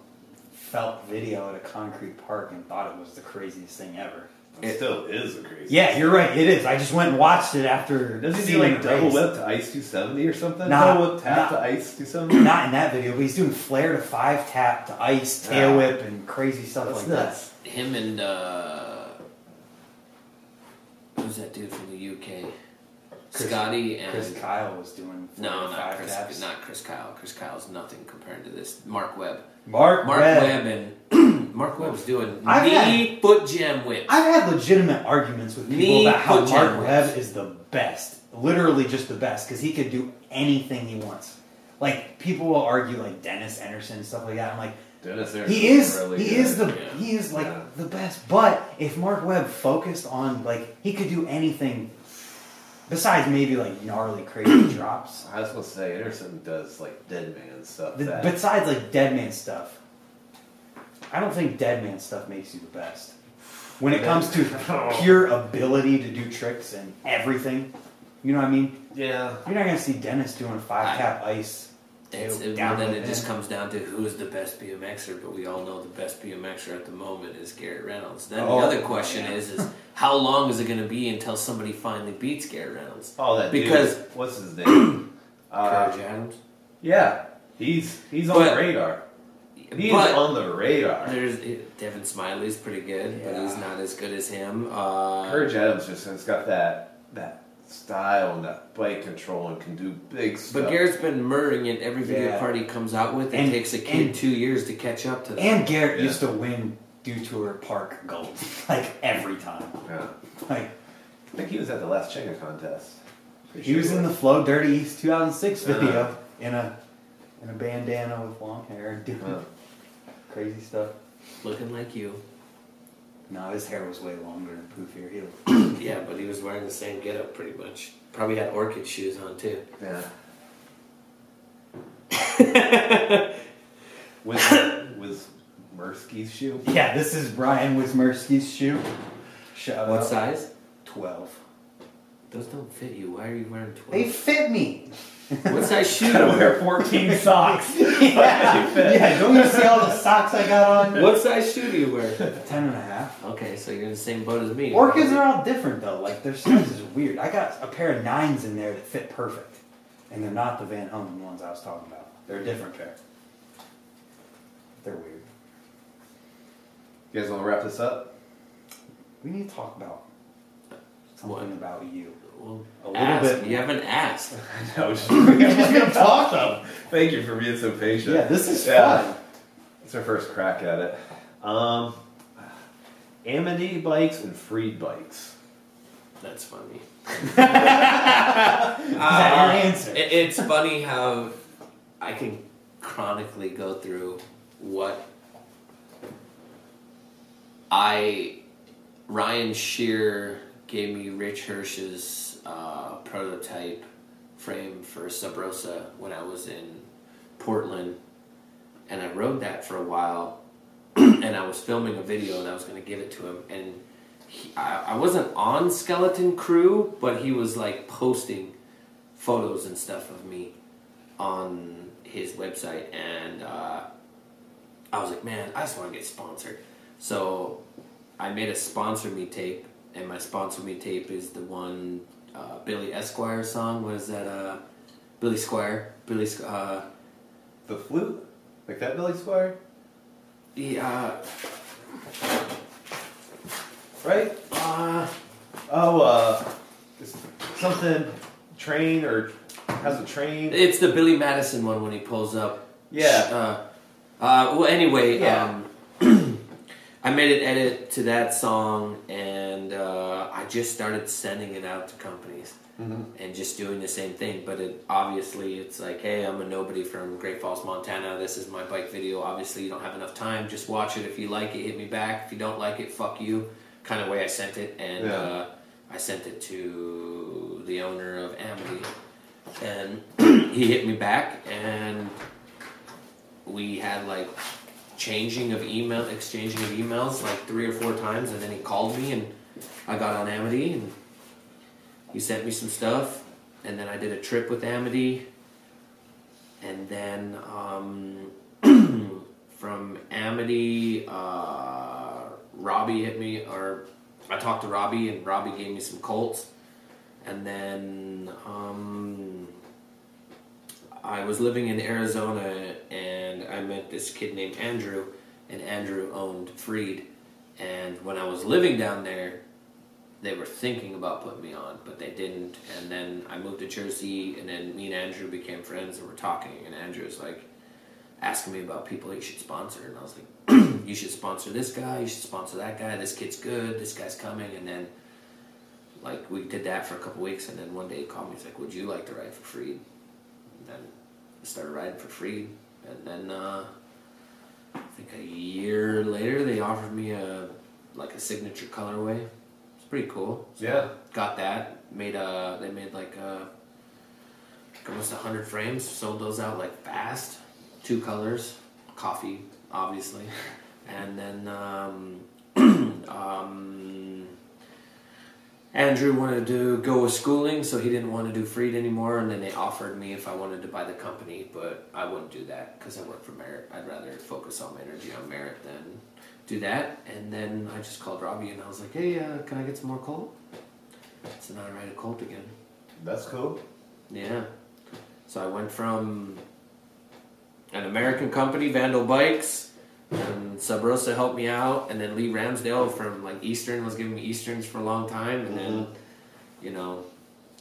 felt video at a concrete park and thought it was the craziest thing ever. It, It- still is a crazy. Yeah, you're right. It is. I just went and watched it after. Does he do like the double race. whip to ice 270 or something? Nah, double whip tap nah. to ice 270? Not in that video, but he's doing flare to five tap to ice, tail Yeah. whip, and crazy stuff That's like nuts. Him and uh, who's that dude from the UK? Chris- Scotty and Chris Kyle was doing no, not Chris, taps. not Chris Kyle. Chris Kyle's nothing compared to this. Mark Webb. Mark, Mark Webb. Webb and Mark Webb's doing I've knee foot jam whip. I've had legitimate arguments with people Me about how Mark whips. Webb is the best, literally just the best, because he could do anything he wants. Like people will argue like Dennis Enarson stuff like that. I'm like, Dennis Aaron he is really he good. is the Yeah. he is like Yeah. the best. But if Mark Webb focused on like he could do anything besides maybe like gnarly crazy drops. I was gonna say Enarson does like dead man stuff. The- that, besides like dead man stuff, I don't think dead man stuff makes you the best. When it comes to pure ability to do tricks and everything, you know what I mean. yeah, You're not gonna see Dennis doing a five tap ice. It's, it, well, then it just comes down to who's the best BMXer, but we all know the best BMXer at the moment is Garrett Reynolds. Then Oh, the other question yeah. is, is how long is it going to be until somebody finally beats Garrett Reynolds? Oh, that Because- dude. What's his name? uh, Courage Adams. yeah, he's he's on But- the radar. He's but on the radar. there's Devon Smillie's pretty good, but he's not as good as him. Uh, Courage Adams just has got that that style and that bike control and can do big stuff. but Garrett's been murdering it every video Yeah. party he comes out with. It And- takes a kid and- two years to catch up to that. And Garrett Yeah. used to win Dew Tour park gold, like every time. yeah. Like I think he was at the last Chenga contest. Pretty he sure was in the Flow Dirty East 2006 Uh-huh. video in a in a bandana with long hair doing Huh. crazy stuff. Looking like you. No, his hair was way longer and poofier. He looked Yeah, but he was wearing the same getup pretty much. Probably had orchid shoes on too. Yeah. with with Mursky's shoe. Yeah, this is Brian Wismerski's shoe. Shout What out. size? 12. Those don't fit you. Why are you wearing twelve? They fit me. What size shoe? Gotta wear 14 socks. yeah, yeah, don't you see all the socks I got on? what size shoe do you wear? 10 and a half. Okay, so you're in the same boat as me. Orchids are all different though. Like their size is weird. I got a pair of nines in there that fit perfect, and they're not the Van Homan ones I was talking about. They're a different pair. They're weird. You guys want to wrap this up? We need to talk about something What? about you. Well, A little ask. bit. You haven't asked. No, just, we're just gonna talk them. Thank you for being so patient. Yeah, this is Yeah. fun. It's our first crack at it. Um, Amity bikes and Freed bikes. That's funny. Is that your answer? Uh, It, it's funny how I can chronically go through what I Ryan Shear gave me Rich Hirsch's uh, prototype frame for Sub Rosa when I was in Portland, and I rode that for a while, and I was filming a video and I was going to give it to him, and he, I, I wasn't on Skeleton Crew, but he was like posting photos and stuff of me on his website, and uh, I was like, man, I just want to get sponsored. So I made a sponsor me tape, and my sponsor me tape is the one uh, Billy Esquire song. What is that? Uh, Billy Squier. Billy. Uh, The flute? Like that Billy Squier? yeah. Right? Uh, Oh, uh, something train or has a train. It's the Billy Madison one when he pulls up. Yeah. Uh, uh, well, anyway, Yeah. um, I made an edit to that song, and uh, I just started sending it out to companies Mhm. and just doing the same thing. But it obviously, it's like, hey, I'm a nobody from Great Falls, Montana. This is my bike video. Obviously, you don't have enough time. Just watch it. If you like it, hit me back. If you don't like it, fuck you. Kind of way I sent it, and Yeah. uh, I sent it to the owner of Amity, and he hit me back, and we had like changing of email, exchanging of emails like three or four times, and then he called me, and I got on Amity, and he sent me some stuff, and then I did a trip with Amity, and then um, from Amity, uh, Robbie hit me, or I talked to Robbie, and Robbie gave me some Colts, and then um, I was living in Arizona, and I met this kid named Andrew, and Andrew owned Freed, and when I was living down there, they were thinking about putting me on, but they didn't. And then I moved to Jersey, and then me and Andrew became friends, and we're talking. And Andrew's like asking me about people he should sponsor, and I was like, "You should sponsor this guy. You should sponsor that guy. This kid's good. This guy's coming." And then like we did that for a couple weeks, and then one day he called me. He's like, "Would you like to ride for Freed?" And then started riding for free. and then uh, I think a year later they offered me a like a signature colorway. It's pretty cool. So Yeah. got that. Made a they made like a almost a hundred frames. Sold those out like fast. Two colors, coffee, obviously, and then um, um, Andrew wanted to go with schooling, so he didn't want to do Freed anymore. And then they offered me if I wanted to buy the company, but I wouldn't do that because I work for Merritt. I'd rather focus all my energy on Merritt than do that. And then I just called Robbie and I was like, "Hey, uh, can I get some more Colt?" So now I ride a Colt again. That's cool. Yeah. So I went from an American company, Vandal Bikes, and Sub Rosa helped me out, and then Lee Ramsdale from like Eastern was giving me Easterns for a long time, and then mm-hmm. you know,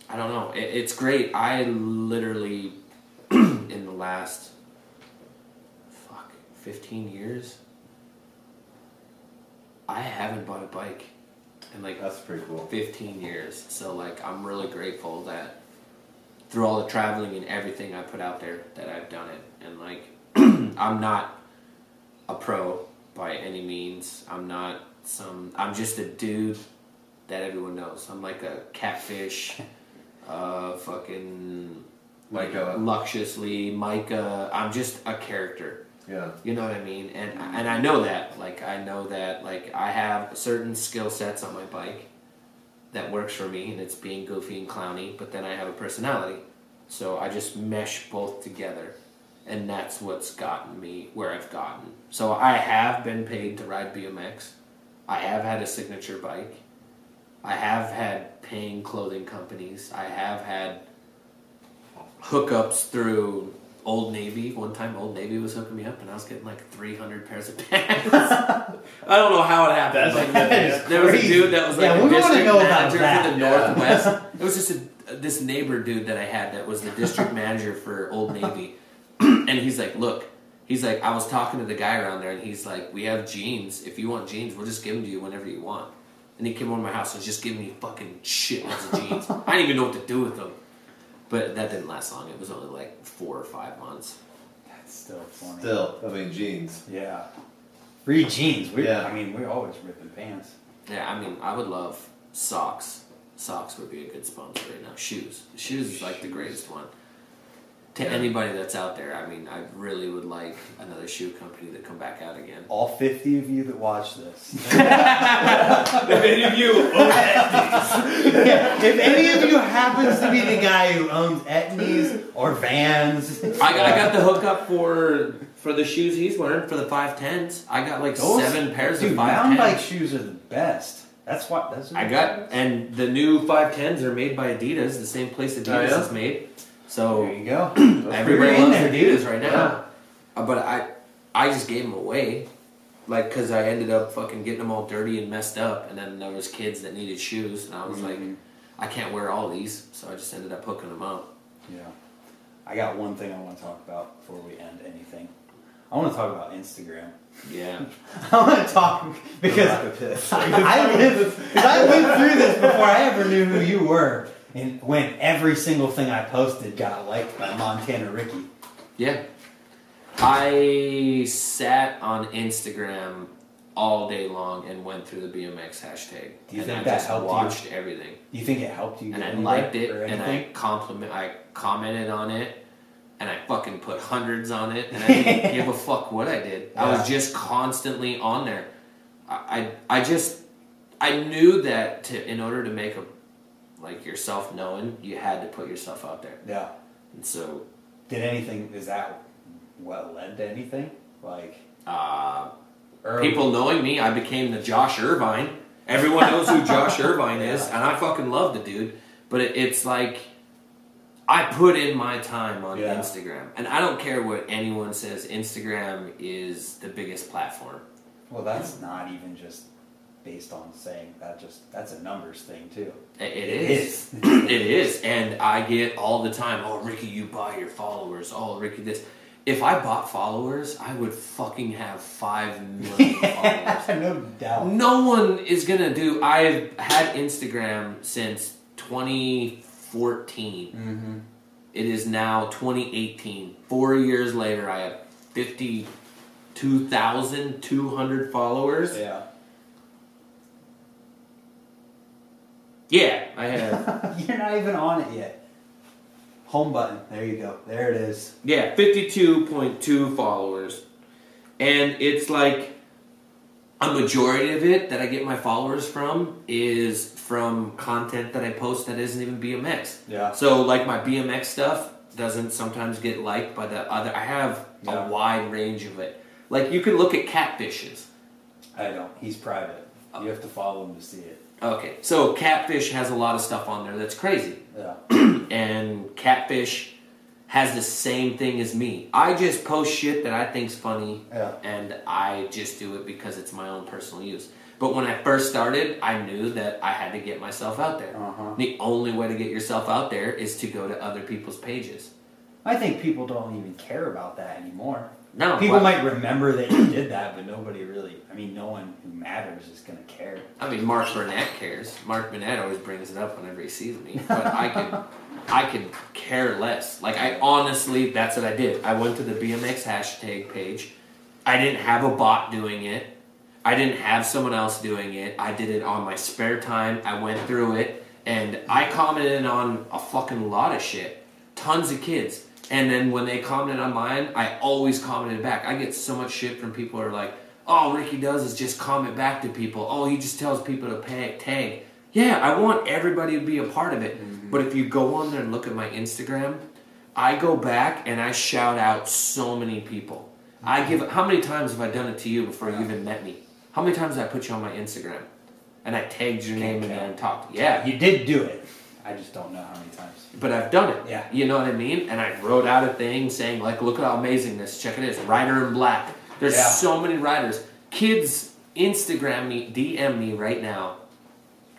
I don't know, it, it's great. I literally in the last fuck fifteen years, I haven't bought a bike in like That's pretty cool. 15 years. So like I'm really grateful that through all the traveling and everything I put out there that I've done it. And like I'm not a pro by any means. I'm not some I'm just a dude that everyone knows. I'm like a catfish uh fucking Like a luxuously Micah. I'm just a character. yeah. You know what I mean? And and I know that. Like I know that like I have certain skill sets on my bike that works for me and it's being goofy and clowny, but then I have a personality. So I just mesh both together. And that's what's gotten me where I've gotten. So I have been paid to ride BMX. I have had a signature bike. I have had paying clothing companies. I have had hookups through Old Navy. One time, Old Navy was hooking me up, and I was getting like 300 pairs of pants. I don't know how it happened. But there was a dude that was like Yeah, a district manager for the Yeah. Northwest. It was just a, this neighbor dude that I had that was the district manager for Old Navy, and he's like, "Look." He's like, I was talking to the guy around there, and he's like, "We have jeans. If you want jeans, we'll just give them to you whenever you want." And he came over to my house and was just giving me fucking shitloads of jeans. I didn't even know what to do with them. But that didn't last long. It was only like four or five months. That's still funny. Still, I mean, jeans. Yeah. Free jeans. We, Yeah. I mean, we're always ripping pants. Yeah, I mean, I would love socks. Socks would be a good sponsor right now. Shoes. Shoes is like the greatest one. To Yeah. anybody that's out there, I mean, I really would like another shoe company to come back out again. All 50 of you that watch this. if any of you own yeah, if any of you happens to be the guy who owns Etnies or Vans, I got, I got the hookup for for the shoes he's wearing for the five tens. I got like Those- seven pairs dude, of five mountain bike shoes are the best. That's what. That's what I got and the new five tens are made by Adidas, the same place Adidas Oh, yeah? is made. So There you go. Everybody loves there. Adidas right now. Yeah. But I, I just gave them away. like because I ended up fucking getting them all dirty and messed up, and then there was kids that needed shoes, and I was like, Mhm. I can't wear all these, so I just ended up hooking them up. Yeah. I got one thing I want to talk about before we end anything. I want to talk about Instagram. Yeah, I want to talk because piss. I lived, I lived through this before I ever knew who you were. And when every single thing I posted got liked by Montana Ricky. yeah. I sat on Instagram all day long and went through the BMX hashtag. Do you and think I that just helped you? watched everything. Do you think it helped you? and I liked it, and I compliment, I commented on it, and I fucking put hundreds on it, and I didn't give a fuck what I did. I was just constantly on there. I, I, I just, I knew that to, in order to make a, like yourself knowing you had to put yourself out there, Yeah. and so, Did anything? Is that what led to anything? Like uh, people knowing me, I became the Josh Irvine. Everyone knows who Josh Irvine is, Yeah. and I fucking love the dude. But it, it's like I put in my time on Yeah. Instagram, and I don't care what anyone says. Instagram is the biggest platform. Well, that's not even just based on saying that. Just that's a numbers thing too. It, it is. is. it is, and I get all the time. Oh, Ricky, you buy your followers. Oh, Ricky, this. If I bought followers, I would fucking have five million followers. no doubt. No one is gonna do. I've had Instagram since 2014. Mm-hmm. It is now 2018. Four years later, I have 52,200 followers. Yeah. Yeah, I have. You're not even on it yet. Home button. There you go. There it is. yeah, 52.2 followers. And it's like a majority of it that I get my followers from is from content that I post that isn't even BMX. Yeah. So like my BMX stuff doesn't sometimes get liked by the other. I have Yeah. a wide range of it. Like you can look at catfishes. I don't. He's private. You have to follow him to see it. Okay, so catfish has a lot of stuff on there that's crazy, Yeah. and catfish has the same thing as me. I just post shit that I think's funny, Yeah. and I just do it because it's my own personal use. But when I first started, I knew that I had to get myself out there. Uh-huh. The only way to get yourself out there is to go to other people's pages. I think people don't even care about that anymore. No, People but- might remember that you did that, but nobody really. I mean, no one who matters is going to care. I mean, Mark Burnett cares. Mark Burnett always brings it up whenever he sees me, but I could, I could care less. Like I honestly, that's what I did. I went to the BMX hashtag page. I didn't have a bot doing it. I didn't have someone else doing it. I did it on my spare time. I went through it and I commented on a fucking lot of shit. Tons of kids. And then when they commented on mine, I always commented back. I get so much shit from people who are like, all Ricky does is just comment back to people. Oh, he just tells people to pay, tag. Yeah, I want everybody to be a part of it. Mm-hmm. But if you go on there and look at my Instagram, I go back and I shout out so many people. I mm-hmm. give. How many times have I done it to you before you even met me? How many times have I put you on my Instagram, and I tagged your name in there and talked? Yeah, You did do it. I just don't know how many times. But I've done it. Yeah. You know what I mean? And I wrote out a thing saying like, look at how amazing this. Check it is. Rider in black. There's Yeah. so many riders. Kids Instagram me, DM me right now,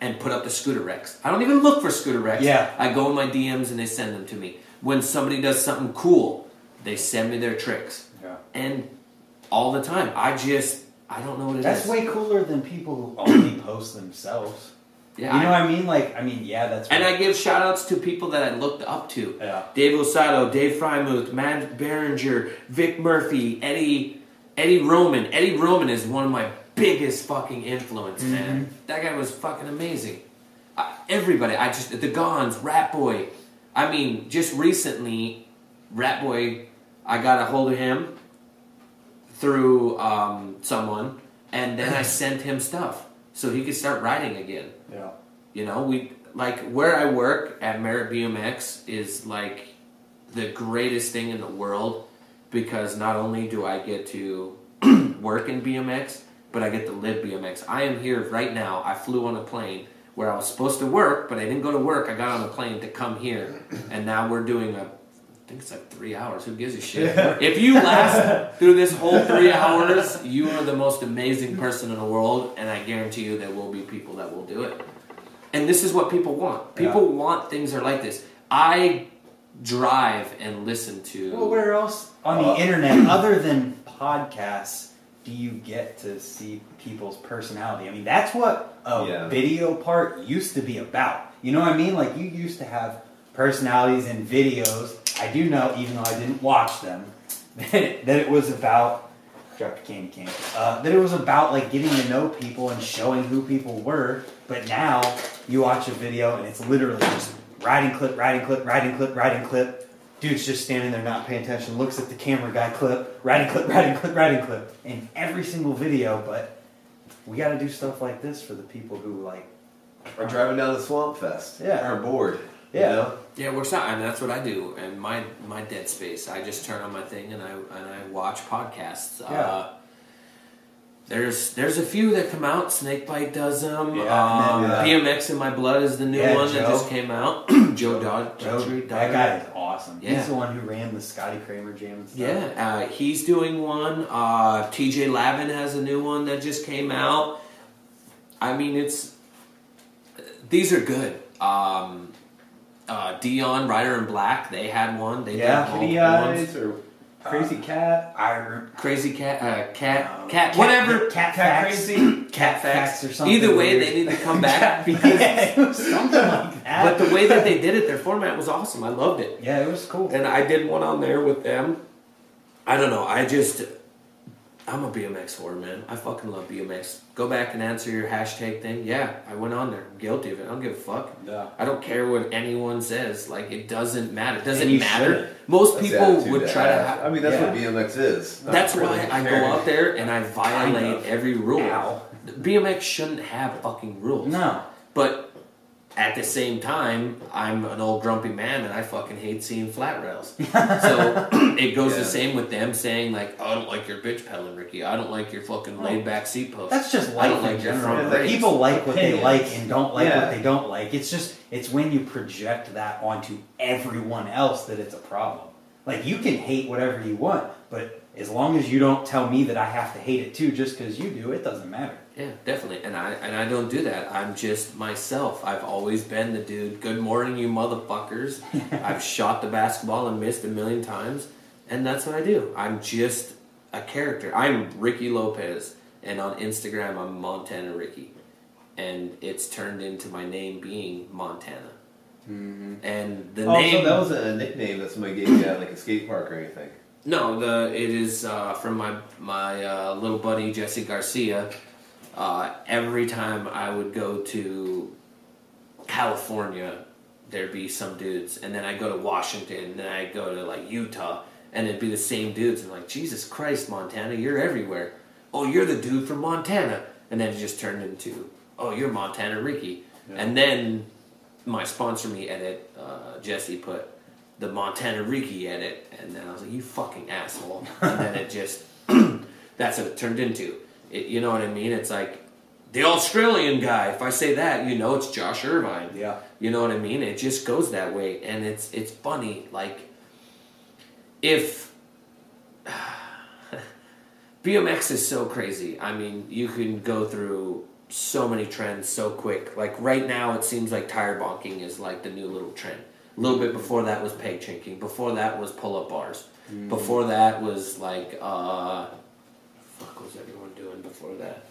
and put up the scooter wrecks. I don't even look for scooter wrecks. Yeah. I go in my DMs and they send them to me. When somebody does something cool, they send me their tricks. Yeah. And all the time, I just I don't know what it is. That's way cooler than people who only post themselves. Yeah. you know I- what I mean? Like, I mean, yeah, that's. and I give shout outs to people that I looked up to. Yeah. Dave Osato, Dave Freimuth, Matt Beringer, Vic Murphy, Eddie Eddie Roman. Eddie Roman is one of my biggest fucking influence, man. That guy was fucking amazing. Uh, everybody, I just the Gons, Rat Boy. I mean, just recently, Rat Boy, I got a hold of him through um, someone, and then I sent him stuff so he could start writing again. Yeah. You know, we like where I work at Merritt BMX is like the greatest thing in the world because not only do I get to work in BMX, but I get to live BMX. I am here right now. I flew on a plane where I was supposed to work, but I didn't go to work. I got on a plane to come here, and now we're doing a think it's like three hours. Who gives a shit? if you last through this whole three hours, you are the most amazing person in the world, and I guarantee you there will be people that will do it. And this is what people want. People want things that are like this. I drive and listen to. Well, where else on Uh, the internet, other than podcasts, do you get to see people's personality? I mean, that's what a Yeah. video part used to be about. You know what I mean? Like, you used to have personalities in videos. I do know, even though I didn't watch them, that it, that it was about. Drop candy cane. Uh, that it was about like getting to know people and showing who people were. But now you watch a video and it's literally just riding clip, riding clip, riding clip, riding clip. Dude's just standing there not paying attention, looks at the camera guy clip, riding clip, riding clip, riding clip. In every single video, but we gotta do stuff like this for the people who like Or driving down the swamp fest. Yeah. Are bored. Yeah. You know? Yeah, it works out, and that's what I do. And my my dead space, I just turn on my thing and I and I watch podcasts. Yeah. Uh, there's there's a few that come out. Snakebite does them. Yeah, um, and BMX in my blood is the new Yeah, one that just came out. Joe Dodge, Joe, that guy is awesome. Yeah. He's the one who ran the Scotty Cranmer jam and stuff. Yeah, uh, he's doing one. Uh, TJ Lavin has a new one that just came out. I mean, it's these are good. Um, uh, Dion Rider in Black, they had one. They Yeah. did Kitty multiple ones. Eyes or Crazy Cat. I remember Crazy cat, uh, cat, Um, cat, whatever. cat, Cat facts. Crazy. cat facts or something. Either way, weird. they need to come back yeah, because. it was something like that. But the way that they did it, their format was awesome. I loved it. yeah, it was cool. And I did one on there with them. I don't know. I just, I'm a BMX whore, man. I fucking love BMX. Go back and answer your hashtag thing. Yeah, I went on there. I'm guilty of it. I don't give a fuck. Yeah. I don't care what anyone says. Like it doesn't matter. It doesn't matter. shouldn't. Most That's people would try to. Ha- I mean, that's Yeah. what BMX is. Not that's really why I go out there and I Kind violate of. every rule. Ow. BMX shouldn't have fucking rules. No. But at the same time, I'm an old grumpy man and I fucking hate seeing flat rails. so it goes Yeah. the same with them saying like, "I don't like your bitch pedaling, Ricky. I don't like your fucking oh. laid back seat post." That's just I don't in like your front brakes. People like what they like and don't like Yeah. what they don't like. It's just it's when you project that onto everyone else that it's a problem. Like you can hate whatever you want, but as long as you don't tell me that I have to hate it too, just because you do, it doesn't matter. Yeah, definitely. And I and I don't do that. I'm just myself. I've always been the dude. Good morning, you motherfuckers. I've shot the basketball and missed a million times, and that's what I do. I'm just a character. I'm Ricky Lopez, and on Instagram I'm Montana Ricky, and it's turned into my name being Montana. And the Oh, name so that wasn't a nickname that somebody gave you at like a skate park or anything. no, the it is uh, from my my uh, little buddy Jesse Garcia. Uh, every time I would go to California, there'd be some dudes, and then I go to Washington, and then I go to like Utah, and it'd be the same dudes. I'm like, Jesus Christ, Montana, you're everywhere. Oh, you're the dude from Montana, and then it just turned into, oh, you're Montana Ricky, and then my sponsor me edit, uh, Jesse put the Montana Ricky edit, and then I was like, you fucking asshole, and then it just that's what it turned into. It, you know what I mean? It's like the Australian guy. If I say that, you know it's Josh Irvine. Yeah. You know what I mean? It just goes that way, and it's it's funny. Like if BMX is so crazy. I mean, you can go through so many trends so quick. Like right now, it seems like tire bonking is like the new little trend. A little bit before that was peg chinking. Before that was pull up bars. Before that was like uh, fuck was everyone before that?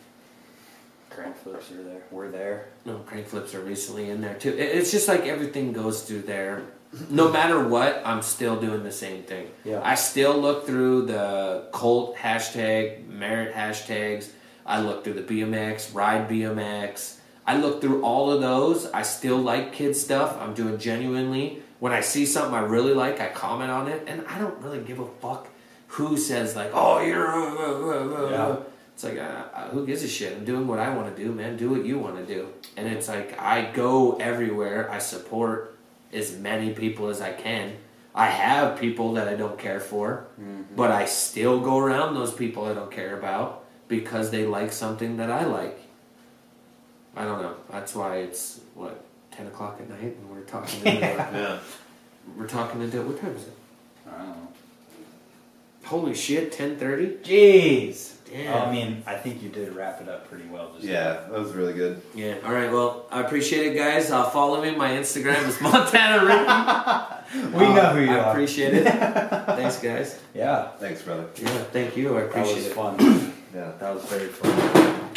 Crank flips are there. We're there. No, crank flips are recently in there too. It's just like everything goes through there. No matter what, I'm still doing the same thing. Yeah. I still look through the Cult hashtag, Merritt hashtags. I look through the BMX, ride BMX. I look through all of those. I still like kid stuff. I'm doing genuinely. When I see something I really like, I comment on it, and I don't really give a fuck who says like, "Oh, you're." Uh, uh, uh, Yeah. Uh." It's like, uh, uh, who gives a shit? I'm doing what I want to do, man. Do what you want to do. And it's like, I go everywhere. I support as many people as I can. I have people that I don't care for, but I still go around those people I don't care about because they like something that I like. I don't know. That's why it's, what, 10 o'clock at night and we're talking to Yeah. We're talking to What time is it? I don't know. Holy shit, ten thirty. Jeez. Damn. I mean, I think you did wrap it up pretty well. Just Yeah, that was really good. Yeah. All right. Well, I appreciate it, guys. Uh, follow me. My Instagram is Montana Ricky. We know who you I are. appreciate it. Thanks, guys. Yeah. Thanks, brother. Yeah. Thank you. I appreciate it. That appreciate was it. fun. Yeah. that was very fun.